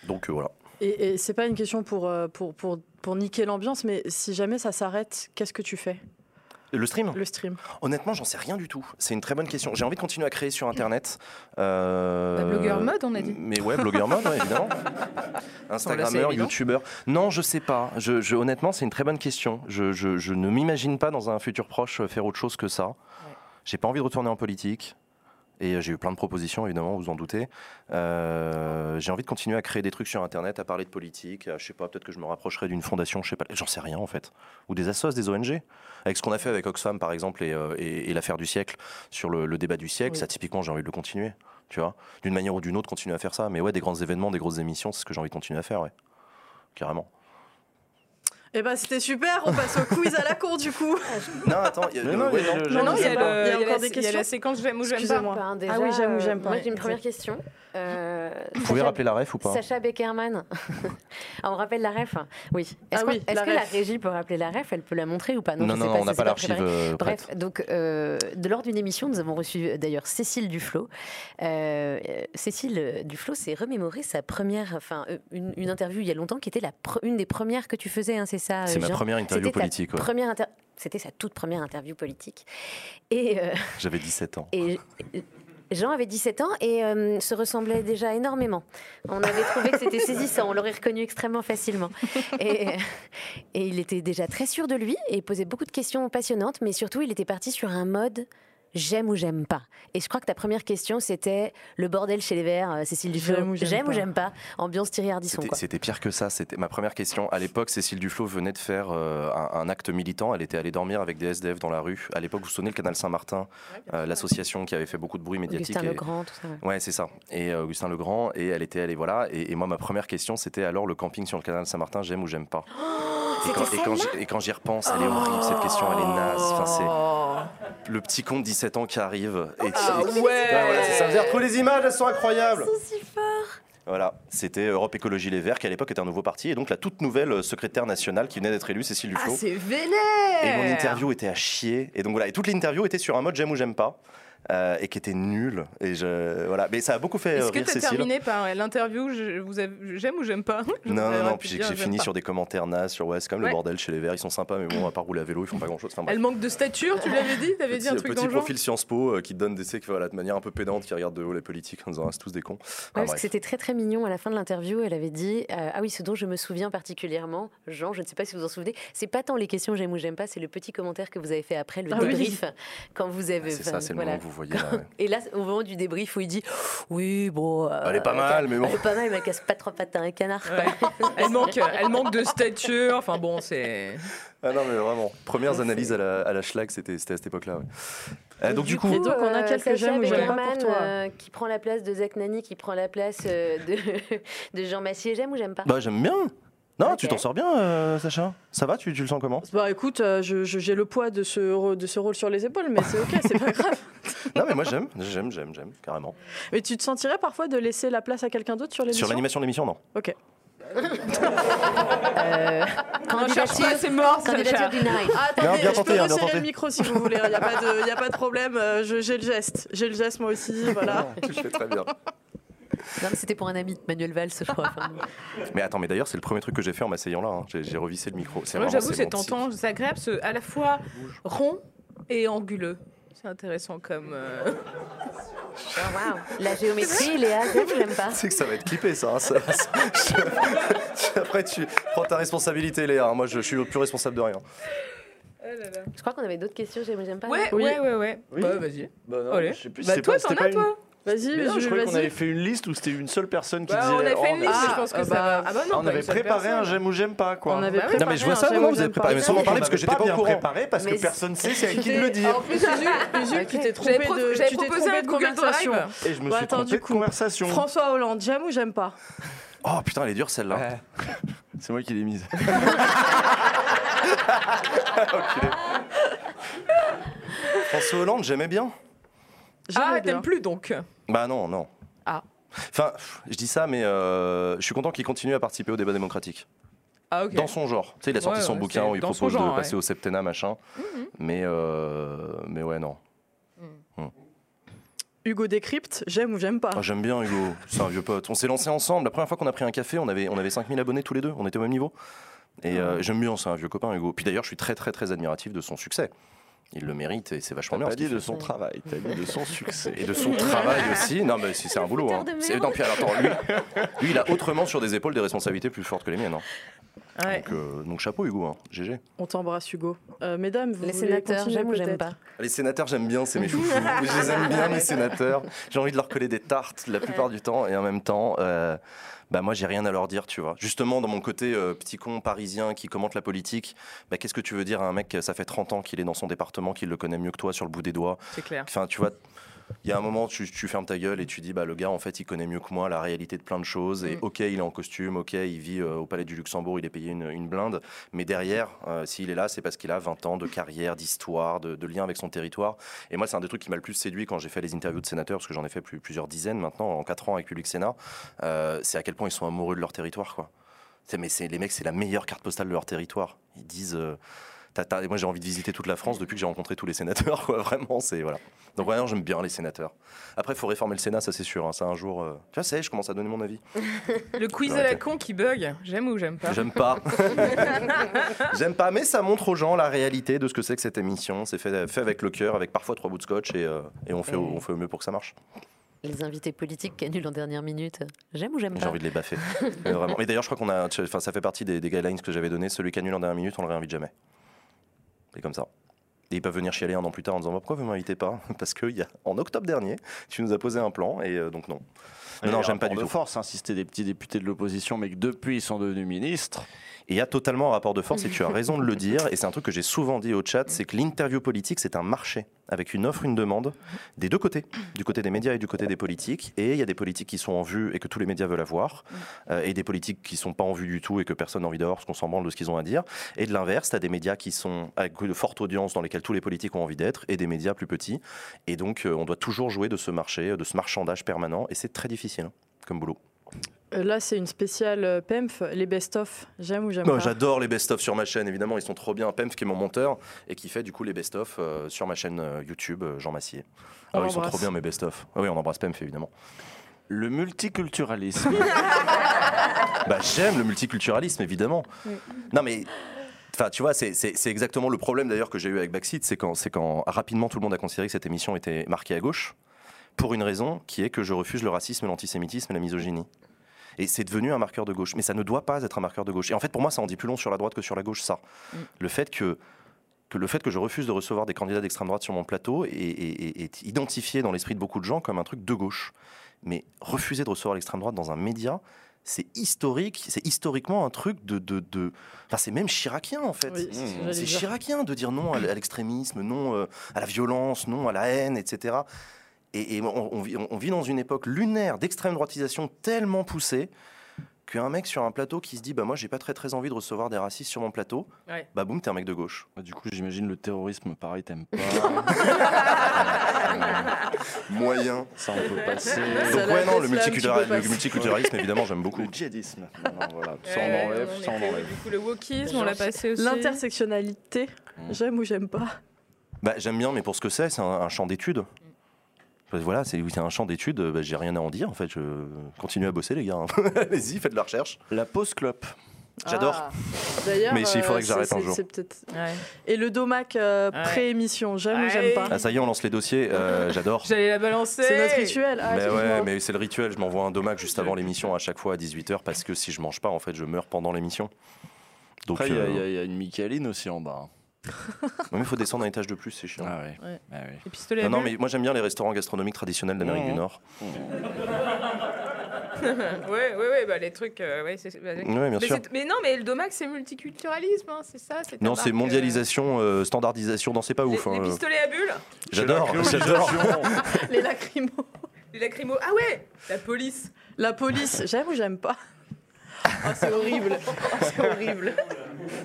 Donc euh, voilà. Et, et c'est pas une question pour, euh, pour, pour, pour niquer l'ambiance, mais si jamais ça s'arrête, qu'est-ce que tu fais? Le stream? Le stream Honnêtement, j'en sais rien du tout. C'est une très bonne question. J'ai envie de continuer à créer sur Internet. Euh, Bah, blogueur mode, on a dit. Mais ouais, blogueur mode, ouais, évidemment. Instagrammeur, youtubeur. Non, je sais pas. Je, je- honnêtement, c'est une très bonne question. Je, je- je ne m'imagine pas dans un futur proche faire autre chose que ça. J'ai pas envie de retourner en politique. Et euh, j'ai eu plein de propositions, évidemment, vous en doutez. Euh, j'ai envie de continuer à créer des trucs sur Internet, à parler de politique. à- Je sais pas, peut-être que je me rapprocherai d'une fondation, je sais pas, j'en sais rien en fait. Ou des assos, des ONG. Avec ce qu'on a fait avec Oxfam, par exemple, et, euh, et- et l'affaire du siècle, sur le, le débat du siècle, Oui. ça, typiquement, j'ai envie de le continuer. Tu vois D'une manière ou d'une autre, continuer à faire ça. Mais ouais, des grands événements, des grosses émissions, c'est ce que j'ai envie de continuer à faire, ouais. Carrément. Eh ben c'était super, on passe au quiz à la con du coup. Non, attends, il y a- Mais non, ouais, il y a non. Non, non, il y a, le- Il y encore des il y a questions la séquence j'aime ou j'aime pas. Ah oui, j'aime ou j'aime pas. Moi, j'ai une première question. Euh, Vous pouvez Sacha- rappeler la ref ou pas Sacha Beckerman. Ah, on rappelle la ref Oui. Est-ce Ah oui, est-ce que la régie peut rappeler la ref? Elle peut la montrer ou pas? Non, non, non, on n'a pas pas l'archive euh, Bref, donc euh, de lors d'une émission, nous avons reçu d'ailleurs Cécile Duflo. Cécile Duflo s'est remémoré sa première, enfin une, une interview il y a longtemps qui était la une des premières que tu faisais, hein, c'est ça C'est ma première interview politique. ouais. première inter- C'était sa toute première interview politique. Et, euh, J'avais 17 ans. et Jean avait 17 ans et euh, se ressemblait déjà énormément. On avait trouvé que c'était saisissant, on l'aurait reconnu extrêmement facilement. Et, et il était déjà très sûr de lui et posait beaucoup de questions passionnantes, mais surtout il était parti sur un mode j'aime ou j'aime pas. Et je crois que ta première question c'était le bordel chez les Verts, euh, Cécile Duflo. J'aime ou j'aime pas. pas. Ambiance Thierry Ardisson. C'était- pire que ça. C'était ma première question. À l'époque, Cécile Duflo venait de faire euh, un, un acte militant. Elle était allée dormir avec des SDF dans la rue. À l'époque, vous vous souvenez le canal Saint-Martin, euh, l'association qui avait fait beaucoup de bruit médiatique. Augustin et- Legrand, tout ça. ouais. Ouais, c'est ça. Et euh, Augustin Legrand, et elle était allée, voilà. Et, et moi, ma première question, c'était alors le camping sur le canal Saint-Martin, j'aime ou j'aime pas? Et, quand, c'était et, quand et quand j'y repense, elle est horrible, cette question, elle est naze. Enfin, Oh. c'est le petit con de 17 ans qui arrive. Et, Ah et- ouais. Ouais, voilà, c'est ça. Vous avez retrouvé les images, elles sont incroyables. Ils sont si forts. Voilà, c'était Europe Écologie Les Verts, qui à l'époque était un nouveau parti, et donc la toute nouvelle euh, secrétaire nationale qui venait d'être élue, Cécile Ah, Duflo. c'est vénère et mon interview était à chier. Et donc voilà, et toute l'interview était sur un mode j'aime ou j'aime pas. Euh, et qui était nul. Et je, voilà. Mais ça a beaucoup fait Est-ce que t'as Cécile. terminé par l'interview je- vous avez- J'aime ou j'aime pas Je Non, non, non, puis j'ai fini pas. sur des commentaires nazes sur ouais, c'est comme Ouais. le bordel chez les Verts, ils sont sympas, mais bon, à part rouler à vélo, ils font pas grand chose. Enfin. Elle manque de stature, tu l'avais dit T'avais dit un Petit, truc petit dans le genre profil Sciences Po euh, qui te donne des voilà, de manière un peu pédante, qui regarde de haut les politiques en disant ah, c'est tous des cons. Enfin, Ouais, parce que c'était très très mignon à la fin de l'interview. Elle avait dit euh, Ah oui, ce dont je me souviens particulièrement, Jean, je ne sais pas si vous en souvenez, c'est pas tant les questions j'aime ou j'aime pas, c'est le petit commentaire que vous avez fait après, le Ah oui. débrief, quand vous avez. Ah, c'est ça, c'est le moment que vous voyez. là, ouais. Et là, au moment du débrief où il dit Oui, bon. euh, Elle est pas mal, mais bon. Elle est pas mal, mais elle casse pas trois pattes à un canard. Ouais. elle, manque, elle manque de stature, enfin bon, c'est. Ah non, mais vraiment. Premières analyses à la, à la schlag, c'était c'était à cette époque-là. ouais. Euh, donc, du coup, donc, on a euh, quelques j'aime ou j'aime pas pour Beckerman, toi. euh, qui prend la place de Zach Nani, qui prend la place euh, de, de Jean Massier. J'aime ou j'aime pas? Bah, j'aime bien. Non, tu t'en sors bien, euh, Sacha Ça va tu, tu le sens comment? Bah écoute, euh, je- je- j'ai le poids de ce, de ce rôle sur les épaules, mais c'est ok, c'est pas grave. Non, mais moi j'aime, j'aime, j'aime, j'aime, carrément. Mais tu te sentirais parfois de laisser la place à quelqu'un d'autre sur l'émission? Sur l'animation de l'émission, non. Ok. Euh, Candidature, pas, c'est mort, candidature. Ah, attendez, bien je peux hein, bien resserrer tenté. le micro si vous voulez, il n'y a, pas de- y a pas de problème, euh, je- j'ai le geste. J'ai le geste moi aussi, voilà. Tu fais très bien. Non, mais c'était pour un ami Manuel Valls, je crois. Enfin, Mais attends, mais d'ailleurs, c'est le premier truc que j'ai fait en m'asseyant là. hein. J'ai, revissé le micro. C'est Moi, j'avoue, c'est tentant, c'est agréable, c'est à la fois rond et anguleux. C'est intéressant comme. euh, oh. La géométrie, Léa, j'aime ou j'aime pas Tu sais que ça va être clippé, ça. hein, ça- ça- je- Après, tu prends ta responsabilité, Léa. hein. Moi, je, je suis plus responsable de rien. Je crois qu'on avait d'autres questions, j'aime pas. Ouais, Oui. ouais, ouais, ouais. Oui. Bah, vas-y. Bah non, Allez. je sais plus, Bah, toi, t'en as, pas une- toi Vas-y, Mais non, je Jules, croyais qu'on avait fait une liste où c'était une seule personne qui Bah, disait. on avait oh, fait une liste, je pense que Ah, ça bah, va. Ah bah non, on avait préparé un j'aime ou j'aime pas quoi. On avait Bah préparé Non, mais je vois ça, ou vous avez préparé, mais sans m'en parler, parce que j'étais pas bien préparé parce que personne sait c'est à qui de le dire. En plus, Usul, Usul, tu t'es trompé de, conversation. Et je me suis trompé de conversation. François Hollande, j'aime ou j'aime pas? Oh putain, elle est dure celle-là. C'est moi qui l'ai mise. François Hollande, j'aimais bien. Ah, t'aimes plus donc Bah non, non. Ah. Enfin, je dis ça, mais euh, je suis content qu'il continue à participer au débat démocratique. Ah, ok. Dans son genre. Tu sais, il a sorti Ouais, son bouquin où il propose genre, de ouais. passer au septennat, machin. Mais, euh, mais ouais, non. Hugo Décrypte, j'aime ou j'aime pas Ah, J'aime bien Hugo, c'est un vieux pote. On s'est lancé ensemble. La première fois qu'on a pris un café, on avait, on avait 5000 abonnés tous les deux. On était au même niveau. Et euh, j'aime bien, c'est un vieux copain Hugo. Puis d'ailleurs, je suis très, très, très admiratif de son succès. Il le mérite et c'est vachement T'as bien. qu'il dit de son travail, t'as dit de son succès. Et de son travail aussi. Non, mais si, c'est un boulot. Hein. non, puis, alors, attends, lui, lui, il a autrement sur des épaules des responsabilités plus fortes que les miennes. hein. Ouais. Donc, euh, donc chapeau Hugo, hein. GG. On t'embrasse Hugo. Euh, mesdames, vous Les sénateurs, j'aime ou j'aime pas Les sénateurs, j'aime bien, c'est mes chouchous. je les aime bien, mes sénateurs. J'ai envie de leur coller des tartes la plupart du temps. Et en même temps, euh, bah moi, j'ai rien à leur dire, tu vois. Justement, dans mon côté euh, petit con parisien qui commente la politique, bah, qu'est-ce que tu veux dire à un mec, ça fait 30 ans qu'il est dans son département, qu'il le connaît mieux que toi sur le bout des doigts? C'est clair. Enfin, tu vois. Il y a un moment, tu, tu fermes ta gueule et tu dis, bah, le gars, en fait, il connaît mieux que moi la réalité de plein de choses. Et Mm. ok, il est en costume, ok, il vit euh, au Palais du Luxembourg, il est payé une, une blinde. Mais derrière, euh, s'il est là, c'est parce qu'il a 20 ans de carrière, d'histoire, de, de lien avec son territoire. Et moi, c'est un des trucs qui m'a le plus séduit quand j'ai fait les interviews de sénateurs, parce que j'en ai fait plus- plusieurs dizaines maintenant, en 4 ans avec Public Sénat. Euh, c'est à quel point ils sont amoureux de leur territoire, quoi. C'est- Mais c'est les mecs, c'est la meilleure carte postale de leur territoire. Ils disent. T'as- moi, j'ai envie de visiter toute la France depuis que j'ai rencontré tous les sénateurs, quoi. Vraiment, c'est voilà. Donc, non, j'aime bien les sénateurs. Après, il faut réformer le Sénat, ça c'est sûr. hein. Ça, un jour. euh, Tu vois, ça y est, je commence à donner mon avis. Le quiz à la con qui bug, j'aime ou j'aime pas J'aime pas. J'aime pas, mais ça montre aux gens la réalité de ce que c'est que cette émission. C'est fait, fait avec le cœur, avec parfois trois bouts de scotch, et, euh, et on, fait, au- on fait au mieux pour que ça marche. Les invités politiques qui annulent en dernière minute, j'aime ou j'aime J'ai pas envie de les baffer. Mais vraiment. Mais d'ailleurs, je crois qu'on a. Enfin, ça fait partie des, des guidelines que j'avais donné. Celui qui annule en dernière minute, on le réinvite jamais. C'est comme ça. Et ils peuvent venir chialer un an plus tard en disant bah, pourquoi vous m'invitez pas Parce que y a, en octobre dernier, tu nous as posé un plan et euh, donc non. Non, non, j'aime pas du de tout. force, insister des petits députés de l'opposition, mais que depuis ils sont devenus ministres. Et il y a totalement un rapport de force, et tu as raison de le dire, et c'est un truc que j'ai souvent dit au chat, c'est que l'interview politique, c'est un marché, avec une offre, une demande, des deux côtés, du côté des médias et du côté des politiques, et il y a des politiques qui sont en vue et que tous les médias veulent avoir, euh, et des politiques qui sont pas en vue du tout et que personne n'a envie d'avoir parce qu'on s'en branle de ce qu'ils ont à dire, et de l'inverse, tu as des médias qui sont avec de fortes audiences dans lesquelles tous les politiques ont envie d'être, et des médias plus petits, et donc euh, on doit toujours jouer de ce marché, de ce marchandage permanent, et c'est très difficile hein, comme boulot. Euh, Là, c'est une spéciale euh, PEMF, les best-of. J'aime ou j'aime pas J'adore les best-of sur ma chaîne, évidemment, ils sont trop bien. Pemf, qui est mon monteur, et qui fait du coup les best-of euh, sur ma chaîne euh, YouTube, euh, Jean Massier. Ah oui, ils sont trop bien, mes best-of. Ah oui, on embrasse Pemf, évidemment. Le multiculturalisme. Bah, j'aime le multiculturalisme, évidemment. Non, mais. Enfin, tu vois, c'est- exactement le problème d'ailleurs que j'ai eu avec Backseat, c'est quand, c'est quand rapidement tout le monde a considéré que cette émission était marquée à gauche, pour une raison qui est que je refuse le racisme, l'antisémitisme et la misogynie. Et c'est devenu un marqueur de gauche. Mais ça ne doit pas être un marqueur de gauche. Et en fait, pour moi, ça en dit plus long sur la droite que sur la gauche, ça. Le fait que, que le fait que je refuse de recevoir des candidats d'extrême droite sur mon plateau est, est- est- est identifié dans l'esprit de beaucoup de gens comme un truc de gauche. Mais refuser de recevoir l'extrême droite dans un média, c'est historique, c'est historiquement un truc de... de, de- Enfin, c'est même chiracien, en fait. Oui, c'est chiracien de dire non à l'extrémisme, non euh, à la violence, non à la haine, etc. Et, et on, on vit, on vit dans une époque lunaire d'extrême droitisation tellement poussée qu'un mec sur un plateau qui se dit bah moi j'ai pas très très envie de recevoir des racistes sur mon plateau, Ouais. bah boum t'es un mec de gauche. Bah, du coup, j'imagine le terrorisme, pareil, t'aimes pas. Moyen. Ça, on peut passer. Donc Ça, ouais non le, multiculturalisme- le évidemment j'aime beaucoup. Le djihadisme. Non, voilà. Ça, on enlève, ça, on enlève. Du coup, le wokisme, on l'a passé aussi. L'intersectionnalité, Mm. j'aime ou j'aime pas Bah, j'aime bien, mais pour ce que c'est, c'est un, un champ d'études. Voilà, c'est un champ d'études, euh, bah, j'ai rien à en dire en fait. Je continue à bosser les gars. hein. Allez-y, faites de la recherche. La pause clope. J'adore. Ah. D'ailleurs, Mais il faudrait que j'arrête un jour. Ouais. Et le domac euh, Ouais. pré-émission, j'aime ou j'aime pas Ah ça y est, on lance les dossiers. euh, J'adore. J'allais la balancer. C'est notre rituel. Ah, mais ouais, mais c'est le rituel. Je m'envoie un domac juste avant l'émission à chaque fois à 18h parce que si je mange pas, en fait, je meurs pendant l'émission. Donc, Après, il y a- euh, y, y une Michaeline aussi en bas. Ouais, mais il faut descendre un étage de plus, c'est chiant. Ah ouais. Ouais. Ah ouais. Les pistolets à Non, non, bulles. mais moi j'aime bien les restaurants gastronomiques traditionnels d'Amérique Mmh. du Nord. Ouais, ouais, ouais, bah les trucs. euh, ouais, c'est- bah, Ouais, bien mais, sûr. mais non, mais le domac, c'est multiculturalisme, hein, c'est ça. Non, c'est marque, mondialisation, euh, standardisation. Non, c'est pas euh, ouf. Les, les hein. pistolets à bulles, J'adore, j'adore. Les lacrymos. les lacrymos. Ah ouais, la police. La police, j'aime ou j'aime pas Ah, C'est horrible. C'est horrible.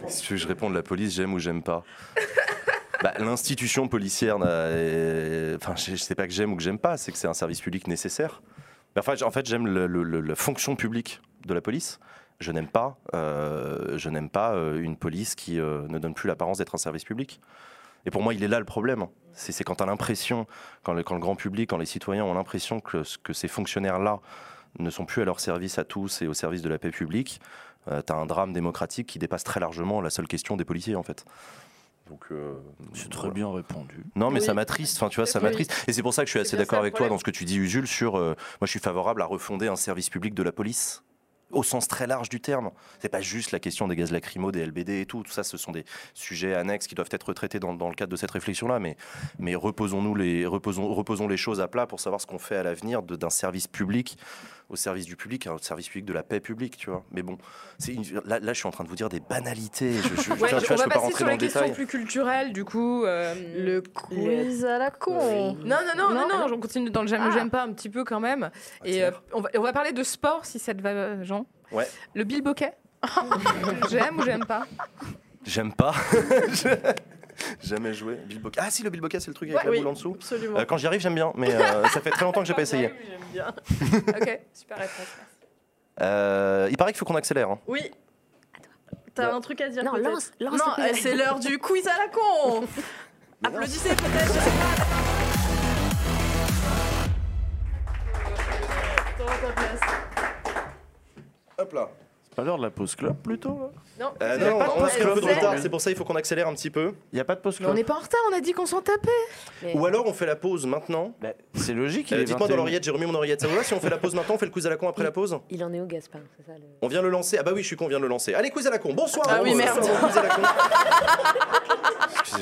Si tu veux que je réponde, la police, j'aime ou j'aime pas Bah, L'institution policière, euh, enfin, je, sais pas que j'aime ou que j'aime pas, c'est que c'est un service public nécessaire. Mais en fait, j'aime la fonction publique de la police. Je n'aime pas, euh, je n'aime pas euh, une police qui ne donne plus l'apparence d'être un service public. Et pour moi, il est là le problème. C'est quand l'impression, quand le, grand public, quand les citoyens ont l'impression que ces fonctionnaires-là ne sont plus à leur service à tous et au service de la paix publique, tu as un drame démocratique qui dépasse très largement la seule question des policiers, en fait. Donc, euh, C'est très voilà. bien répondu. Non, mais Oui. ça m'attriste. Enfin, tu vois, ça m'attriste. Et c'est pour ça que je suis assez d'accord avec toi dans ce que tu dis, Usul, sur. euh, moi, je suis favorable à refonder un service public de la police. Au sens très large du terme. C'est pas juste la question des gaz lacrymaux, des LBD et tout. Tout ça, ce sont des sujets annexes qui doivent être traités dans, dans le cadre de cette réflexion-là. Mais, mais reposons-nous les, reposons, reposons les choses à plat pour savoir ce qu'on fait à l'avenir de- d'un service public au service du public, hein, au service public de la paix publique, tu vois. Mais bon, c'est une- là, là, je suis en train de vous dire des banalités. Je, je, je- Ouais, tu vois, on je va pas passer sur les le questions plus culturelles, du coup. euh, Le quiz à la con. Non, non, non, non, Non. non, on continue dans le j'aime ou Ah. j'aime pas un petit peu quand même. Et euh, on, va, on va parler de sport si ça te va, Jean. Ouais. Le bilboquet. j'aime ou j'aime pas J'aime pas. Jamais joué. Bill Bocca. Ah si, le Bill Bocca, c'est le truc avec Ouais, la oui. boule en dessous. Absolument. Euh, quand j'y arrive, j'aime bien, mais euh, ça fait très longtemps que j'ai pas essayé. J'aime bien. Ok, super réponse. Euh, il paraît qu'il faut qu'on accélère. hein. Oui. T'as un truc à dire Non, lance, lance Non, euh, c'est l'heure du quiz à la con. Applaudissez peut-être, je sais pas. Prends ta place. Hop là. Pas l'heure de la pause club plutôt là Non, Euh, il y a non, pas de on a pause un peu de club. retard, c'est pour ça il faut qu'on accélère un petit peu. Il y a pas de pause Mais club on n'est pas en retard, on a dit qu'on s'en tapait. Ou alors on fait la pause maintenant. Bah, C'est logique. Euh, est Dites-moi dans 21. l'oreillette, j'ai remis mon oreillette. Ça vous va si on fait la pause maintenant, on fait le quiz à la con après la pause Il en est où, Gaspard C'est ça le. On vient le lancer. Ah bah oui, je suis con, on vient le lancer. Allez, quiz à la con. Bonsoir. Ah oui, merde.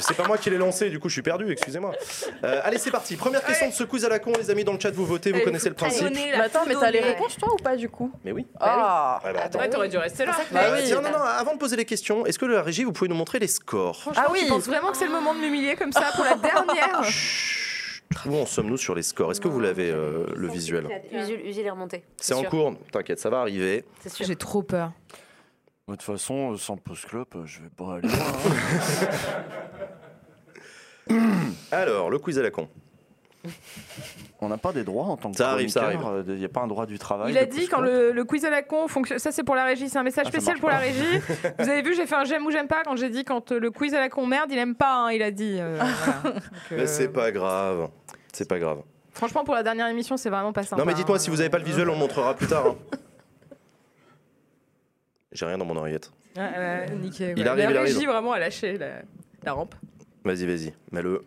C'est pas moi qui l'ai lancé, du coup je suis perdu, excusez-moi. Euh, allez, c'est parti. Première question de ce quiz à la con, les amis, dans le chat, vous votez, vous connaissez le principe. attends, mais t'as les réponses toi ou pas du coup? Mais oui. Ah. Dû rester là. Euh, oui. tiens, non, non, avant de poser les questions, est-ce que la régie, vous pouvez nous montrer les scores Ah oui. Tu penses vraiment que c'est le moment de m'humilier comme ça pour la dernière Chut. Où en sommes-nous sur les scores? Est-ce que vous l'avez, euh, le visuel? Usul, Usul est remonté. C'est en sûr. cours, t'inquiète, ça va arriver. C'est sûr. J'ai trop peur. De toute façon, euh, sans club, euh, je vais pas aller. loin, hein. Alors, le quiz à la con. On n'a pas des droits en tant que Ça arrive, ça euh, Il n'y a pas un droit du travail. Il a dit quand le, le quiz à la con fonctionne. Ça, c'est pour la régie. C'est un message Ah, spécial pour la régie. Vous avez vu, j'ai fait un j'aime ou j'aime pas quand j'ai dit quand euh, le quiz à la con merde, il aime pas. hein, il a dit. euh, voilà. Euh, Mais c'est pas grave. C'est pas grave. Franchement, pour la dernière émission, c'est vraiment pas sympa. Non, mais dites-moi hein. si vous avez pas le visuel, on le montrera plus tard. hein. J'ai rien dans mon oreillette. Nickel, Il arrive, la il arrive. régie vraiment a lâché la, la rampe. Vas-y, vas-y, mets-le.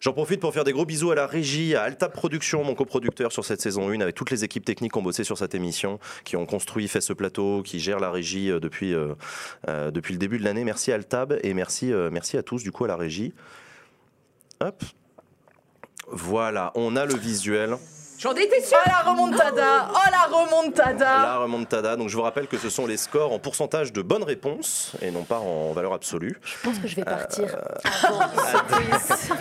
J'en profite pour faire des gros bisous à la régie, à Alta Productions, mon coproducteur sur cette saison 1, avec toutes les équipes techniques qui ont bossé sur cette émission, qui ont construit, fait ce plateau, qui gèrent la régie euh, depuis, euh, euh, depuis le début de l'année. Merci Altab et merci, merci à tous du coup à la régie. Hop. Voilà, on a le visuel, J'en étais sûre Oh la remontada Oh la remontada la remontada. Donc je vous rappelle que ce sont les scores en pourcentage de bonnes réponses et non pas en valeur absolue. Je pense que je vais partir Euh, avant ce quiz.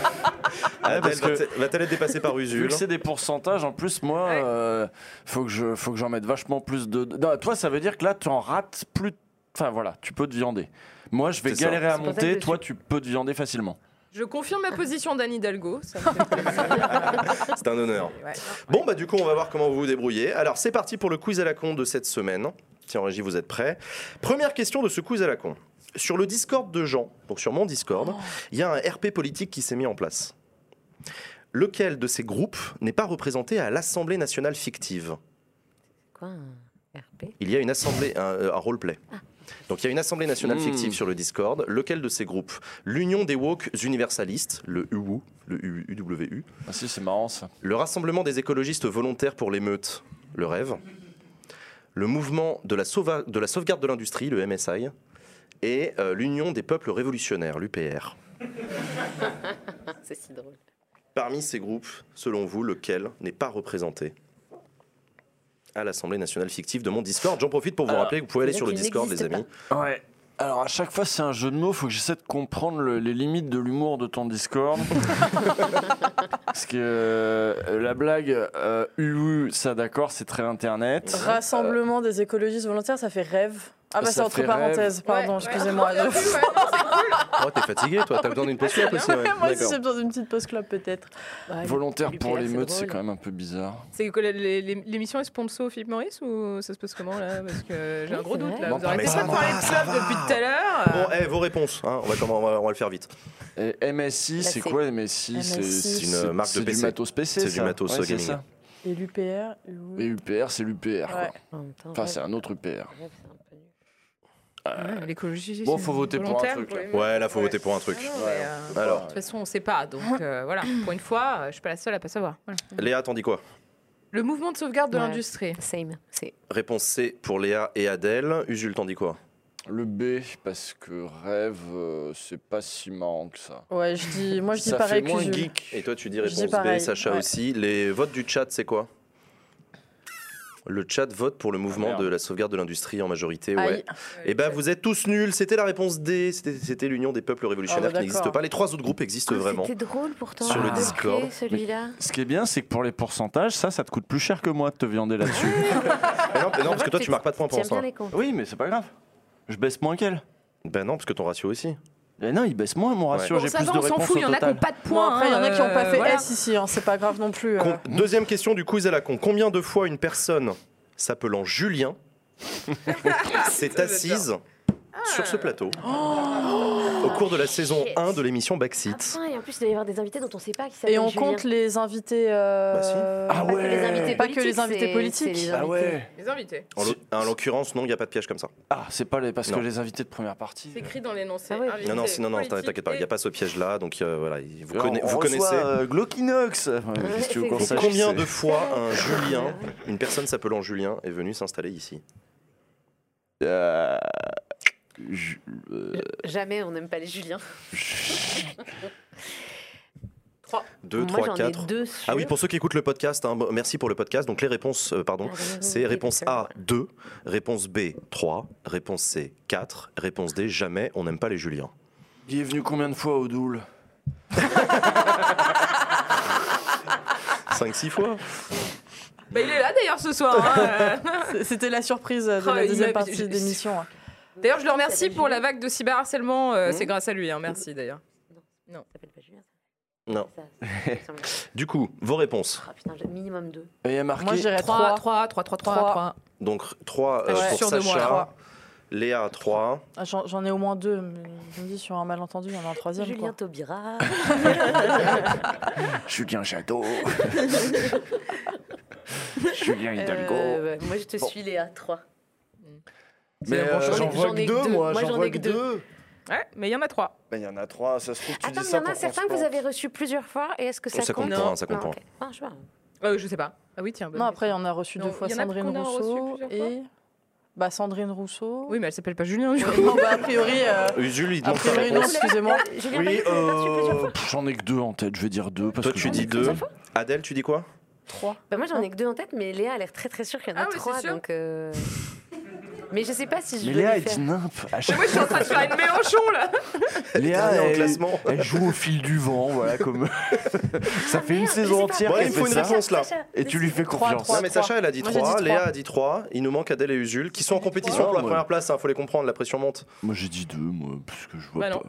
Adèle parce que- va-t-elle- être dépassée par Usul c'est des pourcentages, en plus, moi, Ouais. euh, faut que je, faut que j'en mette vachement plus de. Non, toi, ça veut dire que là, tu en rates plus. Enfin voilà, tu peux te viander. Moi, je vais ça. galérer à monter. Toi, tu peux te viander facilement. Je confirme ma position d'Anne Hidalgo. C'est un honneur. Ouais. Bon, bah du coup, on va voir comment vous vous débrouillez. Alors, c'est parti pour le quiz à la con de cette semaine. Tiens, Régie, vous êtes prêts Première question de ce quiz à la con. Sur le Discord de Jean, donc sur mon Discord, il y a un RP politique qui s'est mis en place. Lequel de ces groupes n'est pas représenté à l'Assemblée nationale fictive? Quoi un RP Il y a une assemblée, un, euh, un roleplay. Donc il y a une assemblée nationale Mmh. fictive sur le Discord. Lequel de ces groupes? L'Union des woke universalistes, le UWU, le UWU. Ah si, c'est marrant ça. Le Rassemblement des écologistes volontaires pour l'émeute, le rêve. Le mouvement de la, sauva- de la sauvegarde de l'industrie, le MSI. Et euh, l'Union des peuples révolutionnaires, l'UPR. C'est si drôle. Parmi ces groupes, selon vous, lequel n'est pas représenté? À l'Assemblée nationale fictive de mon Discord J'en profite pour vous rappeler que vous pouvez aller sur le Discord, les amis. Ouais. Alors à chaque fois c'est un jeu de mots, faut que j'essaie de comprendre le- les limites de l'humour de ton Discord. Parce que euh, la blague euh, UU, ça d'accord, c'est très internet. Rassemblement des écologistes volontaires, ça fait rêve. Ah bah c'est entre parenthèses, pardon, Ouais, excusez-moi. Ouais. Oh, t'es fatigué, toi T'as besoin d'une pause clope aussi ouais. Moi aussi j'ai besoin d'une petite pause club peut-être. Volontaire pour c'est l'émeute, c'est quand même un peu bizarre. C'est que les- les- les- l'émission est sponsor Philippe Maurice ou ça se passe comment là? Parce que j'ai un gros doute là. Bon, Vous arrêtez mais pas ça de parler de ça club depuis tout à l'heure? Bon, eh, vos réponses, hein, on, va, comment- on, va, on va le faire vite. Et MSI, Là, c'est quoi MSI. C'est une marque de c'est du PC. matos PC. C'est du matos, gaming. Et l'UPR Et UPR, c'est l'UPR. Enfin, c'est un autre UPR. rêve, c'est un peu nul. Ouais, L'écologie. Bon, faut voter pour un truc, là. les- Ouais, là, faut voter pour un truc. Ah non, euh, Alors, De toute façon, on sait pas. Donc euh, voilà, pour une fois, euh, je suis pas la seule à pas savoir. Voilà. Léa, t'en dis quoi? Le mouvement de sauvegarde de l'industrie. Same. C'est Réponse C pour Léa et Adèle. Usul, t'en dis quoi? Le B, parce que rêve, euh, c'est pas si marrant que ça. Ouais, je dis, moi je dis ça pareil fait que moins geek. Et toi, tu dis Je réponse dis pareil, B, Sacha ouais. aussi. Les votes du chat, c'est quoi? Le chat vote pour le mouvement Merde. de la sauvegarde de l'industrie en majorité. Aïe. Ouais. Et ben vous êtes tous nuls. C'était la réponse D. C'était l'Union des peuples révolutionnaires Ah bah qui n'existe pas. Les trois autres groupes existent Ah, vraiment. C'était drôle pourtant. Sur le de Discord. celui-là. Ce qui est bien, c'est que pour les pourcentages, ça, ça te coûte plus cher que moi de te viander là-dessus. Non, non, parce que toi tu marques pas de points pour comptes. oui, mais c'est pas grave. Je baisse moins qu'elle. Ben non, parce que ton ratio aussi. Eh non, il baisse moins mon ratio, j'ai ça plus va, de on s'en réponses fout, il y en a qui n'ont pas de Bon, points. après, il y en a qui n'ont pas euh, fait voilà. S ici, hein, c'est pas grave non plus. euh. Deuxième question du quiz à la con. Combien de fois une personne s'appelant Julien s'est assise sur ce plateau au cours de la saison Shit. 1 de l'émission Ah, Backseat putain, et en plus, il doit y avoir des invités dont on ne sait pas qui Et s'appellent on Julien. compte les invités. euh, Bah si. Ah Pas que les ouais. invités Pas que les politiques, invités politiques. c'est les Ah ouais. Les invités. En l'o- En l'occurrence, non, il n'y a pas de piège comme ça. Ah, c'est pas les, parce Non. que les invités de première partie. C'est écrit dans l'énoncé. Ah ouais. Non, non, non, politiques t'inquiète pas, il n'y a et- pas ce piège-là. Donc euh, voilà, vous, conna- on vous connaissez. euh, Glockinox. Combien de fois un Julien, une personne s'appelant Julien, est venu s'installer ici? Euh, je- euh, Jamais on n'aime pas les Juliens. 2, Moi, 3, j'en ai 4. deux Ah oui, pour ceux qui écoutent le podcast, hein, merci pour le podcast. Donc les réponses, euh, pardon, Ah, c'est réponse. A 2, réponse B 3, réponse C 4, réponse D jamais on n'aime pas les Juliens. Il est venu combien de fois au Doul 5-6 fois Bah, il est là d'ailleurs ce soir. hein, euh. C'était la surprise de Oh, la deuxième partie l'émission. hein. D'ailleurs, je le remercie pour la Julien. vague de cyberharcèlement. euh, Mmh. C'est grâce à lui. hein, Merci d'ailleurs. Ça s'appelle pas Julien. Non. Du coup, vos réponses. Ah, putain, j'ai minimum deux. Et il y a marqué. Moi, je dirais 3, 3. 3, 3, 3, 3, Trois. 3. Donc 3 Ah ouais. pour Sûr de moi, Sacha, trois. Léa 3. Ah, J'en ai au moins deux, mais je me dis sur un malentendu, il y en a un troisième. Julien quoi. Taubira. Julien Château. Julien Hidalgo. Euh, ouais, moi, je te Bon. suis Léa, 3. Mais bon, euh, j'en vois que deux, deux. moi. Moi, J'en vois ai que deux. deux. Ouais, mais il y en a 3. Ben, Il y en a trois, ça se trouve, tu Attends, dis mais il y en a certains que vous avez reçus plusieurs fois. Et est-ce que ça, ça compte compte hein, ça compte Non, ok. Ah, je sais pas. Euh, je sais pas. Ah oui, tiens. bonne Non, après, il y en a reçu deux Non, fois Sandrine Rousseau et. Bah, Sandrine Rousseau. Oui, mais elle s'appelle pas Julien. du coup. Non, bah, a priori. euh, demande sa priori, non, excusez-moi. Julien Oui, euh, j'en ai que deux en tête, je vais dire deux. Parce Toi, que tu dis 2. Adèle, tu dis quoi? 3. Bah, moi, j'en ai que deux en tête, mais Léa a l'air très très sûre qu'il y en a Ah trois. donc, euh, Mais je sais pas si je Mais Léa, elle dit nymphe. À chaque Moi, je suis en train de faire une Mélenchon là. Léa, elle, classement. elle joue au fil du vent, voilà, comme. ça fait une Merde, saison entière il faut une ça. réponse là. Et tu lui fais confiance. Non mais Sacha elle a dit Moi, j'ai 3, dit Léa a dit 3, il nous manque Adèle et Usul qui sont en compétition pour la Ah, première place, il faut les comprendre, la pression monte. Moi j'ai dit deux, moi, parce que je vois Bah pas.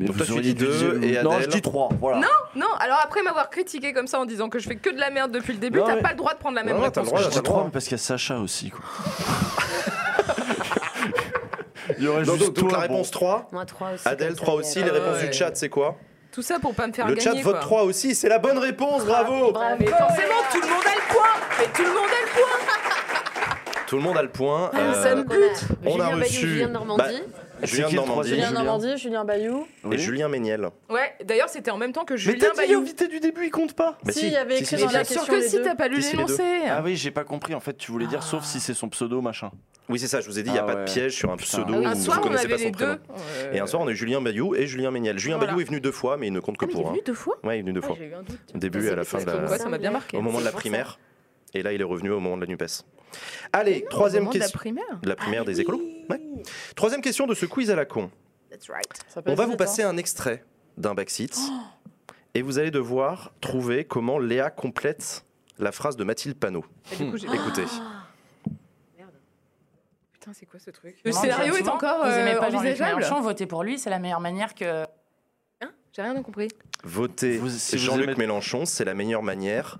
Mais Donc vous toi, tu dis deux et Non, Adèle je dis trois, voilà. Non, alors après m'avoir critiqué comme ça en disant que je fais que de la merde depuis le début, Non, t'as mais- pas le droit de prendre la même Non, non, le réponse. droit, je t'as dis le trois, mais parce qu'il y a Sacha aussi, quoi. Il y aurait Donc, juste donc, donc, toi, la bon. réponse 3, Moi, 3 aussi. Adèle comme ça, 3 Léa. aussi, Ah les réponses ouais. du chat c'est quoi Tout ça pour pas me faire Le gagner chat vote quoi. 3 aussi, c'est la bonne réponse, bravo Ah, mais forcément, tout le monde a le point. Mais tout le monde a le point. Tout le monde a le point. Ah, euh, ça me Donc, On on a a Julien Bayou, reçu- Normandie. Julien qui Normandie Julien Julien. Normandie, Julien Bayou. et Julien Méniel. Ouais, d'ailleurs, c'était en même temps que Mais Julien t'as dit Bayou. l'invité du début, il compte pas Bah Si, il y avait écrit si, dans la si. Bien sûr question que les si, t'as pas lu l'énoncé. Ah oui, j'ai pas compris. En fait, tu voulais dire sauf si c'est son pseudo, machin. Oui c'est ça, je vous ai dit, il n'y a Ah pas ouais. de piège sur un pseudo Ah oui. où Un vous soir, on connaissez avait pas son les prénom. deux. Euh, Et un soir on a eu Julien Bayou et Julien Méniel. Julien Voilà. Bayou est venu deux fois mais il ne compte que Ah, mais il est pour. venu hein. deux fois Ouais, il est venu deux Ah, fois. J'ai eu un doute. Au début et à la fin de la... quoi, ça m'a bien marqué. au moment de la pour primaire. Et là il est revenu au moment de la NUPES. Allez, troisième moment de la question. primaire. De la primaire des écolos Ouais. Troisième question de ce quiz à la con. That's right. On va vous passer un extrait d'un backseat et vous allez devoir trouver comment Léa complète la phrase de Mathilde Panot. Et du coup, j'ai- Écoutez. Putain, c'est quoi ce truc Le Non, scénario est encore Vous aimez euh, pas envisageable votez pour lui, c'est la meilleure manière que. Hein? J'ai rien compris. Voter Vous- si Jean-Luc aimez- Mélenchon, c'est la meilleure manière.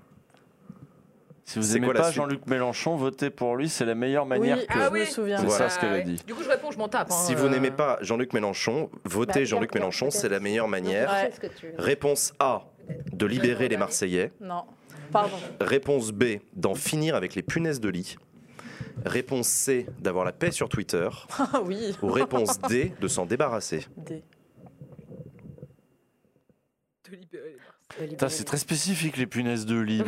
Si vous C'est aimez quoi la pas Jean-Luc Mélenchon, votez pour lui, c'est la meilleure manière Oui, que. ah Ah je me oui. souviens. C'est Voilà. ça ce qu'elle a dit. Du coup, je réponds, je m'en tape. hein, Si vous euh. n'aimez pas Jean-Luc Mélenchon, votez Bah, Jean-Luc Mélenchon, c'est la meilleure manière. Ouais. Réponse A, de libérer les Marseillais. Non. Pardon. Réponse B, d'en finir avec les punaises de lit. Réponse C, d'avoir la paix sur Twitter. Ah oui. Ou réponse D, de s'en débarrasser. D. De libérer les c'est très spécifique les punaises de lit.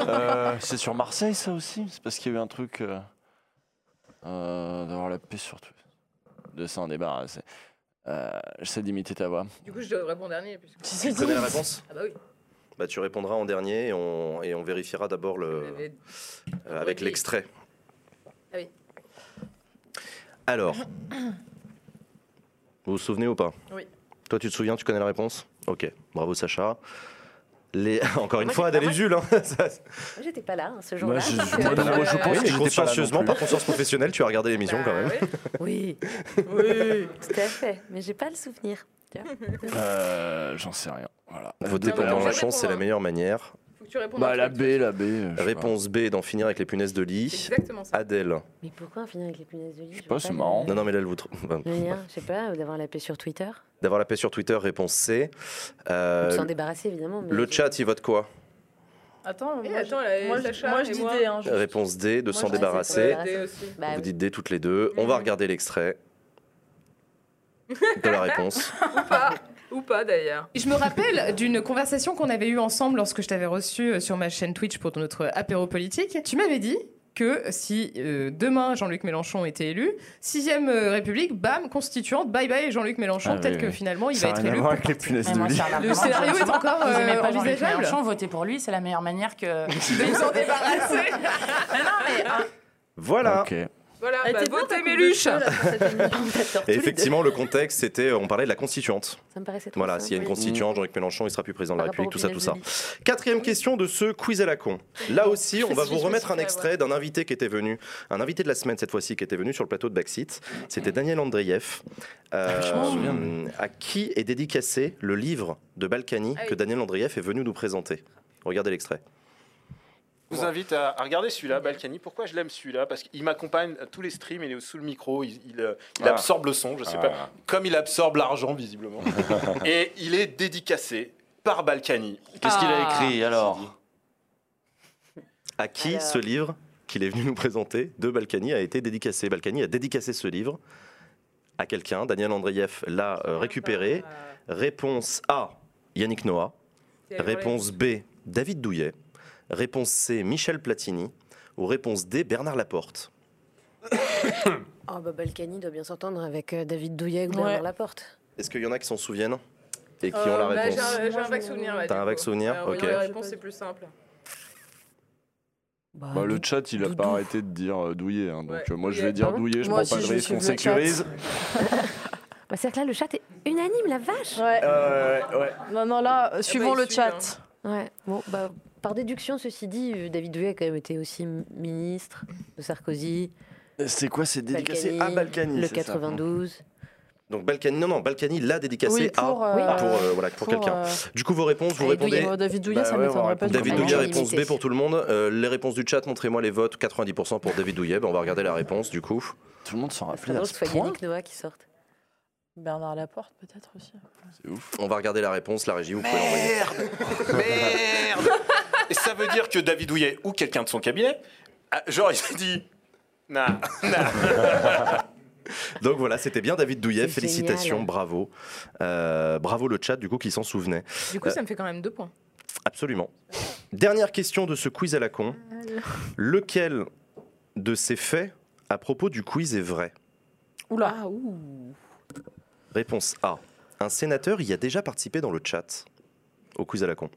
Euh, c'est sur Marseille ça aussi? C'est parce qu'il y a eu un truc euh, euh, d'avoir la paix sur tout. De s'en débarrasser. Euh, J'essaie d'imiter ta voix. Du coup, je dois répondre dernier. Puisque... Tu sais Tu connais la réponse? Ah bah oui. bah, tu répondras en dernier et on, et on vérifiera d'abord le, euh, avec l'extrait. Ah oui. Alors, vous vous souvenez ou pas? Oui. Toi, tu te souviens, tu connais la réponse? Ok, bravo Sacha. Les... Encore une Moi, fois, Adèle Jules. hein. Ça- Moi, j'étais pas là hein, ce jour-là. je, moi, moi, je euh, pense Oui, que consciencieusement, par conscience professionnelle, tu as regardé l'émission quand Bah, même. ouais. Oui, Oui. tout à fait. Mais j'ai pas le souvenir. Euh, J'en sais rien. Voilà. Voter pour mais on va Mélenchon, répondre, c'est la meilleure manière. Tu. Bah, en la. B, la B. euh, Réponse B, d'en finir avec les punaises de lit. exactement ça. Adèle. Mais pourquoi on finit avec les punaises de lit? Je sais pas, c'est marrant. Non, non, mais là, Le lien, je sais pas, d'avoir la paix sur Twitter. D'avoir la paix sur Twitter, réponse C. Euh, s'en débarrasser évidemment. Mais le chat, il vote quoi? Attends, Eh, moi, attends, la- moi, je- moi, dis moi. D. hein, je- Réponse D, de s'en débarrasser. Bah, Vous dites D toutes les deux. On va regarder l'extrait de la réponse. Ou pas. Ou pas d'ailleurs. Je me rappelle d'une conversation qu'on avait eue ensemble lorsque je t'avais reçu euh, sur ma chaîne Twitch pour notre apéro politique. Tu m'avais dit que si euh, demain Jean-Luc Mélenchon était élu, sixième euh, République, bam, constituante, bye bye Jean-Luc Mélenchon, Ah oui, peut-être que oui. finalement il Ça va être élu. avec les punaises de lit. Le scénario est encore Vous euh, Jean-Luc Mélenchon, votez pour lui, c'est la meilleure manière que. de vous en débarrasser. Non, mais. hein, Voilà. Ok. Voilà, Elle bah, votez Méluche Et effectivement, le contexte, c'était, on parlait de la constituante. Ça me paraissait Voilà, s'il y a une constituante, Jean-Luc Mélenchon, il sera plus président de la République, tout ça, tout ça. Quatrième question de ce quiz à la con. Là aussi, on va vous remettre un extrait d'un invité qui était venu, un invité de la semaine cette fois-ci, qui était venu sur le plateau de Backseat. C'était Daniel Andreev, euh, je me souviens. à qui est dédicacé le livre de Balkany Ah que Daniel Andreev est venu nous présenter. Regardez l'extrait. Je vous invite à, à regarder celui-là, Balkany. Pourquoi je l'aime celui-là? Parce qu'il m'accompagne à tous les streams, il est sous le micro, il, il, euh, il Ah. absorbe le son, je sais Ah. pas, comme il absorbe l'argent visiblement. Et il est dédicacé par Balkany. Qu'est-ce qu'il a Ah. écrit alors À qui Alors. ce livre qu'il est venu nous présenter de Balkany a été dédicacé? Balkany a dédicacé ce livre à quelqu'un. Daniel Andreev l'a euh, récupéré. Réponse A, Yannick Noah. Réponse B, David Douillet. Réponse C, Michel Platini. Ou réponse D, Bernard Laporte. Oh, bah, Balkany doit bien s'entendre avec euh, David Douillet ou Bernard Ouais. Laporte. Est-ce qu'il y en a qui s'en souviennent et qui ont Euh, la bah, réponse J'ai un, vague souvenir. T'as un vague souvenir Euh, Ok. La réponse c'est plus simple. Bah, Bah, le chat, il a pas arrêté de dire euh, douillet. hein, donc Ouais, euh, moi, je vais dire Pardon douillet. Je Moi prends pas de risque. On sécurise. Bah, C'est-à-dire que là, le chat est unanime, la vache Ouais. Euh, ouais. Non, non, là, euh, suivons il le suit, chat. Ouais, bon, bah, par déduction, ceci dit, euh, David Douillet a quand même été aussi ministre de Sarkozy, C'est quoi C'est dédicacé Balkany, à Balkany le c'est ça 92. Donc Balkany, non, non, Balkany l'a dédicacé Oui, à pour, euh, Oui, pour, euh, voilà, pour, quelqu'un. euh, Du coup, vos réponses, vous Allez, répondez. euh, David Douillet, Bah ça ouais, m'étonnerait pas. David tout. Douillet, réponse B pour tout le monde. Euh, les réponses du chat, montrez-moi les votes. 90% pour David Douillet. Ben, on va regarder la réponse du coup. Tout le monde s'en rappelait à ce soit point. Yannick Noah qui sorte. Bernard Laporte, peut-être aussi. C'est ouf. On va regarder la réponse. La régie, vous pouvez l'envoyer. Merde Merde Et ça veut dire que David Douillet ou quelqu'un de son cabinet, ah, genre il s'est dit. Nah, nah. Donc voilà, c'était bien David Douillet. Félicitations, génial. bravo. Euh, bravo le chat, du coup, qui s'en souvenait. Du coup, ça me fait quand même deux points. Absolument. Dernière question de ce quiz à la con. Lequel de ces faits à propos du quiz est vrai? Oula. Ah, ouh. Réponse A. Un sénateur y a déjà participé dans le chat au quiz à la con.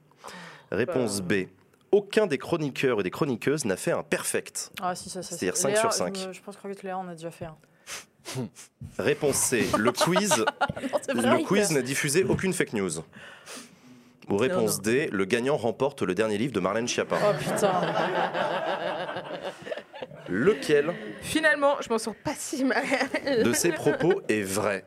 Réponse B. Aucun des chroniqueurs et des chroniqueuses n'a fait un perfect. Ah, si, ça, ça. C'est-à-dire c'est- 5 Léa, sur je 5. me- Je pense que Léa, on a déjà fait un. Réponse C. Le quiz, Non, le quiz n'a diffusé aucune fake news. Ou réponse non. D. Le gagnant remporte le dernier livre de Marlène Schiappa. Oh putain. Lequel Finalement, je m'en sors pas si mal. de ces propos est vrai?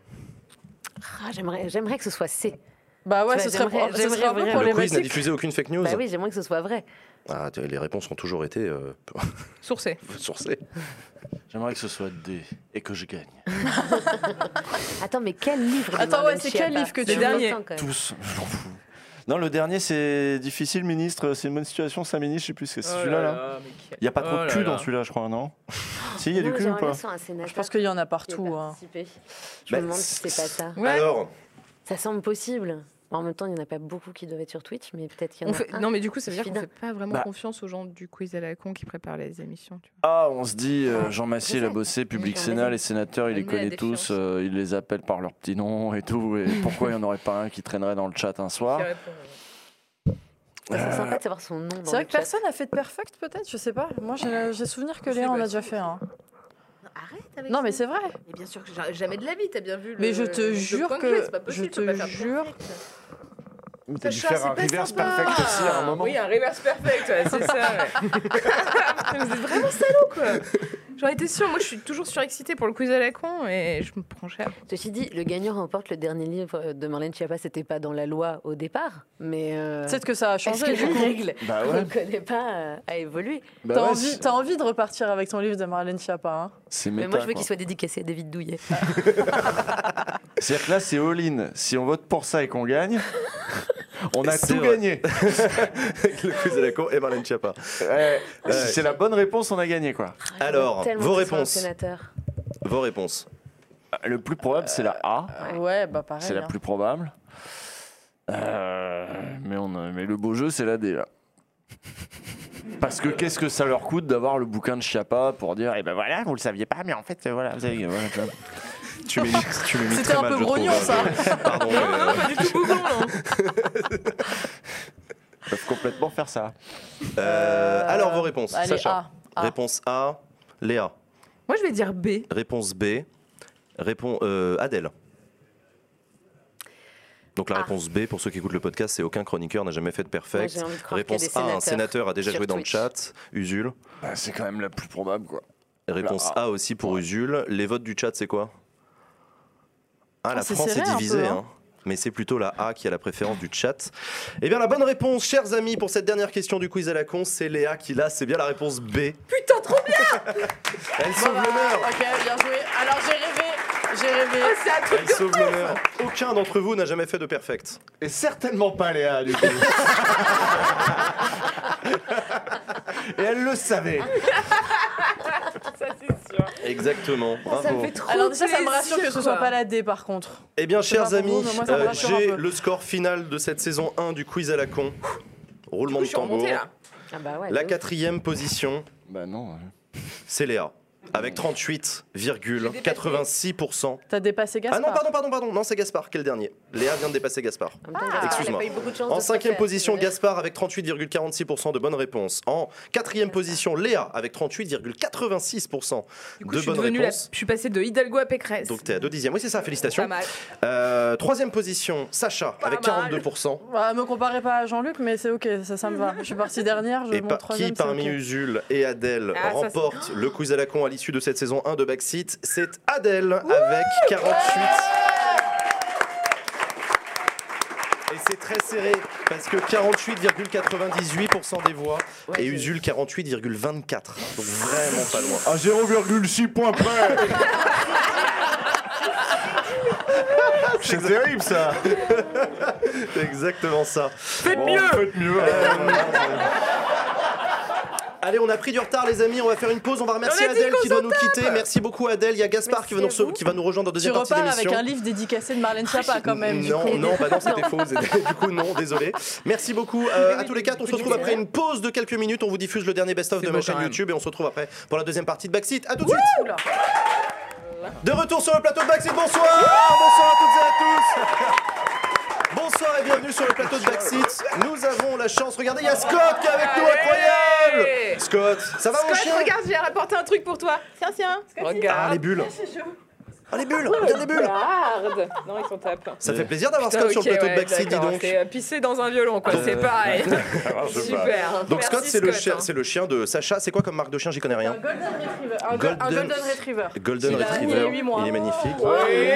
Ah, j'aimerais, j'aimerais que ce soit C. Bah ouais, ce serait, ce serait un peu Le quiz n'a diffusé aucune fake news Bah oui, j'aimerais que ce soit vrai. Ah, Les réponses ont toujours été euh, Sourcé. sourcées. J'aimerais que ce soit D et que je gagne. Attends, mais quel livre Attends, ouais, c'est quel livre que tu- dernier. Tous. Je m'en fous. Non, le dernier, c'est difficile, ministre. C'est une bonne situation, ça, ministre. Je sais plus ce que c'est celui-là. Là. Il n'y a pas trop de cul dans celui-là, je crois, non? Si, il y a du cul ou pas? Je pense qu'il y en a partout. hein. Je Bah, me demande si c'est pas ça. Ouais. Alors, Ça semble possible. En même temps, il n'y en a pas beaucoup qui doivent être sur Twitch, mais peut-être qu'il y en On a fait... un. Non, mais du coup, ça veut dire qu'on Suffit fait pas vraiment Bah. confiance aux gens du quiz à la con qui préparent les émissions. Tu Ah, on se dit, euh. Jean Massier, il a bossé, Public Sénat, les sénateurs, il les connaît tous, euh, il les appelle par leur petit nom et tout. Et pourquoi il n'y en aurait pas un qui traînerait dans le chat un soir répond, C'est sympa de savoir son nom. C'est vrai le que chat. personne n'a fait de perfect, peut-être Je sais pas. Moi, j'ai j'ai souvenir que Léa en a déjà fait un. Arrête avec Non, ça. mais c'est vrai. Mais bien sûr que jamais de la vie, t'as bien vu. Mais le- je te jure que- pas je possible, te pas faire jure. perfect. T'as dû faire c'est un pas reverse sympa. perfect aussi à un moment. Oui, un reverse perfect, ouais, c'est ça. ouais. Vous êtes vraiment salaud, quoi. J'aurais été sûre, moi je suis toujours surexcitée pour le quiz à la con et je me prends cher. Ceci dit, le gagnant remporte le dernier livre de Marlène Schiappa. C'était pas dans la loi au départ, mais euh, Peut-être que ça a est-ce changé. que la règle Bah qu'on ouais. ne connaît pas euh, a évolué Bah T'as ouais, envie, t'as envie de repartir avec ton livre de Marlène Schiappa, hein? C'est Mais moi, je veux quoi. qu'il soit dédicacé à David Douillet. C'est-à-dire que là, c'est all-in. Si on vote pour ça et qu'on gagne, on a C'est tout vrai. gagné. le quiz à la con et Marlène Schiappa. Ouais. Si c'est la bonne réponse, on a gagné, quoi. Alors, Tellement vos réponses. sénateur. Vos réponses. Le plus probable, c'est la A. Ouais, bah pareil. C'est la hein. plus probable. Euh, mais, on a- mais le beau jeu, c'est la D, là. Parce que qu'est-ce que ça leur coûte d'avoir le bouquin de Chiappa pour dire, eh ben voilà, vous le saviez pas, mais en fait, euh, voilà, vous avez. voilà, tu. Tu C'était très un mal, peu trouve. grognon, ça. Pardon. mais, euh, Pas du tout bougon, non. Ils peuvent complètement faire ça. euh, alors, vos réponses. Allez, Sacha. A. A. Réponse A, Léa. Moi je vais dire B. Réponse B, répond euh, Adèle. Donc la Ah. réponse B, pour ceux qui écoutent le podcast, c'est aucun chroniqueur n'a jamais fait de perfect. de Réponse A, un sénateur a déjà joué dans le chat. Usul. Bah, c'est quand même la plus probable, quoi. Réponse La A aussi pour Usul. Les votes du chat, c'est quoi? Ah, la c'est France est peu, divisée, hein. hein. Mais c'est plutôt la A qui a la préférence du chat. Eh bien, la bonne réponse, chers amis, pour cette dernière question du quiz à la con, c'est Léa qui l'a. C'est bien la réponse B. Putain, trop bien Elle sauve Voilà, l'honneur. Ok, bien joué. Alors j'ai rêvé, j'ai rêvé. Oh, C'est un truc Elle sauve l'honneur. Aucun d'entre vous n'a jamais fait de perfect. Et certainement pas Léa, du coup. Et elle le savait. ça, c'est sûr. Exactement. Ça me Bravo. fait trop Alors déjà, ça me rassure que ce soit pas la D par contre. Eh bien, chers amis, euh, j'ai le score final de cette saison 1 du quiz à la con. Roulement de remontée tambour. Ah bah ouais. La quatrième position, Bah non. c'est Léa. Avec 38,86%. T'as dépassé Ah Gaspard. non, pardon, pardon, pardon. Non, c'est Gaspard qui est le dernier. Léa vient de dépasser Gaspard. Excuse-moi. pas En cinquième position. Gaspard avec 38,46% de bonnes réponses. En quatrième position, Léa avec 38,86% Du coup, de je suis bonnes la... réponses. Je suis passée de Hidalgo à Pécresse. Donc t'es à deux dixièmes. Oui, c'est ça, Pas félicitations. mal. Euh, troisième position, Sacha avec mal. 42%. Bah, me comparez pas à Jean-Luc, mais c'est ok, ça, ça me va. Je suis partie dernière, je Et qui parmi ok. Usul et Adèle Ah, ça, remporte le quiz à la con à l'issue de cette saison 1 de Backseat C'est Adèle avec 48. Et c'est très serré parce que 48,98% des voix Ouais, et c'est- Usul 48,24. Donc vraiment pas loin. À 0,6 points près. C'est terrible ça. C'est exactement ça. Faites Bon, mieux Faites mieux. Allez, on a pris du retard, les amis. On va faire une pause. On va remercier On Adèle qui doit nous quitter. Merci beaucoup, Adèle. Il y a Gaspard qui va, nous, Merci à vous. qui va nous rejoindre dans la Tu deuxième partie de repars avec un livre dédicacé de Marlène Schiappa quand même. Non, coup. non, bah non, c'était faux. Du coup, non, désolé. Merci beaucoup euh, à tous les quatre. On se retrouve après une pause de quelques minutes. On vous diffuse le dernier best-of de ma chaîne. YouTube et on se retrouve après pour la deuxième partie de Backseat. À tout de suite. De retour sur le plateau de Backseat. Bonsoir. Bonsoir à toutes et à tous. Bonsoir et bienvenue sur le plateau de Backseat. Nous avons la chance. Regardez, il y a Scott qui est avec nous. Incroyable. Scott, ça va mon Scott, chien regarde, j'ai rapporté un truc pour toi. Tiens, tiens. Ah, Regarde. les bulles. Ah, les bulles. Regarde les bulles. Regarde. Non, ils sont top. Ça fait plaisir d'avoir Putain, Scott sur le ok, plateau ouais, de Backseat, dis d'accord, donc. C'est euh, pisser dans un violon, quoi. C'est pareil. Super. Donc Merci, Scott, c'est le, chien, hein. c'est le chien de Sacha. C'est quoi comme marque de chien? J'y connais Un rien. Golden Retriever. Un, go- Golden- un Golden Retriever. Golden Il a Retriever. huit mois. Il est magnifique. Oui.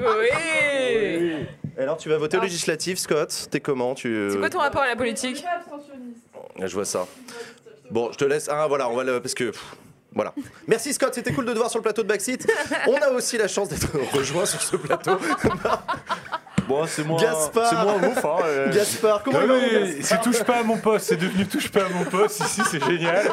Oui. Alors, tu vas voter aux législatives, Scott. T'es comment tu... euh, C'est quoi ton rapport à la politique Je vois ça. Bon, je te laisse. Ah, voilà, on va le. Parce que. Voilà. Merci Scott, c'était cool de te voir sur le plateau de Backseat. On a aussi la chance d'être rejoint sur ce plateau. Bon, c'est moins. Gaspard. C'est moins ouf. Hein, euh. Gaspard, comment Non, mon mais Gaspard c'est touche pas à mon poste, c'est devenu touche pas à mon poste. Ici, c'est génial.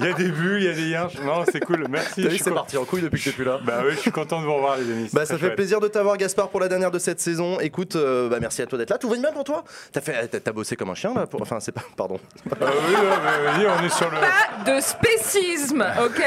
Il y a des bulles, il y a des yinches. Non, c'est cool. Merci. T'as vu, c'est con- parti en couille depuis que t'es plus là. Bah oui, je suis content de vous revoir, les amis. c'est Bah, ça fait chouette. plaisir de t'avoir, Gaspard, pour la dernière de cette saison. Écoute, euh, bah, merci à toi d'être là. Tout va bien pour toi? T'as fait, t'as- t'as bossé comme un chien là pour... Enfin, c'est pas. Pardon. Oui, non, mais vas-y, on est sur le. Pas de spécisme, ok?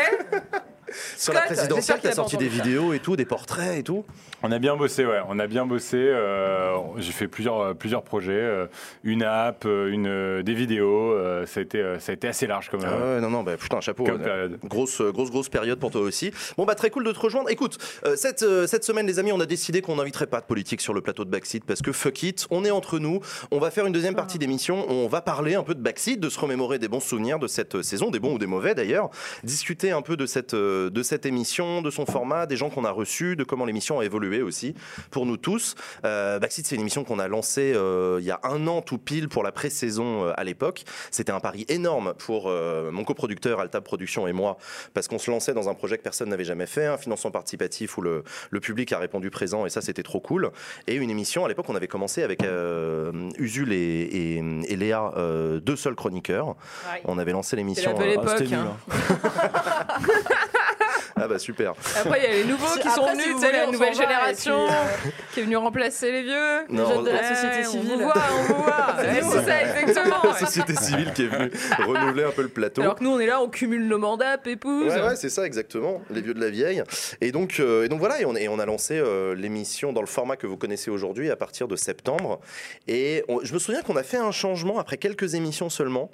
sur la présidentielle, qui a sorti des vidéos et tout, des portraits et tout. On a bien bossé, ouais. On a bien bossé. euh, J'ai fait plusieurs, euh, plusieurs projets, euh, une app, une, des vidéos. euh, ça, a été, ça a été assez large comme, Ah euh, ouais, non, non, bah, putain, chapeau. comme période. Grosse, grosse, grosse période pour toi aussi. Bon, bah, très cool de te rejoindre. Écoute, euh, cette, euh, cette semaine, les amis, on a décidé qu'on n'inviterait pas de politique sur le plateau de Backseat parce que fuck it, on est entre nous. On va faire une deuxième partie d'émission. On va parler un peu de Backseat, de se remémorer des bons souvenirs de cette saison, des bons ou des mauvais d'ailleurs. Discuter un peu de cette, euh, de cette émission, de son format, des gens qu'on a reçus, de comment l'émission a évolué aussi pour nous tous. Euh, Backseat, c'est une émission qu'on a lancée euh, il y a un an tout pile pour la pré-saison euh, à l'époque. C'était un pari énorme pour euh, mon coproducteur Alta Productions et moi, parce qu'on se lançait dans un projet que personne n'avait jamais fait, un financement participatif où le, le public a répondu présent, et ça c'était trop cool. Et une émission, à l'époque, on avait commencé avec euh, Usul et, et- et Léa, euh, deux seuls chroniqueurs. Ouais. On avait lancé l'émission. C'était euh, époque, c'était nul, hein. ah bah super. Après, il y a les nouveaux qui sont venus, vous tu sais, la on nouvelle génération euh, qui est venue remplacer les vieux. Non, jeunes de la Ouais, société on civile. vous voit, on vous voit. C'est ça, exactement. la société civile qui est venue renouveler un peu le plateau. Alors que nous, on est là, on cumule nos mandats, pépouze. Ouais, ouais, c'est ça, exactement. Les vieux de la vieille. Et donc, euh, et donc voilà, et on, et on a lancé euh, l'émission dans le format que vous connaissez aujourd'hui à partir de septembre. Et on- je me souviens qu'on a fait un changement après quelques émissions seulement.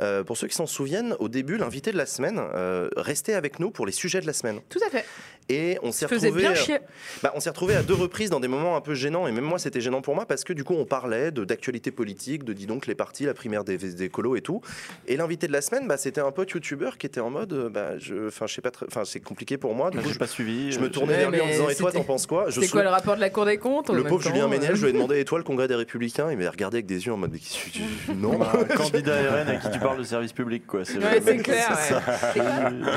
Euh, pour ceux qui s'en souviennent, au début, l'invité de la semaine euh, restait avec nous pour les sujets de la semaine. Tout à fait. Et on s'est retrouvé, bien chier. bah, on s'est retrouvé à deux reprises dans des moments un peu gênants. Et même moi, c'était gênant pour moi parce que du coup, on parlait de d'actualité politique, de dis donc les partis, la primaire des, des colos et tout. Et l'invité de la semaine, bah, c'était un pote youtubeur qui était en mode, euh, bah, je, enfin, je sais pas, très- enfin, c'est compliqué pour moi. Du coup, J'ai je, pas suivi. je euh, me tournais vers lui en disant, et toi, t'en penses quoi Je C'est quoi le rapport de la Cour des comptes le pauvre Julien Ménel, euh, je lui ai demandé, et toi, le congrès des Républicains Il m'a regardé avec des yeux en mode, mais que tu- non. Bah, un candidat RN à qui tu parles de service public, quoi. C'est Ouais, c'est clair.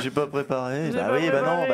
J'ai pas préparé. Bah oui, bah non.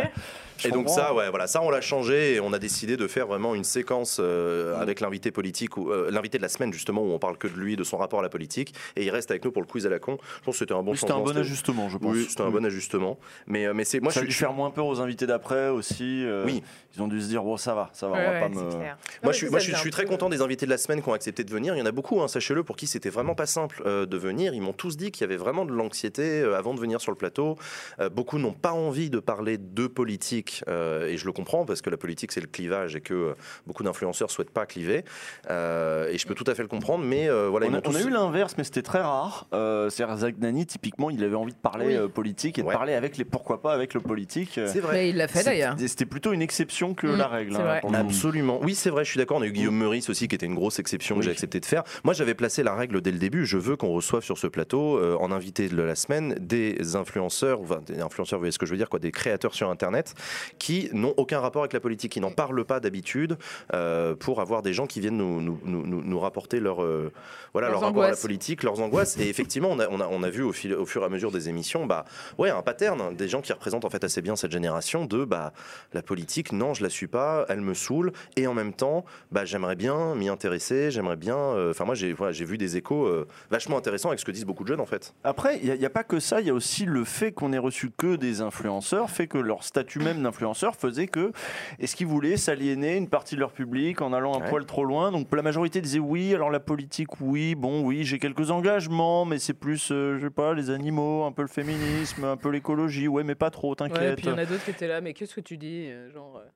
Je Et donc comprends. ça, ouais, voilà, ça on l'a changé et on a décidé de faire vraiment une séquence euh, avec l'invité politique ou euh, l'invité de la semaine justement où on parle que de lui, de son rapport à la politique et il reste avec nous pour le quiz à la con. Je pense que c'était un bon C'était un bon ajustement, je pense. Oui, c'était un bon ajustement. Mais euh, mais c'est moi ça je suis faire moins peur aux invités d'après aussi. euh, Oui. Ils ont dû se dire, bon, ça va, ça va, Ouais, on va ouais, pas me. clair. Moi, Non, je suis, mais moi, ça je suis, faisait je suis un très content des invités de la semaine qui ont accepté de venir. Il y en a beaucoup, hein, sachez-le, pour qui c'était vraiment pas simple euh, de venir. Ils m'ont tous dit qu'il y avait vraiment de l'anxiété euh, avant de venir sur le plateau. Euh, beaucoup n'ont pas envie de parler de politique, euh, et je le comprends parce que la politique c'est le clivage et que euh, beaucoup d'influenceurs souhaitent pas cliver. Euh, et je peux tout à fait le comprendre, mais euh, voilà, ils on, a, tous. on a eu l'inverse, mais c'était très rare. Euh, C'est-à-dire, Zach Nani, typiquement, il avait envie de parler Oui. euh, politique et de parler avec les pourquoi pas avec le politique. Euh, C'est vrai. Mais il l'a fait d'ailleurs. C'était plutôt une exception que Mm, la règle. hein. Absolument. Oui, c'est vrai, je suis d'accord. On a eu Guillaume Meurice aussi, qui était une grosse exception que j'ai accepté de faire. Moi, j'avais placé la règle dès le début. Je veux qu'on reçoive sur ce plateau, euh, en invité de la semaine, des influenceurs, enfin, des influenceurs, vous voyez ce que je veux dire, quoi, des créateurs sur Internet qui n'ont aucun rapport avec la politique, qui n'en parlent pas d'habitude, euh, pour avoir des gens qui viennent nous, nous, nous, nous- nous rapporter leur, euh, voilà, Leurs leur rapport à la politique, leurs angoisses. Et effectivement, on a, on a, on a vu au, fil, au fur et à mesure des émissions, bah, ouais, un pattern, hein, des gens qui représentent en fait assez bien cette génération de bah, la politique, non, je la suis pas, elle me saoule, et en même temps, bah, j'aimerais bien m'y intéresser, j'aimerais bien. euh, Enfin, moi, j'ai voilà, j'ai vu des échos euh, vachement intéressants avec ce que disent beaucoup de jeunes en fait. Après, il n'y a, pas que ça, il y a aussi le fait qu'on ait reçu que des influenceurs, fait que leur statut même d'influenceur faisait que, est-ce qu'ils voulaient s'aliéner une partie de leur public en allant un Ouais. poil trop loin? Donc la majorité disait oui, alors la politique, oui, bon, oui, j'ai quelques engagements, mais c'est plus, euh, je sais pas, les animaux, un peu le féminisme, un peu l'écologie, ouais, mais pas trop, Ouais, t'inquiète. puis il y en a d'autres qui étaient là, mais qu'est-ce que tu dis euh, Genre, euh,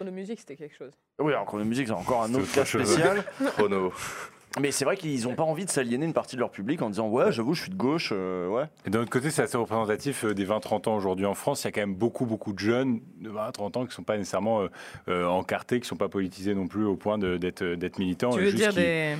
chronomusique, c'était quelque chose. Oui, alors la musique, c'est encore un autre cas spécial. Chrono. Mais c'est vrai qu'ils n'ont pas envie de s'aliéner une partie de leur public en disant ouais, j'avoue, je suis de gauche, euh, ouais. Et d'un autre côté, c'est assez représentatif euh, des 20-30 ans aujourd'hui en France. Il y a quand même beaucoup, beaucoup de jeunes de 20-30 ans qui ne sont pas nécessairement euh, euh, encartés, qui ne sont pas politisés non plus au point d'être militants. tu veux juste dire des...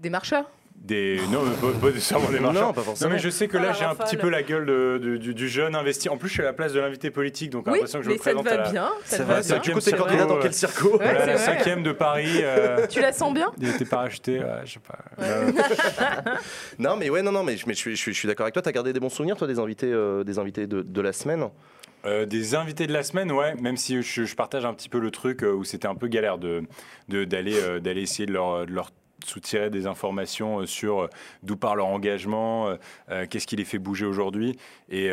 des marcheurs des... Non, mais pas, pas nécessairement des marchands. Non, pas forcément. Non, mais je sais que Ah, là, la j'ai un petit peu la gueule de- de- du, du jeune investi. En plus, je suis à la place de l'invité politique, donc j'ai Oui, l'impression que je mais me ça te présente à va la, bien. Ça te va, ça bien. Du coup, t'es candidat dans euh, quel circo Ouais, voilà, c'est la vrai. cinquième de Paris. euh, Tu la sens bien il était pas racheté, ouais, je sais pas. Euh, Non, mais ouais, non, non, mais je, mais je suis, je suis, je suis d'accord avec toi. T'as gardé des bons souvenirs, toi, des invités, euh, des invités de, de la semaine? Euh, des invités de la semaine, ouais, même si je, je partage un petit peu le truc euh, où c'était un peu galère de de- d'aller euh, d'aller essayer de leur, de leur soutirer des informations euh, sur euh, d'où part leur engagement, euh, qu'est-ce qui les fait bouger aujourd'hui. Et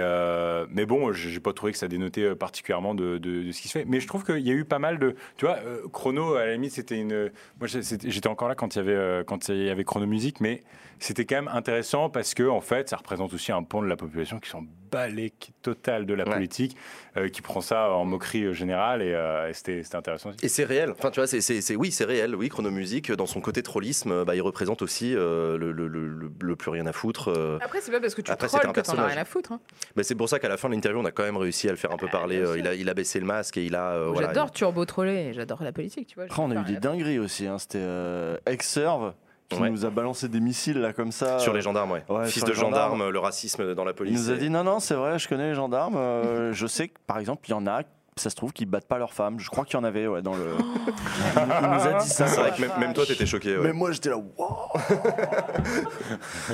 mais bon, j'ai pas trouvé que ça dénotait particulièrement de, de- ce qui se fait. Mais je trouve qu'il y a eu pas mal de, tu vois, Chrono à la limite c'était une, moi j'étais encore là quand il y avait quand il y avait Chrono Musique, mais c'était quand même intéressant parce que en fait, ça représente aussi un pan de la population qui s'en couilles totales de la politique, euh, qui prend ça en moquerie euh, générale et, euh, et c'était c'était intéressant. aussi. Et c'est réel. Enfin, tu vois, c'est, c'est- c'est- oui, c'est réel. Oui, Chronomusique, dans son côté trollisme, bah, il représente aussi euh, le, le- le- le- le plus rien à foutre. euh. Après, c'est pas parce que tu Après, trolles un que t'en as rien à foutre. hein. Bah, c'est pour ça qu'à la fin de l'interview, on a quand même réussi à le faire un peu parler. euh, il, a, il a baissé le masque et il a. euh, voilà, J'adore turbo troller, j'adore la politique, tu vois. on a eu des dingueries aussi. hein. C'était euh, Exerve qui Ouais. nous a balancé des missiles là comme ça. Sur les gendarmes, ouais. Ouais, Fils de gendarmes. gendarme, le racisme dans la Il police. nous a c'est- dit non, non, c'est vrai, je connais les gendarmes. euh, je sais que par exemple, il y en a, ça se trouve, qui battent pas leurs femmes. Je crois qu'il y en avait ouais, dans le. il, nous- il nous a dit ça. C'est vrai que même, même toi, t'étais choqué. ouais. Mais moi, j'étais là,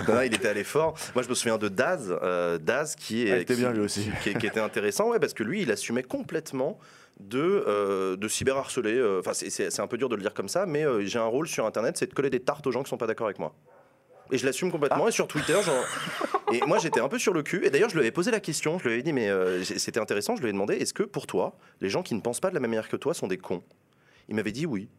Non, non, il était allé fort. Moi, je me souviens de Daz, euh, Daz qui, est, Ah, il était qui- bien, lui aussi. qui, qui était intéressant, ouais, parce que lui, il assumait complètement de, euh, de cyberharceler. euh, Enfin, c'est- un peu dur de le dire comme ça, mais euh, j'ai un rôle sur Internet, c'est de coller des tartes aux gens qui sont pas d'accord avec moi. Et je l'assume complètement. Et sur Twitter, genre... et moi j'étais un peu sur le cul. Et d'ailleurs, je lui avais posé la question. Je lui avais dit, mais euh, c'était intéressant. Je lui ai demandé, est-ce que pour toi, les gens qui ne pensent pas de la même manière que toi sont des cons? Il m'avait dit oui.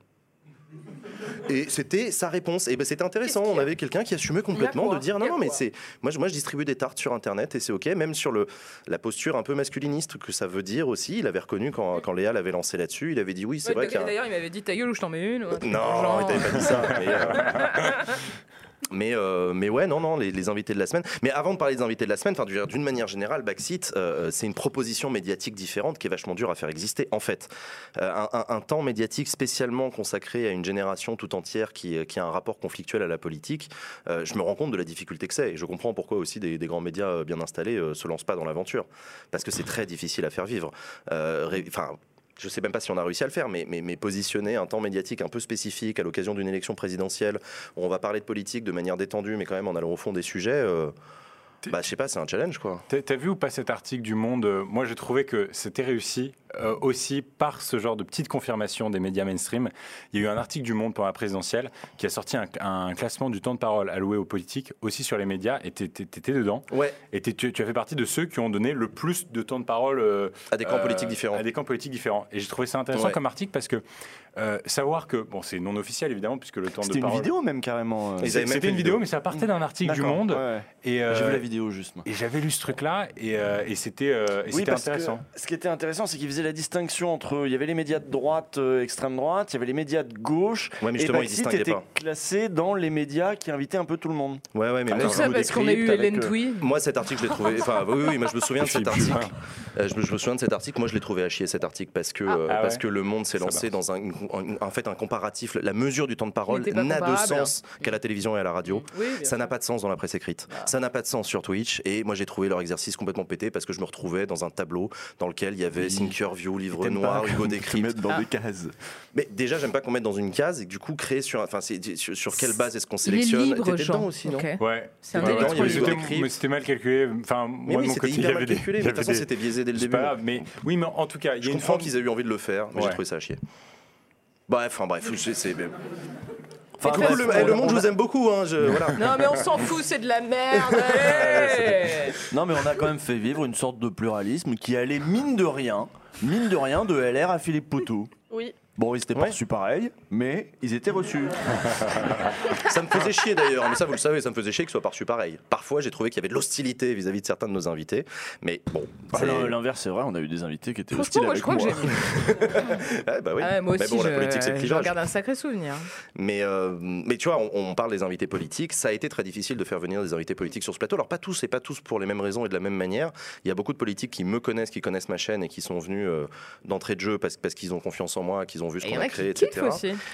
Et c'était sa réponse. Et ben c'était intéressant. On avait quelqu'un qui assumait complètement de dire non, non, mais c'est moi, je- moi je distribue des tartes sur Internet et c'est ok. Même sur le la posture un peu masculiniste que ça veut dire aussi. Il avait reconnu quand, quand Léa l'avait lancé là-dessus. Il avait dit oui, c'est Ouais, vrai D'ailleurs, il m'avait dit ta gueule ou je t'en mets une. ou non, il t'avait pas dit ça. Mais, euh, mais, euh, mais ouais, non, non, les, invités de la semaine. Mais avant de parler des invités de la semaine, d'une manière générale, Backseat, euh, c'est une proposition médiatique différente qui est vachement dure à faire exister. En fait, Euh, un, temps médiatique spécialement consacré à une génération tout entière qui, a un rapport conflictuel à la politique, euh, je me rends compte de la difficulté que c'est. Et je comprends pourquoi aussi des, grands médias euh, bien installés euh, se lancent pas dans l'aventure. Parce que c'est très difficile à faire vivre. Euh, Enfin. Je sais même pas si on a réussi à le faire, mais positionner un temps médiatique un peu spécifique à l'occasion d'une élection présidentielle, où on va parler de politique de manière détendue, mais quand même en allant au fond des sujets, euh, bah, je sais pas, c'est un challenge quoi. T'as vu ou pas cet article du Monde euh, Moi, j'ai trouvé que c'était réussi euh, aussi par ce genre de petite confirmation des médias mainstream. Il y a eu un article du Monde pour la présidentielle qui a sorti un, un classement du temps de parole alloué aux politiques, aussi sur les médias, et t'é- t'é- t'étais dedans. Ouais. Et tu, tu as fait partie de ceux qui ont donné le plus de temps de parole euh, À des camps euh, politiques différents. À des camps politiques différents. Et j'ai trouvé ça intéressant Ouais. comme article parce que euh, savoir que, bon, c'est non officiel évidemment, puisque le temps de C'était une vidéo même carrément. euh. C'était une vidéo, vidéo. mais ça partait d'un article du Monde. ouais. Et, J'ai vu euh, la vidéo juste. moi. et j'avais lu ce truc-là et, euh, et c'était euh, et Oui, intéressant. ce qui était intéressant, c'est qu'il faisait la distinction entre. Il y avait les médias de droite, euh, extrême droite, il y avait les médias de gauche. Ouais, mais et justement, Backseat distinguaient était pas. classé dans les médias qui invitaient un peu tout le monde. Ouais, ouais, mais Ah, Tout ça parce qu'on a eu Hélène euh, Touy. Moi, cet article, je l'ai trouvé. Enfin, oui, oui, moi, je me souviens de cet article. Euh, je, me, souviens de cet article. Moi, je l'ai trouvé à chier cet article parce que euh, Ah parce que le Monde s'est lancé dans un- en fait un comparatif. La mesure du temps de parole n'a de comparable. sens qu'à la télévision et à la radio. Oui, Ça n'a pas de sens dans la presse écrite. Ça n'a pas de sens sur Twitch. Et moi, j'ai trouvé leur exercice complètement pété parce que je me retrouvais dans un tableau dans lequel il y avait Thinkerview, Livre Noir, Hugo Décrypte. dans Ah. des cases. Mais déjà, j'aime pas qu'on mette dans une case et du coup, créer sur, enfin, sur, sur quelle base est-ce qu'on Il est sélectionne? libre, T'étais dedans aussi, non? Ok. Ouais. C'est Mais c'était- mal calculé. Enfin, moi, de mon c'était côté, il y avait des- de toute façon, c'était biaisé dès le début. pas, mais oui, mais en tout cas, il y a une forme. qu'ils aient eu envie de le faire, mais j'ai trouvé ça à chier. Bref, enfin bref, je- c'est. Enfin, le, eh, le monde, on je vous aime beaucoup. Hein, je, voilà. Non, mais on s'en fout, c'est de la merde. Non, mais on a quand même fait vivre une sorte de pluralisme qui allait, mine de rien, mine de rien, de LR à Philippe Poutou. Oui. Bon, ils s'étaient pas reçus pareil, mais ils étaient reçus. Ça me faisait chier d'ailleurs, mais ça vous le savez, ça me faisait chier que ce soit perçu pareil. Parfois, j'ai trouvé qu'il y avait de l'hostilité vis-à-vis de certains de nos invités, mais bon. Bah, l'in- L'inverse, c'est vrai, on a eu des invités qui étaient hostiles moi, avec je crois que moi. bah oui. Ah ouais, moi Mais aussi, bon, la je- politique, c'est le je regarde un sacré souvenir. Mais, euh, mais tu vois, on, on parle des invités politiques. Ça a été très difficile de faire venir des invités politiques sur ce plateau. Alors, pas tous et pas tous pour les mêmes raisons et de la même manière. Il y a beaucoup de politiques qui me connaissent, qui connaissent ma chaîne et qui sont venus euh, d'entrée de jeu parce, parce qu'ils ont confiance en moi, qu'ils ont vu ce qu'on a créé, etc.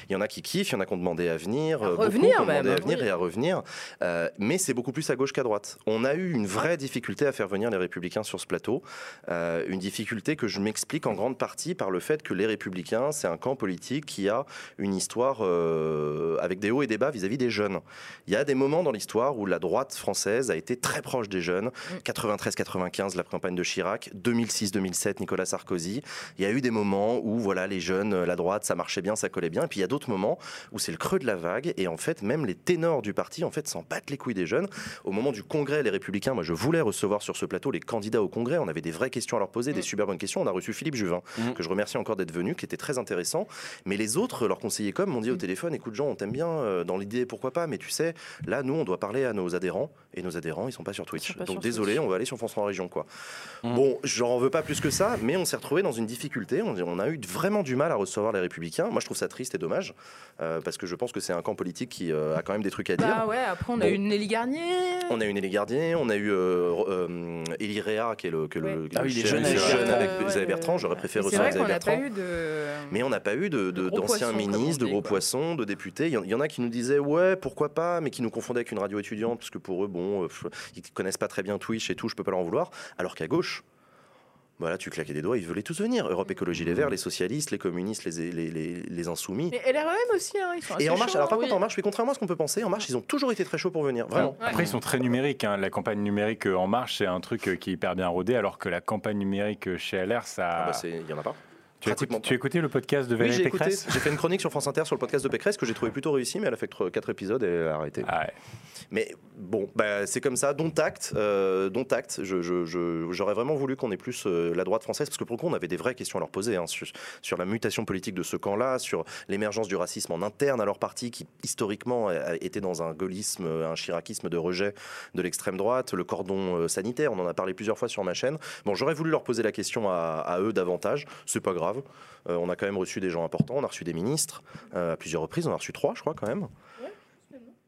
Il y en a qui kiffent, il y en a qui ont demandé à venir. À euh, beaucoup revenir ont demandé même. à venir Oui. et à revenir. Euh, mais c'est beaucoup plus à gauche qu'à droite. On a eu une vraie difficulté à faire venir les Républicains sur ce plateau. Euh, une difficulté que je m'explique en grande partie par le fait que les Républicains, c'est un camp politique qui a une histoire euh, avec des hauts et des bas vis-à-vis des jeunes. Il y a des moments dans l'histoire où la droite française a été très proche des jeunes. 93-95, la campagne de Chirac. 2006-2007, Nicolas Sarkozy. Il y a eu des moments où voilà, les jeunes, la droite droite, ça marchait bien, ça collait bien. Et puis il y a d'autres moments où c'est le creux de la vague et en fait même les ténors du parti en fait s'en battent les couilles des jeunes. Au moment du congrès, les Républicains, moi je voulais recevoir sur ce plateau les candidats au congrès. On avait des vraies questions à leur poser, des super bonnes questions. On a reçu Philippe Juvin, Mm. que je remercie encore d'être venu, qui était très intéressant. Mais les autres, leurs conseillers com, m'ont dit au téléphone, écoute Jean, on t'aime bien euh, dans l'idée, pourquoi pas, mais tu sais, là nous on doit parler à nos adhérents et nos adhérents ils sont pas sur Twitch. pas Donc sur désolé, on va aller sur France 3 Région quoi. Bon, j'en veux pas plus que ça, mais on s'est retrouvé dans une difficulté. On, on a eu vraiment du mal à recevoir les Républicains. Moi je trouve ça triste et dommage euh, parce que je pense que c'est un camp politique qui euh, a quand même des trucs à dire. Bah ouais, après on a Bon. eu Nelly Garnier. On a eu Nelly Gardier, on a eu euh, euh, Élie Réa, qui est le, que le, Ah le oui, il est chef jeune, jeune, avec ouais, Xavier ouais, Bertrand. ouais. J'aurais préféré recevoir Xavier Bertrand. eu de. Mais on n'a pas eu de- de- gros d'anciens ministres, de gros poissons, de députés. Il y, y en a qui nous disaient ouais, pourquoi pas, mais qui nous confondaient avec une radio étudiante, parce que pour eux, bon, euh, ils connaissent pas très bien Twitch et tout, je peux pas leur en vouloir. Alors qu'à gauche, voilà, tu claquais des doigts, ils voulaient tous venir. Europe Écologie Les Verts, les socialistes, les communistes, les, les, les, les insoumis. Mais LREM aussi, hein, ils sont assez Et En Marche, chauds, alors par contre, En Marche, mais contrairement à ce qu'on peut penser, En Marche, ils ont toujours été très chauds pour venir, vraiment. Ouais. Après, ils sont très numériques. hein. La campagne numérique En Marche, c'est un truc euh, qui est hyper bien rodé, alors que la campagne numérique chez LR, ça. Ah bah, c'est- il y en a pas. tu, as écouté, tu as écouté le podcast de Valérie j'ai écouté. Pécresse J'ai fait une chronique sur France Inter sur le podcast de Pécresse que j'ai trouvé plutôt réussi, mais elle a fait que quatre épisodes et elle a arrêté. Ah ouais. Mais bon, bah, c'est comme ça, dont acte, euh, dont acte. J'aurais vraiment voulu qu'on ait plus euh, la droite française, parce que pour le coup, on avait des vraies questions à leur poser hein, sur, la mutation politique de ce camp-là, sur l'émergence du racisme en interne à leur parti, qui historiquement été dans un gaullisme, un chiracisme de rejet de l'extrême droite, le cordon euh, sanitaire, on en a parlé plusieurs fois sur ma chaîne. Bon, j'aurais voulu leur poser la question à, à eux davantage, c'est pas grave. On a quand même reçu des gens importants, on a reçu des ministres à plusieurs reprises, on a reçu trois, je crois, quand même.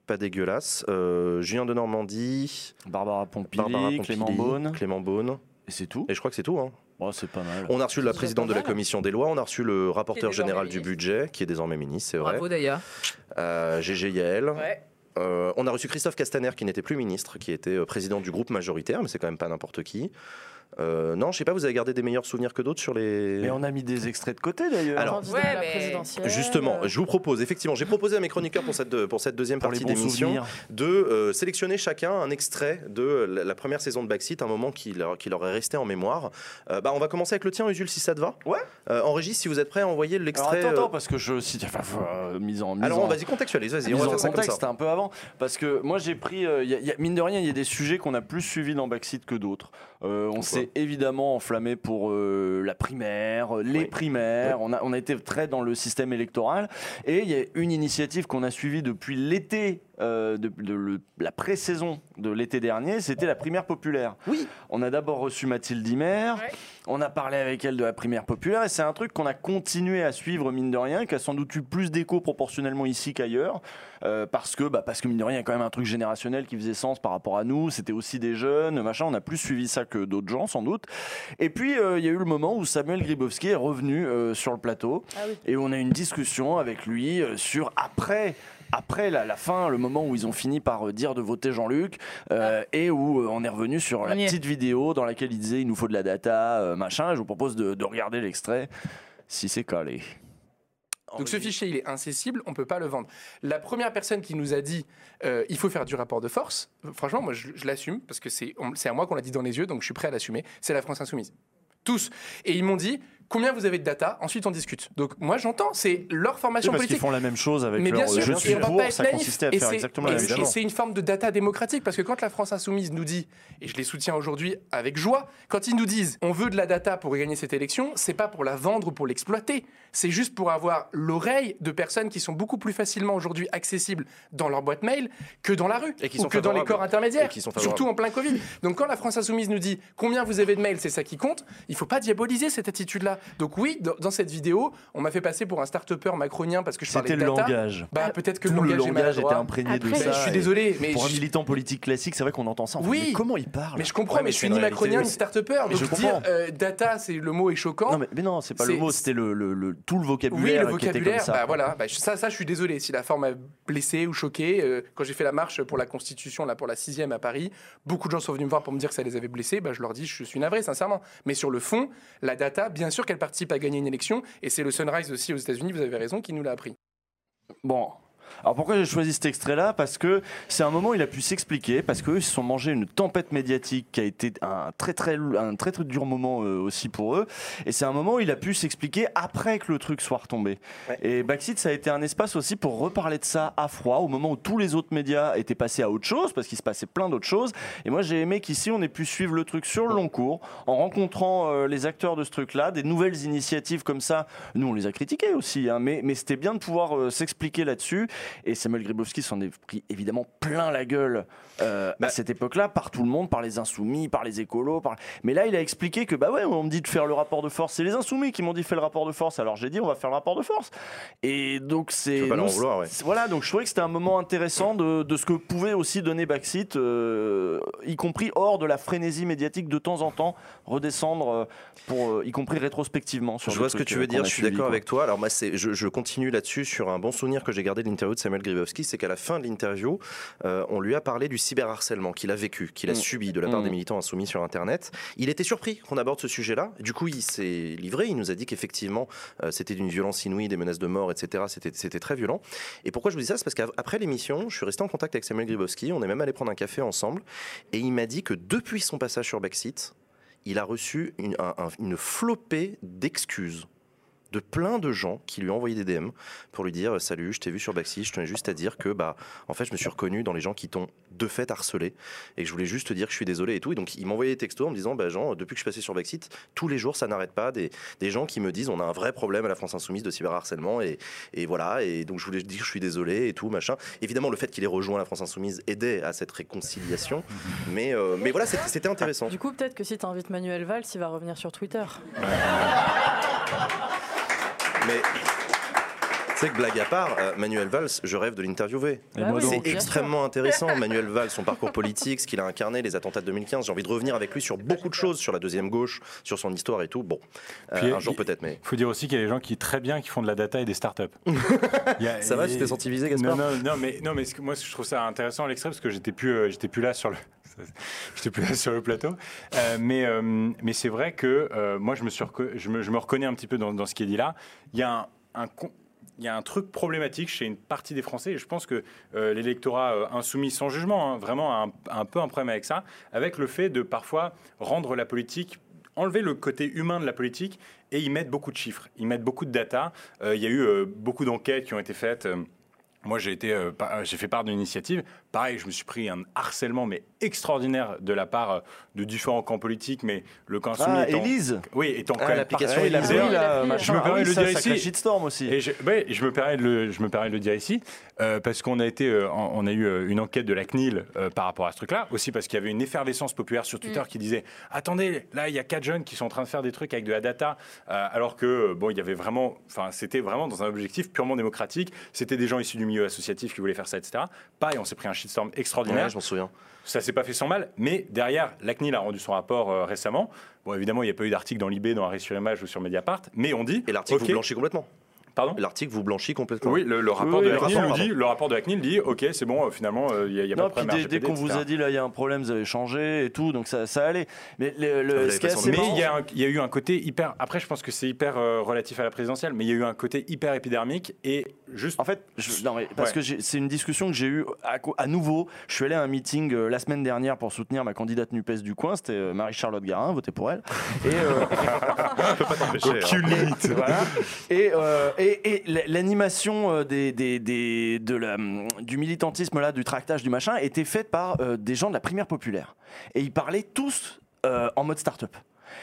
Pas dégueulasse. Euh, Julien de Normandie, Barbara Pompili, Barbara Pompili, Clément Beaune. Clément Beaune. Et c'est tout. Et je crois que c'est tout. hein. Oh, c'est pas mal. On a reçu la présidente de la commission des lois, on a reçu le rapporteur général du budget, qui est désormais ministre, c'est vrai. Bravo d'ailleurs. Euh, GG Yael. Ouais. Euh, on a reçu Christophe Castaner, qui n'était plus ministre, qui était euh, président du groupe majoritaire, mais c'est quand même pas n'importe qui. Euh, non, je sais pas, vous avez gardé des meilleurs souvenirs que d'autres sur les. Mais on a mis des extraits de côté d'ailleurs. Alors, Ouais, mais-. Justement, je vous propose, effectivement, j'ai proposé à mes chroniqueurs pour cette, de- pour cette deuxième pour partie d'émission de euh, sélectionner chacun un extrait de la, la première saison de Backseat, un moment qui leur, qui leur est resté en mémoire. Euh, bah, on va commencer avec le tien, Usul, si ça te va. Ouais. Euh, en régie, si vous êtes prêts à envoyer l'extrait. attends, attends, parce que je cite. Enfin, euh, mise en. mise Alors, en- vas-y, contextualise, vas-y, on va en faire ça comme contexte, ça. c'était un peu avant. Parce que moi, j'ai pris. euh, y a- y a- mine de rien, il y a des sujets qu'on a plus suivis dans Backseat que d'autres. Euh, on s'est évidemment enflammé pour euh, la primaire, euh, les Oui. primaires. On, a, on a été très dans le système électoral. Et il y a une initiative qu'on a suivie depuis l'été, euh, de, de le- la pré-saison de l'été dernier, c'était la primaire populaire. Oui. On a d'abord reçu Mathilde. Ouais. On a parlé avec elle de la primaire populaire et c'est un truc qu'on a continué à suivre mine de rien, qui a sans doute eu plus d'écho proportionnellement ici qu'ailleurs, euh, parce que bah, parce que mine de rien il y a quand même un truc générationnel qui faisait sens par rapport à nous. C'était aussi des jeunes, machin. On a plus suivi ça que d'autres gens sans doute. Et puis euh, il y a eu le moment où Samuel Gribowski est revenu euh, sur le plateau Ah oui. et on a eu une discussion avec lui euh, sur après. Après la, la fin, le moment où ils ont fini par euh, dire de voter Jean-Luc, euh, et où euh, on est revenu sur la est. petite vidéo dans laquelle il disait il nous faut de la data, euh, machin. Et je vous propose de, de regarder l'extrait si c'est calé. Donc ce fichier, il est incessible, on ne peut pas le vendre. La première personne qui nous a dit euh, il faut faire du rapport de force, franchement, moi je, je l'assume parce que c'est à moi qu'on l'a dit dans les yeux, donc je suis prêt à l'assumer. C'est la France Insoumise. Tous. Et ils m'ont dit combien vous avez de data, ensuite on discute. Donc moi j'entends, c'est leur formation parce qu'ils politique. font la même chose avec Mais leur bien sûr, je suis pour, ça consistait à Et faire exactement la même chose. et c'est une forme de data démocratique parce que quand la France insoumise nous dit, et je les soutiens aujourd'hui avec joie, quand ils nous disent on veut de la data pour gagner cette élection, c'est pas pour la vendre ou pour l'exploiter, c'est juste pour avoir l'oreille de personnes qui sont beaucoup plus facilement aujourd'hui accessibles dans leur boîte mail que dans la rue Et qui ou sont que dans les corps intermédiaires, qui sont surtout en plein Covid. Donc quand la France insoumise nous dit combien vous avez de mails, c'est ça qui compte, il faut pas diaboliser cette attitude-là. Donc oui, dans, dans cette vidéo, on m'a fait passer pour un start-upper macronien parce que je parlais C'était de le data. langage. Bah peut-être que Tout le le langage, était imprégné de ça. Je suis désolé, mais Pour un je- militant politique classique, c'est vrai qu'on entend ça. fait, Oui. mais comment il parle? Mais je comprends, Ouais, mais, mais je suis ni macronien oui. ni start-upper. Mais Donc je dire comprends. euh, data, c'est le mot est choquant. Non mais, mais non, c'est pas le mot, c'était le, le- le- tout le oui, vocabulaire, le qui était comme vocabulaire, ça. bah voilà, bah, ça, ça, je suis désolé. Si la forme a blessé ou choqué, euh, quand j'ai fait la marche pour la Constitution, là, pour la sixième à Paris, beaucoup de gens sont venus me voir pour me dire que ça les avait blessés. Bah, je leur dis, je suis navré, sincèrement. Mais sur le fond, la data, bien sûr qu'elle participe à gagner une élection, et c'est le Sunrise aussi aux États-Unis. Vous avez raison, qui nous l'a appris. Bon, Alors pourquoi j'ai choisi cet extrait-là? Parce que c'est un moment où il a pu s'expliquer, parce qu'eux ils se sont mangés une tempête médiatique qui a été un très très, un très, très dur moment euh, aussi pour eux. Et c'est un moment où il a pu s'expliquer après que le truc soit retombé. Et Backseat, ça a été un espace aussi pour reparler de ça à froid, au moment où tous les autres médias étaient passés à autre chose, parce qu'il se passait plein d'autres choses. Et moi j'ai aimé qu'ici on ait pu suivre le truc sur le long cours, en rencontrant euh, les acteurs de ce truc-là, des nouvelles initiatives comme ça. Nous on les a critiquées aussi, hein, mais, mais c'était bien de pouvoir euh, s'expliquer là-dessus. Et Samuel Gribowski s'en est pris évidemment plein la gueule euh, à cette époque-là, par tout le monde, par les insoumis, par les écolos. Par... Mais là, il a expliqué que, bah ouais, on me dit de faire le rapport de force. C'est les insoumis qui m'ont dit fais le rapport de force. Alors j'ai dit on va faire le rapport de force. Et donc c'est. ouais. Voilà, donc je trouvais que c'était un moment intéressant de, de ce que pouvait aussi donner Backseat, euh, y compris hors de la frénésie médiatique de temps en temps, redescendre, euh, pour, y compris rétrospectivement. Sur Je vois ce que tu veux dire, a je suis d'accord avec toi. Alors moi, je, je continue là-dessus sur un bon souvenir que j'ai gardé de l'interview de Samuel Gribowski, c'est qu'à la fin de l'interview, euh, on lui a parlé du cyberharcèlement qu'il a vécu, qu'il a Mm. subi de la part Mm. des militants insoumis sur Internet. Il était surpris qu'on aborde ce sujet-là. Du coup, il s'est livré, il nous a dit qu'effectivement, euh, c'était d'une violence inouïe, des menaces de mort, etc. C'était, très violent. Et pourquoi je vous dis ça? C'est parce qu'après l'émission, je suis resté en contact avec Samuel Gribowski, on est même allé prendre un café ensemble, et il m'a dit que depuis son passage sur Backseat, il a reçu une, un- un- une flopée d'excuses de plein de gens qui lui ont envoyé des DM pour lui dire salut je t'ai vu sur Backseat je tenais juste à dire que bah en fait je me suis reconnu dans les gens qui t'ont de fait harcelé et que je voulais juste te dire que je suis désolé et tout et donc il m'envoyait des textos en me disant bah Jean depuis que je suis passé sur Backseat tous les jours ça n'arrête pas. Des, des gens qui me disent on a un vrai problème à la France Insoumise de cyberharcèlement et, et voilà. Et donc je voulais dire que je suis désolé et tout machin évidemment le fait qu'il ait rejoint la France Insoumise aidait à cette réconciliation mais euh, mais voilà c'était c'était intéressant. Du coup, peut-être que si tu invites Manuel Valls, il va revenir sur Twitter. Mais c'est que blague à part, euh, Manuel Valls, je rêve de l'interviewer. C'est extrêmement intéressant, Manuel Valls, son parcours politique, ce qu'il a incarné, les attentats de 2015. J'ai envie de revenir avec lui sur beaucoup de choses, sur la deuxième gauche, sur son histoire et tout. Bon, euh, Puis, un jour peut-être, mais. Il faut dire aussi qu'il y a des gens qui très bien qui font de la data et des startups. A- Ça va, tu t'es senti visé, Gaspard Non, non, non, mais, non, mais moi je trouve ça intéressant l'extrait parce que j'étais plus, euh, j'étais plus là sur le. J'étais plus là sur le plateau, Euh, mais, euh, mais c'est vrai que euh, moi je me, je, je reconnais un petit peu dans, ce qui est dit là. Il y a un, truc problématique chez une partie des Français, et je pense que l'électorat insoumis, sans jugement, hein, vraiment a un, peu un problème avec ça, avec le fait de parfois rendre la politique enlever le côté humain de la politique et y mettre beaucoup de chiffres, y mettre beaucoup de data. Il y a eu beaucoup d'enquêtes qui ont été faites. moi, j'ai été, j'ai fait part d'une initiative. Pareil, je me suis pris un harcèlement mais extraordinaire de la part euh, de différents camps politiques, mais le camp insoumis Ah, étant, Élise oui, étant Ah, quand même l'application par- Élise, je me Ah permets oui, de le dire ici. shitstorm aussi. Et je, ouais, je me permets de le, je me permets de le dire ici euh, parce qu'on a été, euh, on a eu euh, une enquête de la CNIL euh, par rapport à ce truc-là, aussi parce qu'il y avait une effervescence populaire sur Twitter Mm. qui disait attendez, là il y a quatre jeunes qui sont en train de faire des trucs avec de la data, euh, alors que bon, il y avait vraiment, enfin c'était vraiment dans un objectif purement démocratique. C'était des gens issus du milieu associatif qui voulaient faire ça, etc. Pareil, on s'est pris un shitstorm extraordinaire. Ouais, je m'en souviens. Ça s'est pas fait sans mal, mais derrière, la CNIL a rendu son rapport euh, récemment. Bon, évidemment, il n'y a pas eu d'article dans l'IB, dans Arrêt sur Image ou sur Mediapart, mais on dit. Et l'article ok, vous blanchit complètement. Pardon L'article vous blanchit complètement. Oui, le, le rapport Oui, de la CNIL rapport, nous dit, le rapport de la CNIL dit, ok, c'est bon, euh, finalement, il n'y a, y a Non, pas de problème. dès, dès qu'on vous a dit là, il y a un problème, vous avez changé et tout, donc ça, ça allait. Mais le, le- ce pas assez marrant- il y, a y eu un côté hyper. Après, je pense que c'est hyper euh, relatif à la présidentielle, mais il y a eu un côté hyper épidermique et juste. En fait, je- non, mais parce Ouais. que c'est une discussion que j'ai eue à, nouveau. Je suis allé à un meeting euh, la semaine dernière pour soutenir ma candidate NUPES du coin, c'était euh, Marie-Charlotte Garin, votez pour elle. Et, euh, Aucune Et- limite. voilà. Et, euh, et, l'animation euh, hum, du militantisme, là, du tractage, du machin, était faite par euh, des gens de la primaire populaire. Et ils parlaient tous euh, en mode start-up.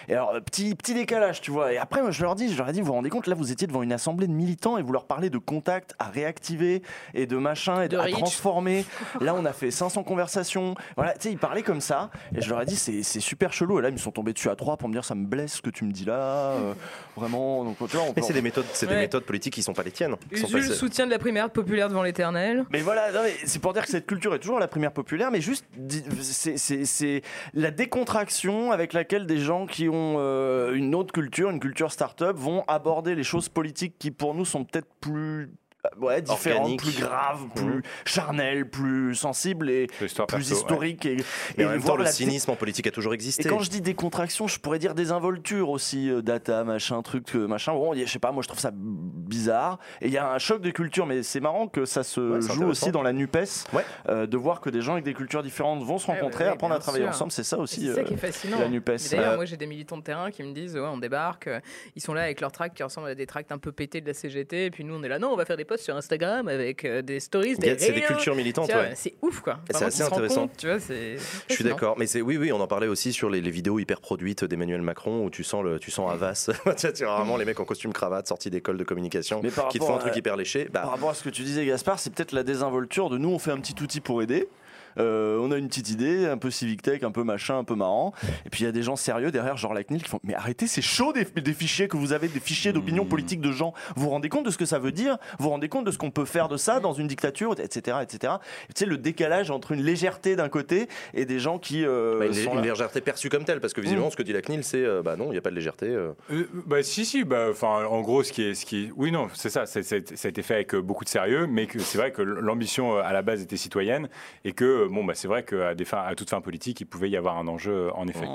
Et alors, euh, petit, petit décalage, tu vois. Et après, moi, je leur dis, je leur ai dit, vous vous rendez compte, là, vous étiez devant une assemblée de militants et vous leur parlez de contacts à réactiver et de machin et de, De à transformer. Là, on a fait 500 conversations. Voilà, tu sais, ils parlaient comme ça. Et je leur ai dit, c'est c'est super chelou. Et là, ils me sont tombés dessus à trois pour me dire, ça me blesse ce que tu me dis là. euh, vraiment. Donc, tu vois, on peut- Mais c'est des méthodes, c'est des méthodes politiques qui sont pas les tiennes. qui sont pas Usul celles- soutien de la primaire populaire devant l'éternel. Mais voilà, c'est pour dire que cette culture est toujours la primaire populaire, mais juste, di- c'est- c'est c'est la décontraction avec laquelle des gens qui ont euh, une autre culture, une culture start-up, vont aborder les choses politiques qui pour nous sont peut-être plus ouais, différente, Organique. plus grave, plus charnelle, plus sensible et plus perso, ouais. historique. Et, et en même voir temps, le cynisme en politique a toujours existé. Et quand je dis décontraction, je pourrais dire désinvolture aussi, euh, data, machin, truc, euh, machin. Bon, je sais pas, moi je trouve ça bizarre. Et il y a un choc de culture, mais c'est marrant que ça se Ouais, joue aussi dans la NUPES, Ouais. euh, de voir que des gens avec des cultures différentes vont se Ouais, rencontrer, apprendre à travailler sûr. ensemble. C'est ça aussi. C'est ça euh, qui est fascinant. la NUPES. D'ailleurs, Euh, moi j'ai des militants de terrain qui me disent ouais, on débarque, euh, ils sont là avec leurs tracts qui ressemblent à des tracts un peu pétés de la CGT, et puis nous on est là, non, on va faire des posts sur Instagram avec euh, des stories, des c'est des cultures militantes, ouais. C'est ouf quoi. C'est assez intéressant. compte, tu vois. Je suis d'accord, mais c'est oui, oui, on en parlait aussi sur les, les vidéos hyper produites d'Emmanuel Macron où tu sens le, tu sens Havas, tu vois, vraiment les mecs en costume cravate sortis d'école de communication Mais par qui te font un truc à- hyper léché. Bah, Par rapport à ce que tu disais, Gaspard, c'est peut-être la désinvolture de nous, on fait un petit outil pour aider. Euh, on a une petite idée, un peu civic tech, un peu machin, un peu marrant. Et puis il y a des gens sérieux derrière, genre la CNIL, qui font Mais arrêtez, c'est chaud des, des fichiers que vous avez, des fichiers d'opinion politique de gens. Vous vous rendez compte de ce que ça veut dire? Vous vous rendez compte de ce qu'on peut faire de ça dans une dictature, etc. etc. Et tu sais, le décalage entre une légèreté d'un côté et des gens qui. euh, bah, une, sont une légèreté perçue comme telle, parce que visiblement, ce que dit la CNIL, c'est euh, bah non, il n'y a pas de légèreté. euh. Euh, bah si si bah enfin en gros ce qui est ce qui est- oui non c'est ça ça a été fait avec beaucoup de sérieux mais c'est vrai que l'ambition à la base était citoyenne et que euh, bon bah c'est vrai qu'à des fins à toute fin politique il pouvait y avoir un enjeu euh, en effet.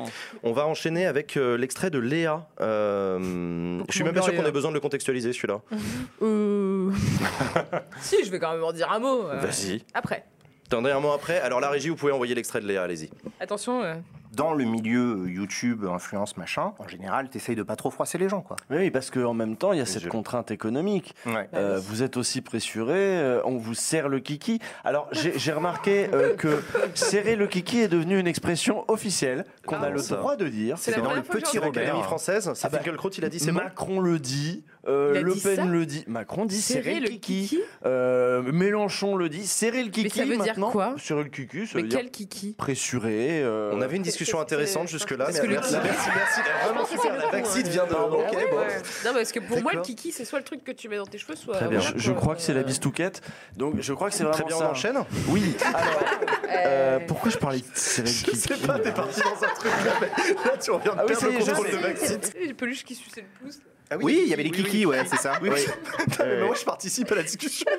On va enchaîner avec euh, l'extrait de Léa. Euh, je suis même pas sûr qu'on ait besoin de le contextualiser celui-là. Euh, si, je vais quand même en dire un mot. euh, Vas-y. Après. Attendez un mot après. Alors la régie, vous pouvez envoyer l'extrait de Léa, allez-y. Attention. euh, Dans le milieu YouTube, influence, machin, en général, t'essayes de pas trop froisser les gens, quoi. Oui, parce qu'en même temps, il y a cette contrainte économique. Ouais. Euh, vous êtes aussi pressuré, euh, on vous serre le kiki. Alors, j'ai j'ai remarqué euh, que serrer le kiki est devenu une expression officielle qu'on a le ça. droit de dire. C'est la dans le première fois que Petit j'entends. Robert. L'Académie française, c'est Ah bah, Finkielkraut, il a dit, c'est bon Macron le dit, euh, Le Pen le dit, Macron dit serrer, Serrer le kiki. kiki Euh, Mélenchon le dit, serrer le kiki. ça veut dire maintenant. quoi Serrer le kiki, ça Mais dire quel kiki pressuré. euh, On avait une discussion intéressante jusque-là. Mais Merci, merci, merci. Vraiment super. La vaccine vient de. Ah Ok, ouais, bon. Non, parce que pour moi, le kiki, c'est soit le truc que tu mets dans tes cheveux, soit. Très bien. Je, je crois que c'est la bistouquette. Donc, je crois que c'est vraiment Très bien, on ça. enchaîne Oui. Alors, pourquoi je parlais de serrer le Je kiki sais pas, t'es parti dans un truc là, mais là tu reviens de Ah perdre le je contrôle de vaccine. Les peluches qui suçaient le pouce. Ah Oui, il y avait les kikis, ouais, c'est ça. Oui, mais moi je participe à la discussion.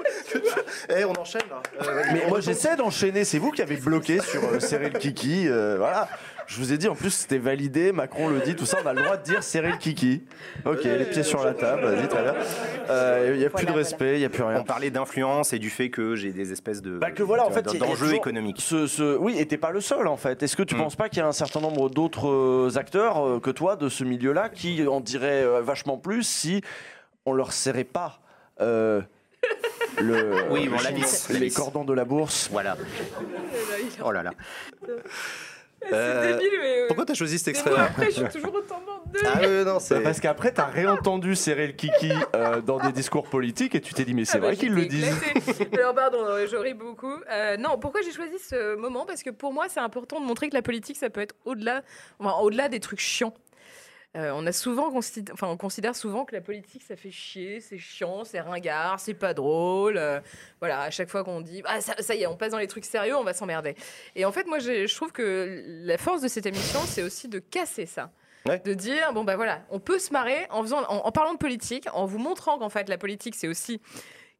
Eh, on enchaîne là. Euh, Mais moi j'essaie d'enchaîner, c'est vous qui avez bloqué sur euh, serrer le kiki. euh, voilà. Je vous ai dit en plus c'était validé, Macron le dit, tout ça, on a le droit de dire serrer le kiki. Ok, les pieds sur la table, vas-y, très bien. Euh, Il n'y a plus de respect, il n'y a plus rien. On parlait d'influence et du fait que j'ai des espèces de Bah que voilà, en fait, d'enjeux économiques. Ce, ce- Oui, et t'es pas le seul en fait. Est-ce que tu Mm. penses pas qu'il y a un certain nombre d'autres euh, acteurs euh, que toi de ce milieu-là qui en diraient euh, vachement plus si on leur serrait pas euh, le, Oui, bon, le- la vis, la les vis. cordons de la bourse? Voilà. Oh là là. Euh, débile, mais, euh, Pourquoi t'as choisi cet extrait après, je suis toujours autant de. Ah non, Bah, c'est. parce qu'après, t'as réentendu serrer le kiki euh, dans des discours politiques et tu t'es dit, mais c'est Ah bah, vrai qu'ils le disent. Alors pardon, je ris beaucoup. Euh, non, pourquoi j'ai choisi ce moment? Parce que pour moi, c'est important de montrer que la politique, ça peut être au-delà, enfin, au-delà des trucs chiants. Euh, on a souvent considéré, enfin, on considère souvent que la politique, ça fait chier, c'est chiant, c'est ringard, c'est pas drôle. euh, voilà, à chaque fois qu'on dit, ah ça, ça y est, on passe dans les trucs sérieux, on va s'emmerder. Et en fait, moi, je trouve que la force de cette émission, c'est aussi de casser ça. Ouais. De dire, bon, bah voilà, on peut se marrer en, faisant, en, en parlant de politique, en vous montrant qu'en fait, la politique, c'est aussi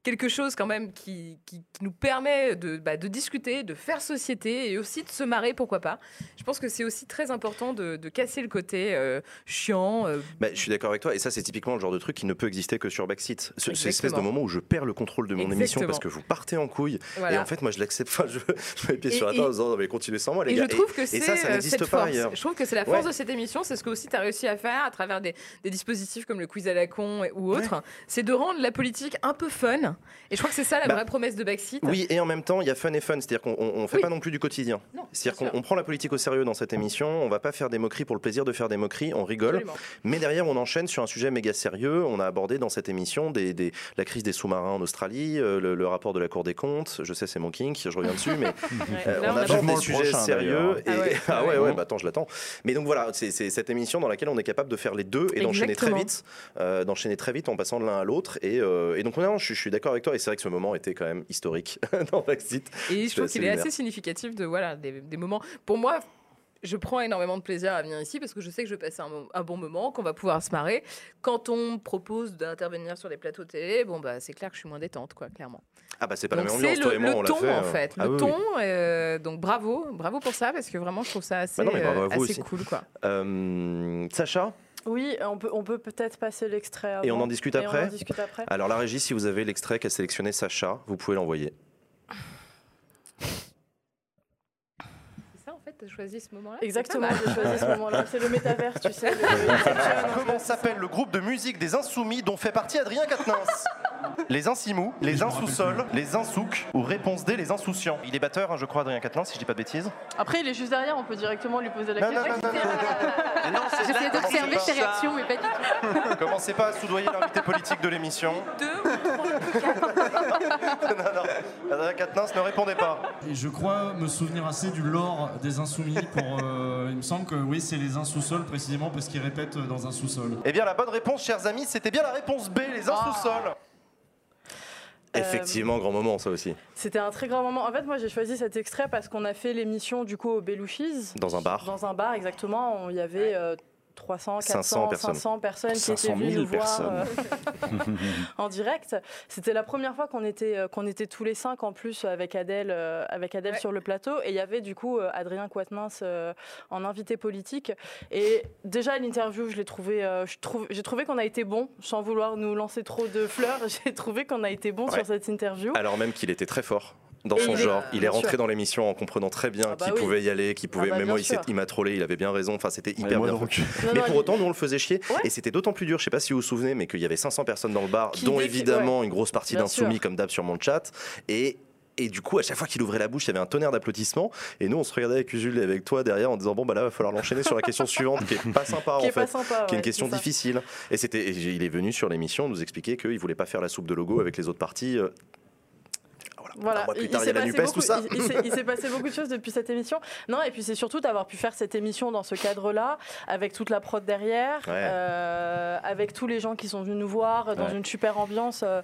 quelque chose quand même qui, qui- qui nous permet de, bah, de discuter, de faire société et aussi de se marrer, pourquoi pas. Je pense que c'est aussi très important de, de casser le côté euh, chiant. euh, Bah, je suis d'accord avec toi, et ça c'est typiquement le genre de truc qui ne peut exister que sur Backseat. Ce- Cette espèce de moment où je perds le contrôle de mon émission parce que vous partez en couille, Voilà. et en fait moi je l'accepte, enfin je, je mets les pieds Et- sur la table en disant non mais continuez sans moi les Et gars. je trouve que c'est et ça ça euh, n'existe pas force. ailleurs. Je trouve que c'est la force Ouais. de cette émission, c'est ce que aussi tu as réussi à faire à travers des, des dispositifs comme le quiz à la con ou autre, c'est de rendre la politique un peu fun. Et je crois que c'est ça la Bah, vraie promesse de Backseat. Oui, et en même temps, il y a fun et fun, c'est-à-dire qu'on on, on fait Oui. pas non plus du quotidien. C'est-à-dire qu'on prend la politique au sérieux dans cette émission, on va pas faire des moqueries pour le plaisir de faire des moqueries, on rigole. Absolument. Mais derrière, on enchaîne sur un sujet méga sérieux. On a abordé dans cette émission des, des- la crise des sous-marins en Australie, euh, le, le rapport de la Cour des comptes. Je sais, c'est mon kink, je reviens dessus, mais euh, Là, on on a aborde des sujets prochain, sérieux. Et... Ah ouais. Ah ouais, Ouais. ouais, bah attends, je l'attends. Mais donc voilà, c'est cette émission dans laquelle on est capable de faire les deux et d'enchaîner très vite, euh, d'enchaîner très vite en passant de l'un à l'autre. Et, euh, et donc, non, je suis d'accord avec toi. Et c'est vrai que ce moment était quand même historique dans Backseat. Et je trouve assez qu'il est assez significatif de voilà des, des moments. Pour moi, je prends énormément de plaisir à venir ici parce que je sais que je vais passer un, bon moment, qu'on va pouvoir se marrer. Quand on me propose d'intervenir sur des plateaux télé, bon bah c'est clair que je suis moins détente, quoi, clairement. Ah bah c'est pas la Donc même c'est ambiance, toi le, et moi le on l'a ton fait. en euh. fait, Ah le oui, ton. oui. euh, donc bravo, bravo pour ça parce que vraiment je trouve ça assez, Bah non, mais bravo à euh, vous assez aussi. cool, quoi. Euh, Sacha? Oui, on peut on peut peut-être passer l'extrait. Et on en discute Et après on en discute après. Alors la régie, si vous avez l'extrait qu'a sélectionné Sacha, vous pouvez l'envoyer. C'est ça en fait, t'as choisi ce moment-là? Exactement, j'ai choisi ce moment-là. C'est le métavers, tu sais. le- Comment s'appelle le groupe de musique des Insoumis dont fait partie Adrien Quatennens? Les Insimous, les Insous-Sols, les Insouks ou Réponse D, les Insouciants. Il est batteur, hein, je crois, Adrien Quatennens, si je dis pas de bêtises. Après, il est juste derrière, on peut directement lui poser la Non, non, question. non, non, non, non. J'essayais d'observer pas ses réactions, mais pas du tout. Commencez pas à soudoyer l'invité politique de l'émission. non, non. Adrien Quatennens ne répondez pas. Et je crois me souvenir assez du lore des insoumis pour. euh, il me semble que oui, c'est les insous-sols précisément parce qu'ils répètent dans un sous-sol. Eh bien, la bonne réponse, chers amis, c'était bien la réponse B, les Insous-Sols. Effectivement, grand moment ça aussi. C'était un très grand moment. En fait, moi, j'ai choisi cet extrait parce qu'on a fait l'émission du coup au Belouchis. Dans un bar. Dans un bar, exactement. où Il y avait euh, 300, 400, 500 personnes. 500 personnes qui 500 étaient venues 000 nous voir personnes. euh, en direct. C'était la première fois qu'on était, euh, qu'on était tous les cinq en plus avec Adèle, euh, avec Adèle sur le plateau. Et il y avait du coup Adrien Quatennens euh, en invité politique. Et déjà, l'interview, je l'ai trouvé, euh, j'ai trouvé qu'on a été bon, sans vouloir nous lancer trop de fleurs. J'ai trouvé qu'on a été bon Ouais. sur cette interview. Alors même qu'il était très fort dans Et son il est- genre. Il est bien rentré sûr. dans l'émission en comprenant très bien Ah bah qu'il oui. pouvait y aller, qu'il pouvait. Ah bah même moi, il, m'a trollé, il avait bien raison. Enfin, c'était hyper bien. Non, Mais pour autant, nous, on le faisait chier. Ouais. Et c'était d'autant plus dur, je sais pas si vous vous souvenez, mais qu'il y avait 500 personnes dans le bar, Qui dont évidemment ouais. une grosse partie d'insoumis, comme d'hab sur mon chat. Et. Et du coup, à chaque fois qu'il ouvrait la bouche, il y avait un tonnerre d'applaudissements. Et nous, on se regardait avec Usul et avec toi derrière en disant Bon, bah là, il va falloir l'enchaîner sur la question suivante, qui est pas sympa Qui en est pas fait. sympa, qui est une ouais, question difficile. Et c'était, et il est venu sur l'émission nous expliquer qu'il voulait pas faire la soupe de logo avec les autres parties. Euh, Voilà, Un mois plus il- tard, il il y a s'est la passé NUPES, beaucoup- tout ça. il- il s'est- Il s'est passé beaucoup de choses depuis cette émission. Non, et puis c'est surtout d'avoir pu faire cette émission dans ce cadre-là, avec toute la prod derrière, Ouais. euh, avec tous les gens qui sont venus nous voir, dans Ouais. une super ambiance. euh.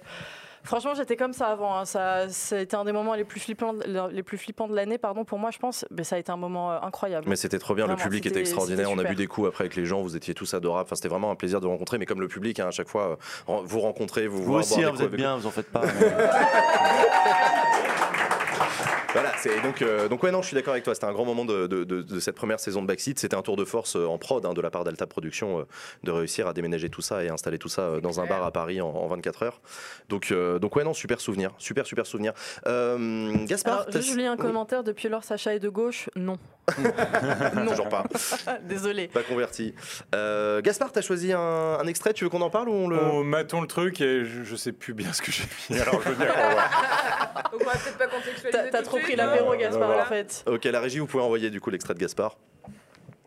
Franchement, j'étais comme ça avant. hein. Ça, été un des moments les plus flippants, les plus flippants de l'année, pardon, pour moi, je pense. Mais ça a été un moment euh, incroyable. Mais c'était trop bien, le public était c'était- extraordinaire. c'était On a bu des coups après avec les gens, vous étiez tous adorables. Enfin, c'était vraiment un plaisir de vous rencontrer. Mais comme le public, hein, à chaque fois, euh, vous rencontrez, vous Vous voir, aussi, boire hein, des vous coups êtes avec bien, vous en faites pas. Voilà, c'est donc euh, donc ouais non, je suis d'accord avec toi. C'était un grand moment de, de- de- de cette première saison de Backseat. C'était un tour de force euh, en prod hein, de la part d'Alta Productions euh, de réussir à déménager tout ça et installer tout ça euh, dans un bar à Paris en, en 24 heures. Donc euh, donc ouais non, super souvenir, super super souvenir. Euh, Gaspard, Alors, je lis un oui. commentaire depuis lors, Sacha est de gauche. Non. Toujours pas. Désolé. Pas converti. Euh, Gaspard, t'as choisi un, un extrait. Tu veux qu'on en parle ou on le On matons le truc et je, je sais plus bien ce que j'ai mis. Alors je veux. Donc on va peut-être pas contextualiser. Trop pris non l'apéro, Gaspard, voilà. en fait. Ok, la régie, vous pouvez envoyer du coup l'extrait de Gaspard.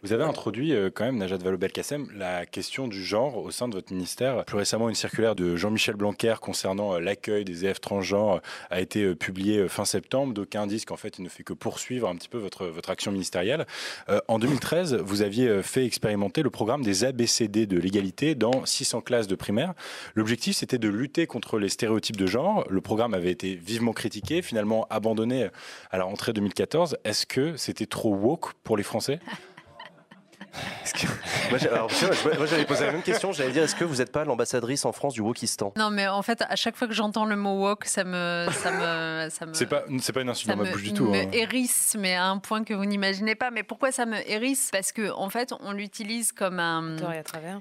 Vous avez introduit euh, quand même, Najat Vallaud-Belkacem, la question du genre au sein de votre ministère. Plus récemment, une circulaire de Jean-Michel Blanquer concernant euh, l'accueil des élèves transgenres euh, a été euh, publiée fin septembre. D'aucuns disent qu'en fait, il ne fait que poursuivre un petit peu votre, votre action ministérielle. En 2013, vous aviez fait expérimenter le programme des ABCD de l'égalité dans 600 classes de primaire. L'objectif, c'était de lutter contre les stéréotypes de genre. Le programme avait été vivement critiqué, finalement abandonné à la rentrée 2014. Est-ce que c'était trop woke pour les Français? Moi, j'avais posé la même question. J'allais dire, est-ce que vous n'êtes pas l'ambassadrice en France du Wokistan? Non, mais en fait, à chaque fois que j'entends le mot woke, ça me, ça me, ça me, C'est pas, c'est pas une insulte dans ma bouche du tout. me hein. hérisse, mais à un point que vous n'imaginez pas. Mais pourquoi ça me hérisse? Parce que en fait, on l'utilise comme un. Tort et à travers.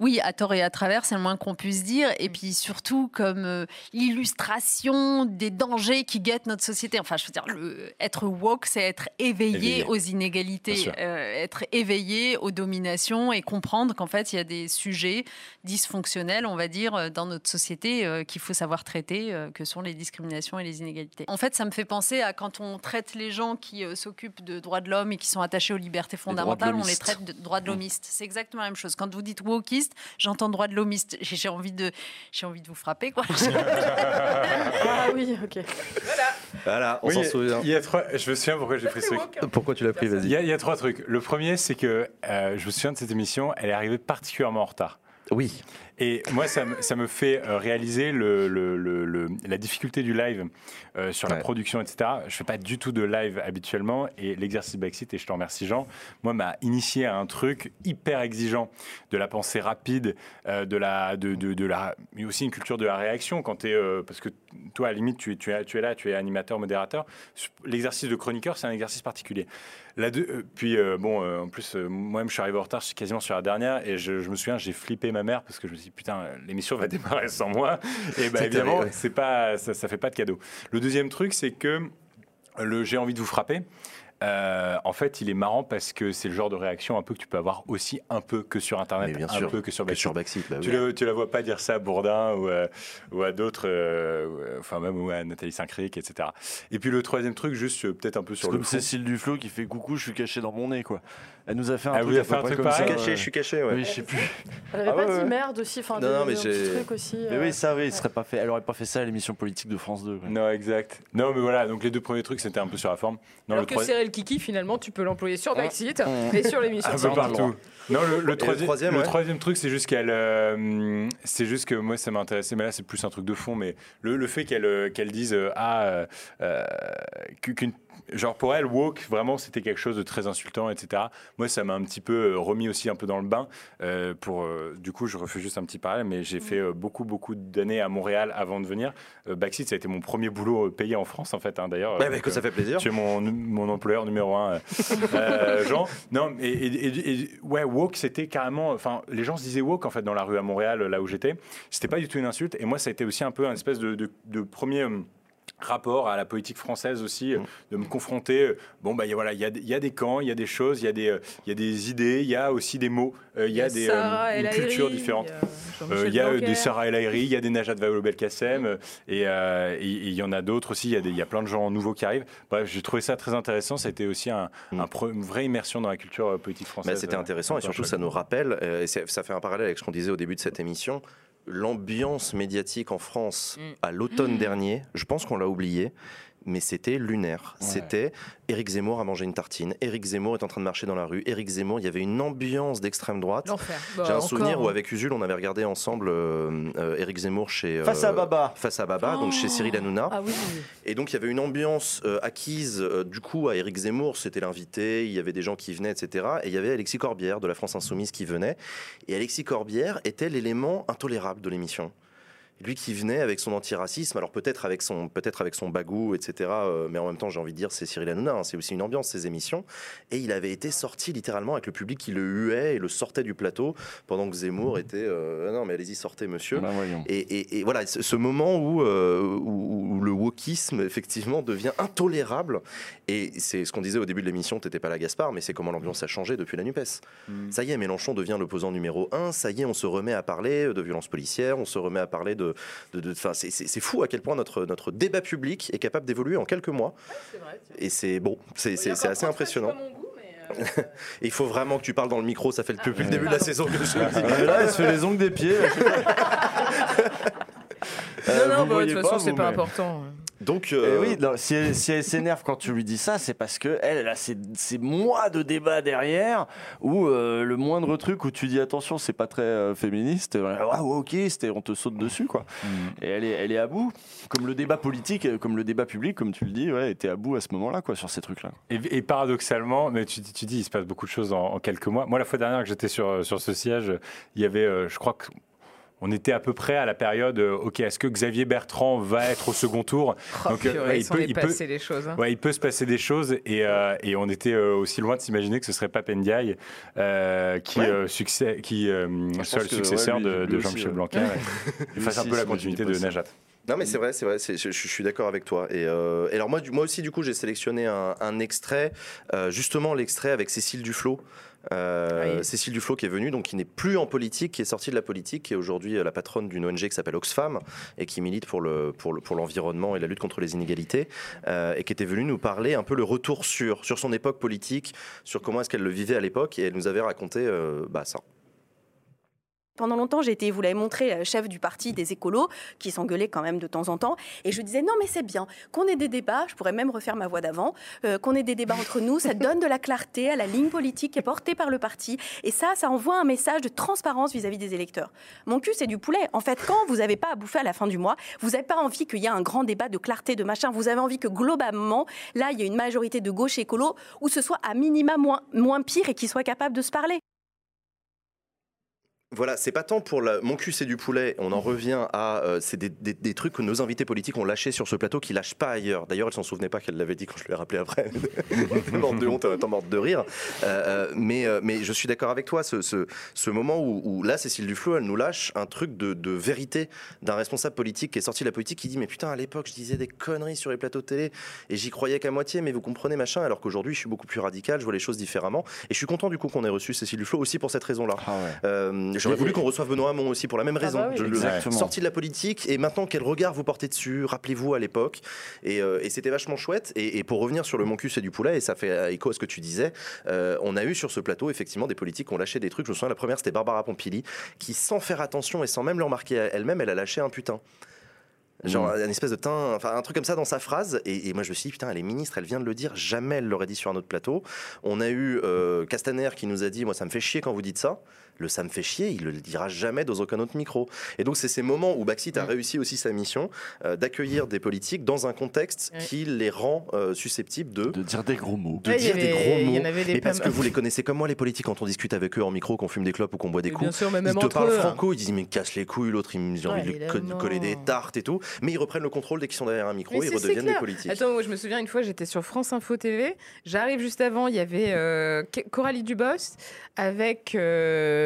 Oui, à tort et à travers, c'est le moins qu'on puisse dire. Et puis surtout comme euh, l'illustration des dangers qui guettent notre société. Enfin, je veux dire, le- être woke, c'est être éveillé, Éveillé. aux inégalités, euh, être éveillé aux dominations et comprendre qu'en fait, il y a des sujets dysfonctionnels, on va dire, euh, dans notre société euh, qu'il faut savoir traiter, euh, que sont les discriminations et les inégalités. En fait, ça me fait penser à quand on traite les gens qui euh, s'occupent de droits de l'homme et qui sont attachés aux libertés droits fondamentales, on les traite de droits de l'homiste. C'est exactement la même chose. Quand vous dites wokiste, j'entends droit de l'homiste. J'ai j'ai envie de, j'ai envie de vous frapper, quoi. Ah oui, ok. Voilà, on Oui, s'en souvient. Il y a trois. Je me souviens pourquoi j'ai pris ce. Pourquoi tu l'as pris Il Vas-y. y, il y a trois trucs. Le premier, c'est que euh, je me souviens de cette émission, elle est arrivée particulièrement en retard. Oui. Et moi, ça, me- ça me fait euh, réaliser le, le- le- le- la difficulté du live euh, sur la production, etc. Je fais pas du tout de live habituellement et l'exercice Backseat, et je te remercie Jean, moi m'a initié à un truc hyper exigeant de la pensée rapide, euh, de la, de, de, de la, mais aussi une culture de la réaction quand tu es, parce que toi à la limite tu es, tu es, tu es là, tu es animateur, modérateur. L'exercice de chroniqueur, c'est un exercice particulier. La deux- euh, puis euh, bon, euh, en plus, euh, moi-même, je suis arrivé en retard, je suis quasiment sur la dernière, et je, je me souviens, j'ai flippé ma mère parce que je me suis dit, putain, l'émission va démarrer sans moi. Et bah, évidemment, terrible, ouais. c'est pas, ça, ça fait pas de cadeau. Le deuxième truc, c'est que le j'ai envie de vous frapper. Euh, en fait, il est marrant parce que c'est le genre de réaction un peu que tu peux avoir aussi un peu que sur Internet, Mais bien un sûr, peu que sur que Backseat. sur Backseat, bah tu, oui. tu la vois pas dire ça à Bourdin ou, à- ou à d'autres, euh, enfin même ou à Nathalie Saint-Cric, etc. Et puis le troisième truc, juste euh, peut-être un peu sur C'est le comme fond. Cécile Duflo qui fait coucou, je suis caché dans mon nez, quoi. Elle nous a fait un Elle truc vous a fait un truc comme ça. Je suis caché, je suis caché, ouais. Oui, je sais plus. Elle avait Ah pas ouais, dit merde aussi, enfin, Non, des- non, mais j'ai- trucs aussi. Mais euh, oui, ça, oui, serait pas fait. Elle aurait pas fait ça à l'émission politique de France 2. quoi. Non, exact. Non, mais voilà, donc les deux premiers trucs, c'était un peu sur la forme. Non, Alors le que troisième- Cyril Kiki, finalement, tu peux l'employer sur Backseat Mmh. et sur l'émission. un peu partout. Non, le, le le troisième, le ouais. troisième truc, c'est juste qu'elle, euh, c'est juste que moi, ça m'intéressait. Mais là, c'est plus un truc de fond. Mais le, le fait qu'elle, euh, qu'elle dise euh, ah, euh, euh, qu'une Genre pour elle, woke, vraiment, c'était quelque chose de très insultant, etc. Moi, ça m'a un petit peu euh, remis aussi un peu dans le bain. euh, pour, euh, du coup, je refais juste un petit parallèle, mais j'ai fait euh, beaucoup, beaucoup d'années à Montréal avant de venir. Euh, Backseat, ça a été mon premier boulot payé en France, en fait, hein, d'ailleurs. Ouais, bah, que ça fait plaisir. Tu es mon, mon employeur numéro un, Jean. Non, et, et- et- et- ouais, woke, c'était carrément. Enfin, les gens se disaient woke en fait dans la rue à Montréal, là où j'étais. C'était pas du tout une insulte. Et moi, ça a été aussi un peu un espèce de, de- de premier. Euh, rapport à la politique française aussi, euh, de me confronter. euh, Bon, bah, il y a- voilà, il y a, des- il y a des camps, il y a des choses, il y, a des, euh, il y a des idées, il y a aussi des mots, euh, il y a des euh, une culture il y a différente. Euh, Il y a euh, Blanquer. des Sarah El Haïry, il y a des Najat Vallaud-Belkacem, euh, et euh, il y en a d'autres aussi. Il y, a des- il y a plein de gens nouveaux qui arrivent. Bref, j'ai trouvé ça très intéressant. Ça a été aussi un, un pre- une vraie immersion dans la culture euh, politique française. Bah, C'était euh, intéressant et surtout ça nous rappelle, euh, et ça fait un parallèle avec ce qu'on disait au début de cette émission, l'ambiance médiatique en France à l'automne dernier, je pense qu'on l'a oublié, mais c'était lunaire. Ouais. C'était Éric Zemmour a mangé une tartine, Éric Zemmour est en train de marcher dans la rue, Éric Zemmour, il y avait une ambiance d'extrême droite. J'ai un souvenir où hein. avec Usul on avait regardé ensemble euh, euh, Éric Zemmour chez euh, Face à Baba. face à Baba, donc chez Cyril Hanouna. Ah oui. Et donc il y avait une ambiance euh, acquise euh, du coup à Éric Zemmour, c'était l'invité, il y avait des gens qui venaient, etc. Et il y avait Alexis Corbière de la France Insoumise qui venait. Et Alexis Corbière était l'élément intolérable de l'émission. Lui qui venait avec son antiracisme, alors peut-être avec son peut-être avec son bagou, etc. euh, mais en même temps, j'ai envie de dire, c'est Cyril Hanouna, hein, c'est aussi une ambiance ces émissions. Et il avait été sorti littéralement avec le public qui le huait et le sortait du plateau pendant que Zemmour était euh, Ah non mais allez-y sortez monsieur. Voyons. Et, et- et voilà, ce, moment où, euh, où, où le wokisme, effectivement, devient intolérable. Et c'est ce qu'on disait au début de l'émission, t'étais pas là, Gaspard, mais c'est comment l'ambiance a changé depuis la NUPES. Ça y est, Mélenchon devient l'opposant numéro un. Ça y est, on se remet à parler de violences policières, on se remet à parler de. De, de- c'est- c'est c'est fou à quel point notre, notre débat public est capable d'évoluer en quelques mois. Et c'est bon, c'est c'est- c'est assez impressionnant. Il faut vraiment que tu parles dans le micro, ça fait depuis le début de la saison que je le dis. Ouais, là, elle se fait les ongles des pieds. Euh, Non, non, vous bah, de toute façon, c'est pas important. Donc, euh, oui, non, si elle, si elle s'énerve quand tu lui dis ça, c'est parce que elle, elle a ces, ces mois de débat derrière où euh, le moindre truc où tu dis attention, c'est pas très euh, féministe, euh, ah ok, c'était on te saute dessus quoi. Et elle est, elle est à bout, comme le débat politique, comme le débat public, comme tu le dis, ouais, était à bout à ce moment-là quoi sur ces trucs là. Et, et paradoxalement, mais tu, tu dis, il se passe beaucoup de choses en, en quelques mois. Moi, la fois dernière que j'étais sur, sur ce siège, il y avait, je crois que. On était à peu près à la période, euh, ok, est-ce que Xavier Bertrand va être au second tour Oh, Donc, euh, purée, ouais, il s'en est passé des choses, hein. ouais, il peut se passer des choses et, euh, et on était euh, aussi loin de s'imaginer que ce serait Pape Ndiaye euh, qui, Ouais. euh, succès, qui euh, pense soit le que, successeur ouais, lui- de, Jean-Michel ouais. Blanquer et fasse un peu la continuité de. Najat. Non mais c'est vrai, c'est vrai, je, je suis d'accord avec toi. Et, euh, et alors moi, du, moi aussi du coup j'ai sélectionné un, un extrait, euh, justement l'extrait avec Cécile Duflot. Euh, Oui. Cécile Duflot qui est venue, donc qui n'est plus en politique, qui est sortie de la politique, qui est aujourd'hui euh, la patronne d'une ONG qui s'appelle Oxfam et qui milite pour le pour le- pour l'environnement et la lutte contre les inégalités, euh, et qui était venue nous parler un peu le retour sur sur son époque politique, sur comment est-ce qu'elle le vivait à l'époque, et elle nous avait raconté euh, bah, ça. Pendant longtemps, j'ai été, vous l'avez montré, chef du parti des écolos, qui s'engueulaient quand même de temps en temps. Et je disais, non, mais c'est bien qu'on ait des débats, je pourrais même refaire ma voix d'avant, euh, qu'on ait des débats entre nous, ça donne de la clarté à la ligne politique qui est portée par le parti. Et ça, ça envoie un message de transparence vis-à-vis des électeurs. Mon cul, c'est du poulet. En fait, quand vous n'avez pas à bouffer à la fin du mois, vous n'avez pas envie qu'il y ait un grand débat de clarté, de machin. Vous avez envie que globalement, là, il y ait une majorité de gauche écolo, où ce soit à minima moins, moins pire et qu'ils soient capables de se parler. Voilà, c'est pas tant pour la... mon cul c'est du poulet. On en revient à euh, c'est des, des- des trucs que nos invités politiques ont lâchés sur ce plateau qui lâchent pas ailleurs. D'ailleurs, elle s'en souvenait pas qu'elle l'avait dit quand je lui ai rappelé après. morte de honte, en temps morte de rire. Euh, euh, mais euh, mais je suis d'accord avec toi. Ce, ce, ce moment où, où là Cécile Duflot elle nous lâche un truc de, de vérité d'un responsable politique qui est sorti de la politique qui dit mais putain à l'époque je disais des conneries sur les plateaux de télé et j'y croyais qu'à moitié mais vous comprenez machin alors qu'aujourd'hui je suis beaucoup plus radical je vois les choses différemment et je suis content du coup qu'on ait reçu Cécile Duflot aussi pour cette raison là. Euh, J'aurais voulu qu'on reçoive Benoît Hamon aussi pour la même Ah raison. bah oui. Je le- Exactement. sorti de la politique et maintenant quel regard vous portez dessus? Rappelez-vous à l'époque et, euh, et c'était vachement chouette. Et, et pour revenir sur le mon cul c'est du poulet et ça fait euh, écho à ce que tu disais, euh, on a eu sur ce plateau effectivement des politiques qui ont lâché des trucs. Je me souviens la première c'était Barbara Pompili qui sans faire attention et sans même le remarquer à elle-même elle a lâché un putain. Genre Mm. un espèce de teint, enfin un truc comme ça dans sa phrase. Et, et moi je me suis dit, putain, elle est ministre, elle vient de le dire, jamais elle l'aurait dit sur un autre plateau. On a eu euh, Castaner qui nous a dit, moi ça me fait chier quand vous dites ça. Le ça me fait chier, il le dira jamais dans aucun autre micro. Et donc c'est ces moments où Baxit Mm. a réussi aussi sa mission euh, d'accueillir des politiques dans un contexte Ouais. qui les rend euh, susceptibles de... De dire des gros mots. De Ouais, dire des gros mots. des Mais parce que vous les connaissez comme moi, les politiques, quand on discute avec eux en micro, qu'on fume des clopes ou qu'on boit des Mais coups. bien sûr, mais même ils te parlent eux, hein. franco, ils disent mais casse les couilles, l'autre il j'ai Ouais, envie de co- coller des tartes et tout. Mais ils reprennent le contrôle dès qu'ils sont derrière un micro, Mais ils redeviennent des politiques. Attends, moi, je me souviens une fois, j'étais sur France Info TV. J'arrive juste avant, il y avait euh, Coralie Dubos avec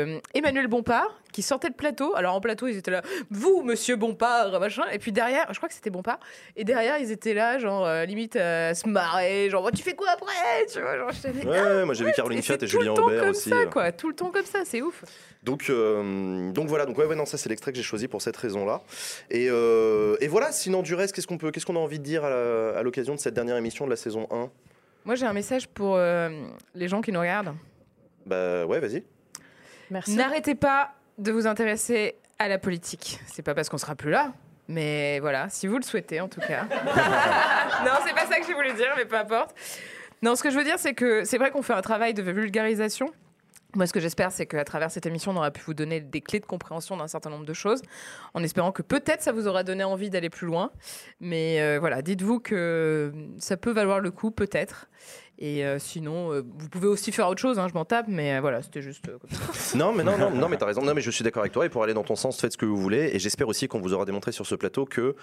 euh, Emmanuel Bompard qui sortait de plateau. Alors en plateau, ils étaient là, vous, monsieur Bompard, machin. Et puis derrière, je crois que c'était Bompard. Et derrière, ils étaient là, genre euh, limite à se marrer, genre, tu fais quoi après? Tu vois, genre, là, Ouais, moi vu Caroline et Fiat c'est et tout le Julien temps Aubert comme aussi. ça, euh. quoi. Tout le temps comme ça, c'est ouf. Donc, euh, donc voilà, donc ouais, ouais, non, ça c'est l'extrait que j'ai choisi pour cette raison-là. Et, euh, et voilà, sinon du reste, qu'est-ce qu'on peut, qu'est-ce qu'on a envie de dire à l'occasion de cette dernière émission de la saison 1 Moi, j'ai un message pour euh, les gens qui nous regardent. Bah ouais, vas-y. Merci. N'arrêtez pas de vous intéresser à la politique. C'est pas parce qu'on sera plus là, mais voilà, si vous le souhaitez en tout cas. non, c'est pas ça que j'ai voulu dire, mais peu importe. Non, ce que je veux dire, c'est que c'est vrai qu'on fait un travail de vulgarisation. Moi, ce que j'espère, c'est qu'à travers cette émission, on aura pu vous donner des clés de compréhension d'un certain nombre de choses, en espérant que peut-être ça vous aura donné envie d'aller plus loin. Mais euh, voilà, dites-vous que ça peut valoir le coup, peut-être. Et euh, sinon, euh, vous pouvez aussi faire autre chose, hein, je m'en tape, mais euh, voilà, c'était juste comme ça. Non, mais non, non, non, mais t'as raison. Non, mais je suis d'accord avec toi. Et pour aller dans ton sens, faites ce que vous voulez. Et j'espère aussi qu'on vous aura démontré sur ce plateau que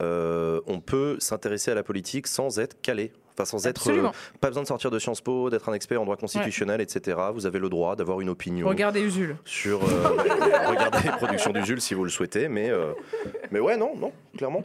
on peut s'intéresser à la politique sans être calé. Enfin, sans être. Absolument. pas besoin de sortir de Sciences Po, d'être un expert en droit constitutionnel, etc. Vous avez le droit d'avoir une opinion. Regardez Usul. Sur. regardez les productions du Jules si vous le souhaitez. Mais, mais ouais, non, non, clairement.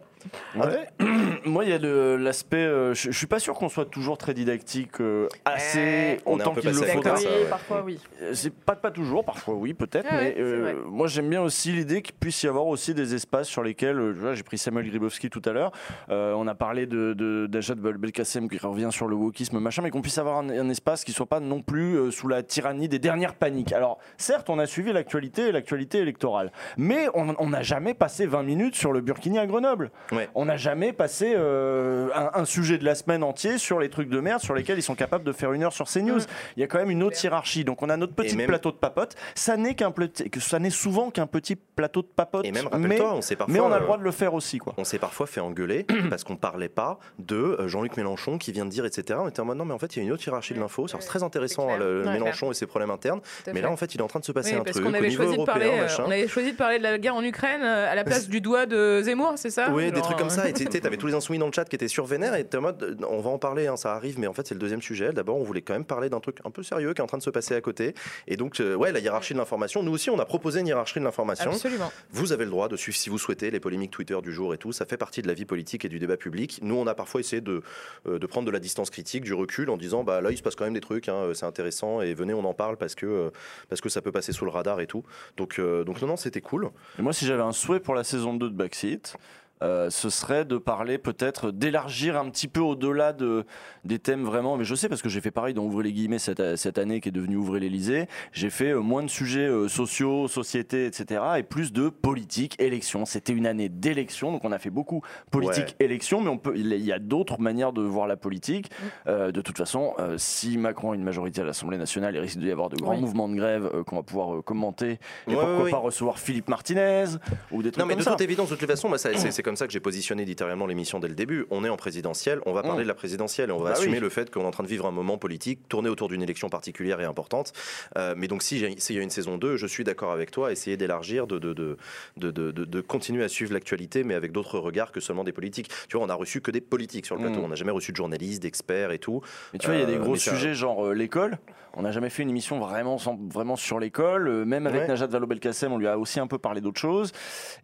Ouais. Moi, il y a de l'aspect. euh, je, je suis pas sûr qu'on soit toujours très didactique, euh, assez On est un autant qu'il le faudra. ouais. Parfois, oui. Euh, C'est pas, pas toujours, parfois oui, peut-être, Ah ouais, mais euh, moi j'aime bien aussi l'idée qu'il puisse y avoir aussi des espaces sur lesquels, euh, j'ai pris Samuel Gribowski tout à l'heure, euh, on a parlé de, d'Ajat Belkacem qui revient sur le wokisme, machin, mais qu'on puisse avoir un, un espace qui soit pas non plus euh, sous la tyrannie des dernières paniques. Alors, certes, on a suivi l'actualité et l'actualité électorale, mais on on n'a jamais passé 20 minutes sur le Burkini à Grenoble. On n'a jamais passé euh, un, un sujet de la semaine entier sur les trucs de merde sur lesquels ils sont capables de faire une heure sur CNews. Il y a quand même une autre hiérarchie. Donc on a notre petit même- plateau de papote. Ça n'est qu'un ça n'est souvent qu'un petit plateau de papote. Et même, mais, on s'est parfois. mais on a euh, le droit de le faire aussi, quoi. On s'est parfois fait engueuler parce qu'on parlait pas de euh, Jean-Luc Mélenchon qui vient de dire, etc. On était en mode non, mais en fait, il y a une autre hiérarchie de l'info. C'est très intéressant, hein, le, Mélenchon et ses problèmes internes. Mais fait. là, en fait, il est en train de se passer Oui, un parce truc au avait niveau choisi de européen, parler, euh, machin. on avait choisi de parler de la guerre en Ukraine euh, à la place du doigt de Zemmour, c'est ça? Oui, des trucs comme ça. Et tu sais, t'avais tous les insoumis dans le chat qui étaient sur Vénère et t'es en mode, euh, on va en parler, hein, ça arrive, mais en fait, c'est le deuxième sujet. D'abord, on voulait quand même parler d'un truc un peu sérieux qui est en train de se passer à côté. Et donc, euh, ouais, la hiérarchie de l'information. Nous aussi, on a proposé une hiérarchie de l'information. Absolument. Vous avez le droit de suivre si vous souhaitez les polémiques Twitter du jour et tout. Ça fait partie de la vie politique et du débat public. Nous, on a parfois essayé de, euh, de prendre de la distance critique, du recul, en disant bah là, il se passe quand même des trucs, hein, euh, c'est intéressant et venez, on en parle parce que, euh, parce que ça peut passer sous le radar et tout. Donc, euh, donc non, non, c'était cool. Et moi, si j'avais un souhait pour la saison 2 de Backseat, euh, ce serait de parler peut-être d'élargir un petit peu au-delà de, des thèmes vraiment. Mais je sais parce que j'ai fait pareil dans Ouvrez les guillemets cette, cette année qui est devenue Ouvrez l'Élysée. J'ai fait euh, moins de sujets euh, sociaux, société, etc. et plus de politique, élection. C'était une année d'élection, donc on a fait beaucoup politique, élection, mais on peut, il y a d'autres manières de voir la politique. Euh, de toute façon, si Macron a une majorité à l'Assemblée nationale, il risque d'y avoir de grands Oui. mouvements de grève qu'on va pouvoir commenter. Et Ouais, pourquoi ouais, ouais. pas recevoir Philippe Martinez ou des trucs Non, mais comme de ça. toute évidence, de toute façon, c'est c'est comme ça que j'ai positionné littéralement l'émission dès le début. On est en présidentielle, on va parler Mm. de la présidentielle et on va Bah assumer oui. le fait qu'on est en train de vivre un moment politique tourné autour d'une élection particulière et importante. Euh, mais donc, si s'il y a une saison 2, je suis d'accord avec toi, essayer d'élargir, de, de, de, de, de- continuer à suivre l'actualité, mais avec d'autres regards que seulement des politiques. Tu vois, on a reçu que des politiques sur le plateau. Mm. On n'a jamais reçu de journalistes, d'experts et tout. Mais tu vois, il y a des Euh, gros sujets genre euh, l'école. On n'a jamais fait une émission vraiment, sans- vraiment sur l'école. Même avec Ouais. Najat Vallaud-Belkacem, on lui a aussi un peu parlé d'autres choses.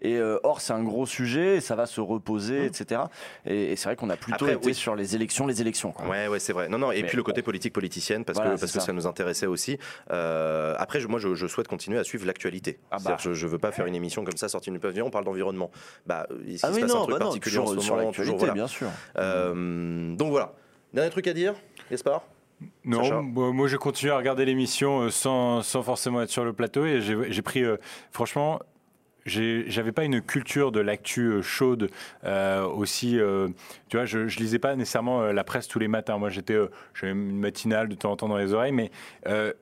Et euh, or, c'est un gros sujet, et ça va se reposer, etc. Et, et c'est vrai qu'on a plutôt Mmh. Après, été oui. sur les élections, les élections. quoi. Ouais, ouais, c'est vrai. Non, non, et Mais puis le côté politique politicienne, parce Voilà, que, parce que ça. ça. nous intéressait aussi. Euh, après, je- moi, je, je souhaite continuer à suivre l'actualité. Ah bah. Je, je veux pas faire une émission comme ça, sortie du pavillon, on parle d'environnement. Bah, il Ah se oui, passe un non, truc bah non, particulier en toujours ce sur moment, l'actualité, toujours, voilà. bien sûr. Euh, donc voilà. Dernier truc à dire, Gaspard? Non, moi, j'ai continué à regarder l'émission euh, sans, sans forcément être sur le plateau et j'ai pris, euh, franchement, j'avais pas une culture de l'actu euh, chaude euh, aussi. euh, tu vois, je, je lisais pas nécessairement la presse tous les matins. Moi, j'étais, j'avais une matinale de temps en temps dans les oreilles, mais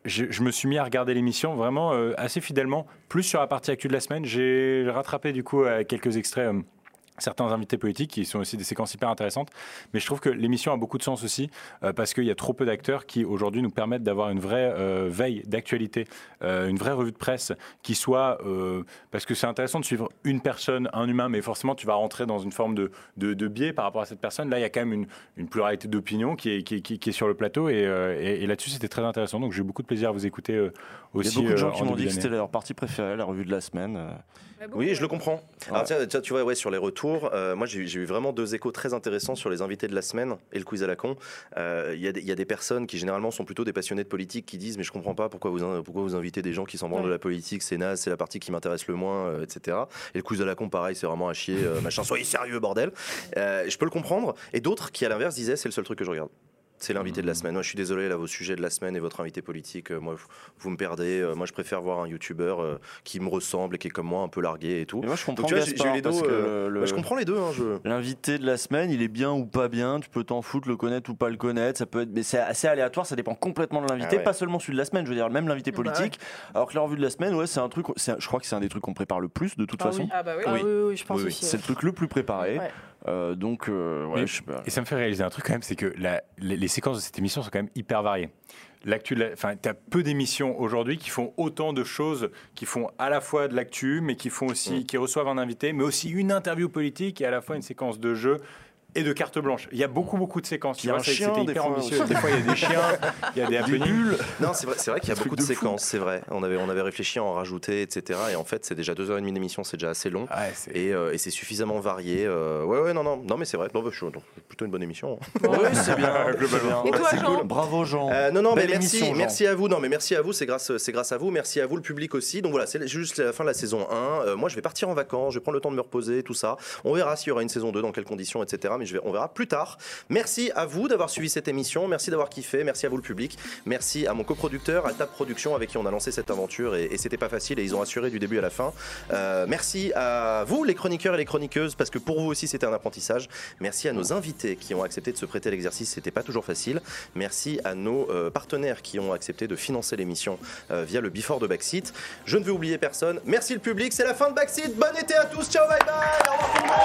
je, me suis mis à regarder l'émission vraiment assez fidèlement, plus sur la partie actu de la semaine. J'ai rattrapé du coup quelques extraits. Certains invités politiques qui sont aussi des séquences hyper intéressantes. Mais je trouve que l'émission a beaucoup de sens aussi euh, parce qu'il y a trop peu d'acteurs qui aujourd'hui nous permettent d'avoir une vraie euh, veille d'actualité, euh, une vraie revue de presse qui soit euh, parce que c'est intéressant de suivre une personne, un humain, mais forcément tu vas rentrer dans une forme de, de, de biais par rapport à cette personne. Là, il y a quand même une, une pluralité d'opinions qui est, qui, est- qui est- qui est sur le plateau et, euh, et- et là-dessus c'était très intéressant. Donc j'ai eu beaucoup de plaisir à vous écouter euh, Il y aussi. a beaucoup de gens euh, qui m'ont dit que c'était leur partie préférée, la revue de la semaine. euh. Oui, je le comprends. Alors, tiens, tiens, tu vois, ouais, sur les retours, euh, moi j'ai eu- vraiment deux échos très intéressants sur les invités de la semaine et le quiz à la con. Euh, Il y, a des- il y a des personnes qui généralement sont plutôt des passionnés de politique qui disent mais je comprends pas pourquoi vous, in- pourquoi vous invitez des gens qui s'en branlent de la politique, c'est naze, c'est la partie qui m'intéresse le moins, euh, etc. Et le quiz à la con, pareil, c'est vraiment à chier, euh, machin, soyez sérieux, bordel. Euh, je peux le comprendre. Et d'autres qui à l'inverse disaient c'est le seul truc que je regarde. C'est l'invité de la semaine. Moi, je suis désolé, là, vos sujets de la semaine et votre invité politique, euh, moi, vous- me perdez. Euh, moi, je préfère voir un youtubeur euh, qui me ressemble et qui est comme moi, un peu largué et tout. Moi, je comprends Donc, vois, Gaspard, les deux. parce que le- bah, je comprends les deux. hein, je... L'invité de la semaine, il est bien ou pas bien, tu peux t'en foutre, le connaître ou pas le connaître, ça peut être, mais c'est assez aléatoire, ça dépend complètement de l'invité, Ah ouais. pas seulement celui de la semaine, je veux dire, même l'invité Bah politique. Alors que la revue de la semaine, ouais, c'est un truc, un- je crois que c'est un des trucs qu'on prépare le plus de toute Ah façon. oui. Ah bah oui. Ah oui, oui, oui, je pense Oui, oui. aussi, C'est le truc le plus préparé. Ouais. Euh, donc, euh, ouais, Et, je sais pas. et ça me fait réaliser un truc quand même, c'est que la- les, les séquences de cette émission sont quand même hyper variées. L'actu, enfin, tu as peu d'émissions aujourd'hui qui font autant de choses, qui font à la fois de l'actu, mais qui font aussi, Mm. qui reçoivent un invité, mais aussi une interview politique et à la fois une séquence de jeu et de carte blanche. Il y a beaucoup, beaucoup de séquences. Tu Il y a vois, un c'est- chien, c'était des hyper fois, ambitieux. aussi. Des fois, il y a des chiens, il y a des happenings. Non, c'est vrai, c'est vrai qu'il y a beaucoup de, séquences, c'est vrai. On avait, on avait réfléchi à en rajouter, etc. Et en fait, c'est déjà deux heures et demie d'émission, c'est déjà assez long. et euh, et c'est suffisamment varié. euh, ouais, ouais, non, non, non, mais c'est vrai. Non, bah, je- non, c'est plutôt une bonne émission. hein. Oui, c'est bien, globalement. Et toi, c'est Jean cool. Bravo, Jean. Euh, non, non, mais merci, émission, Jean. merci à vous. Non, mais merci à vous. C'est grâce, c'est grâce à vous. Merci à vous, le public aussi. Donc voilà, c'est juste la fin de la saison 1. Euh, moi, je vais partir en vacances. Je vais prendre le temps de me reposer, tout ça. On verra s'il y aura une saison 2, dans quelles conditions, etc. On verra plus tard. Merci à vous d'avoir suivi cette émission. Merci d'avoir kiffé. Merci à vous, le public. Merci à mon coproducteur, à Tab Production, avec qui on a lancé cette aventure. Et, c'était pas facile. Et ils ont assuré du début à la fin. Euh, merci à vous, les chroniqueurs et les chroniqueuses, parce que pour vous aussi, c'était un apprentissage. Merci à nos invités qui ont accepté de se prêter à l'exercice. C'était pas toujours facile. Merci à nos euh, partenaires qui ont accepté de financer l'émission euh, via le Before de Backseat. Je ne vais oublier personne. Merci le public. C'est la fin de Backseat. Bon été à tous. Ciao, bye bye. Au revoir tout le monde.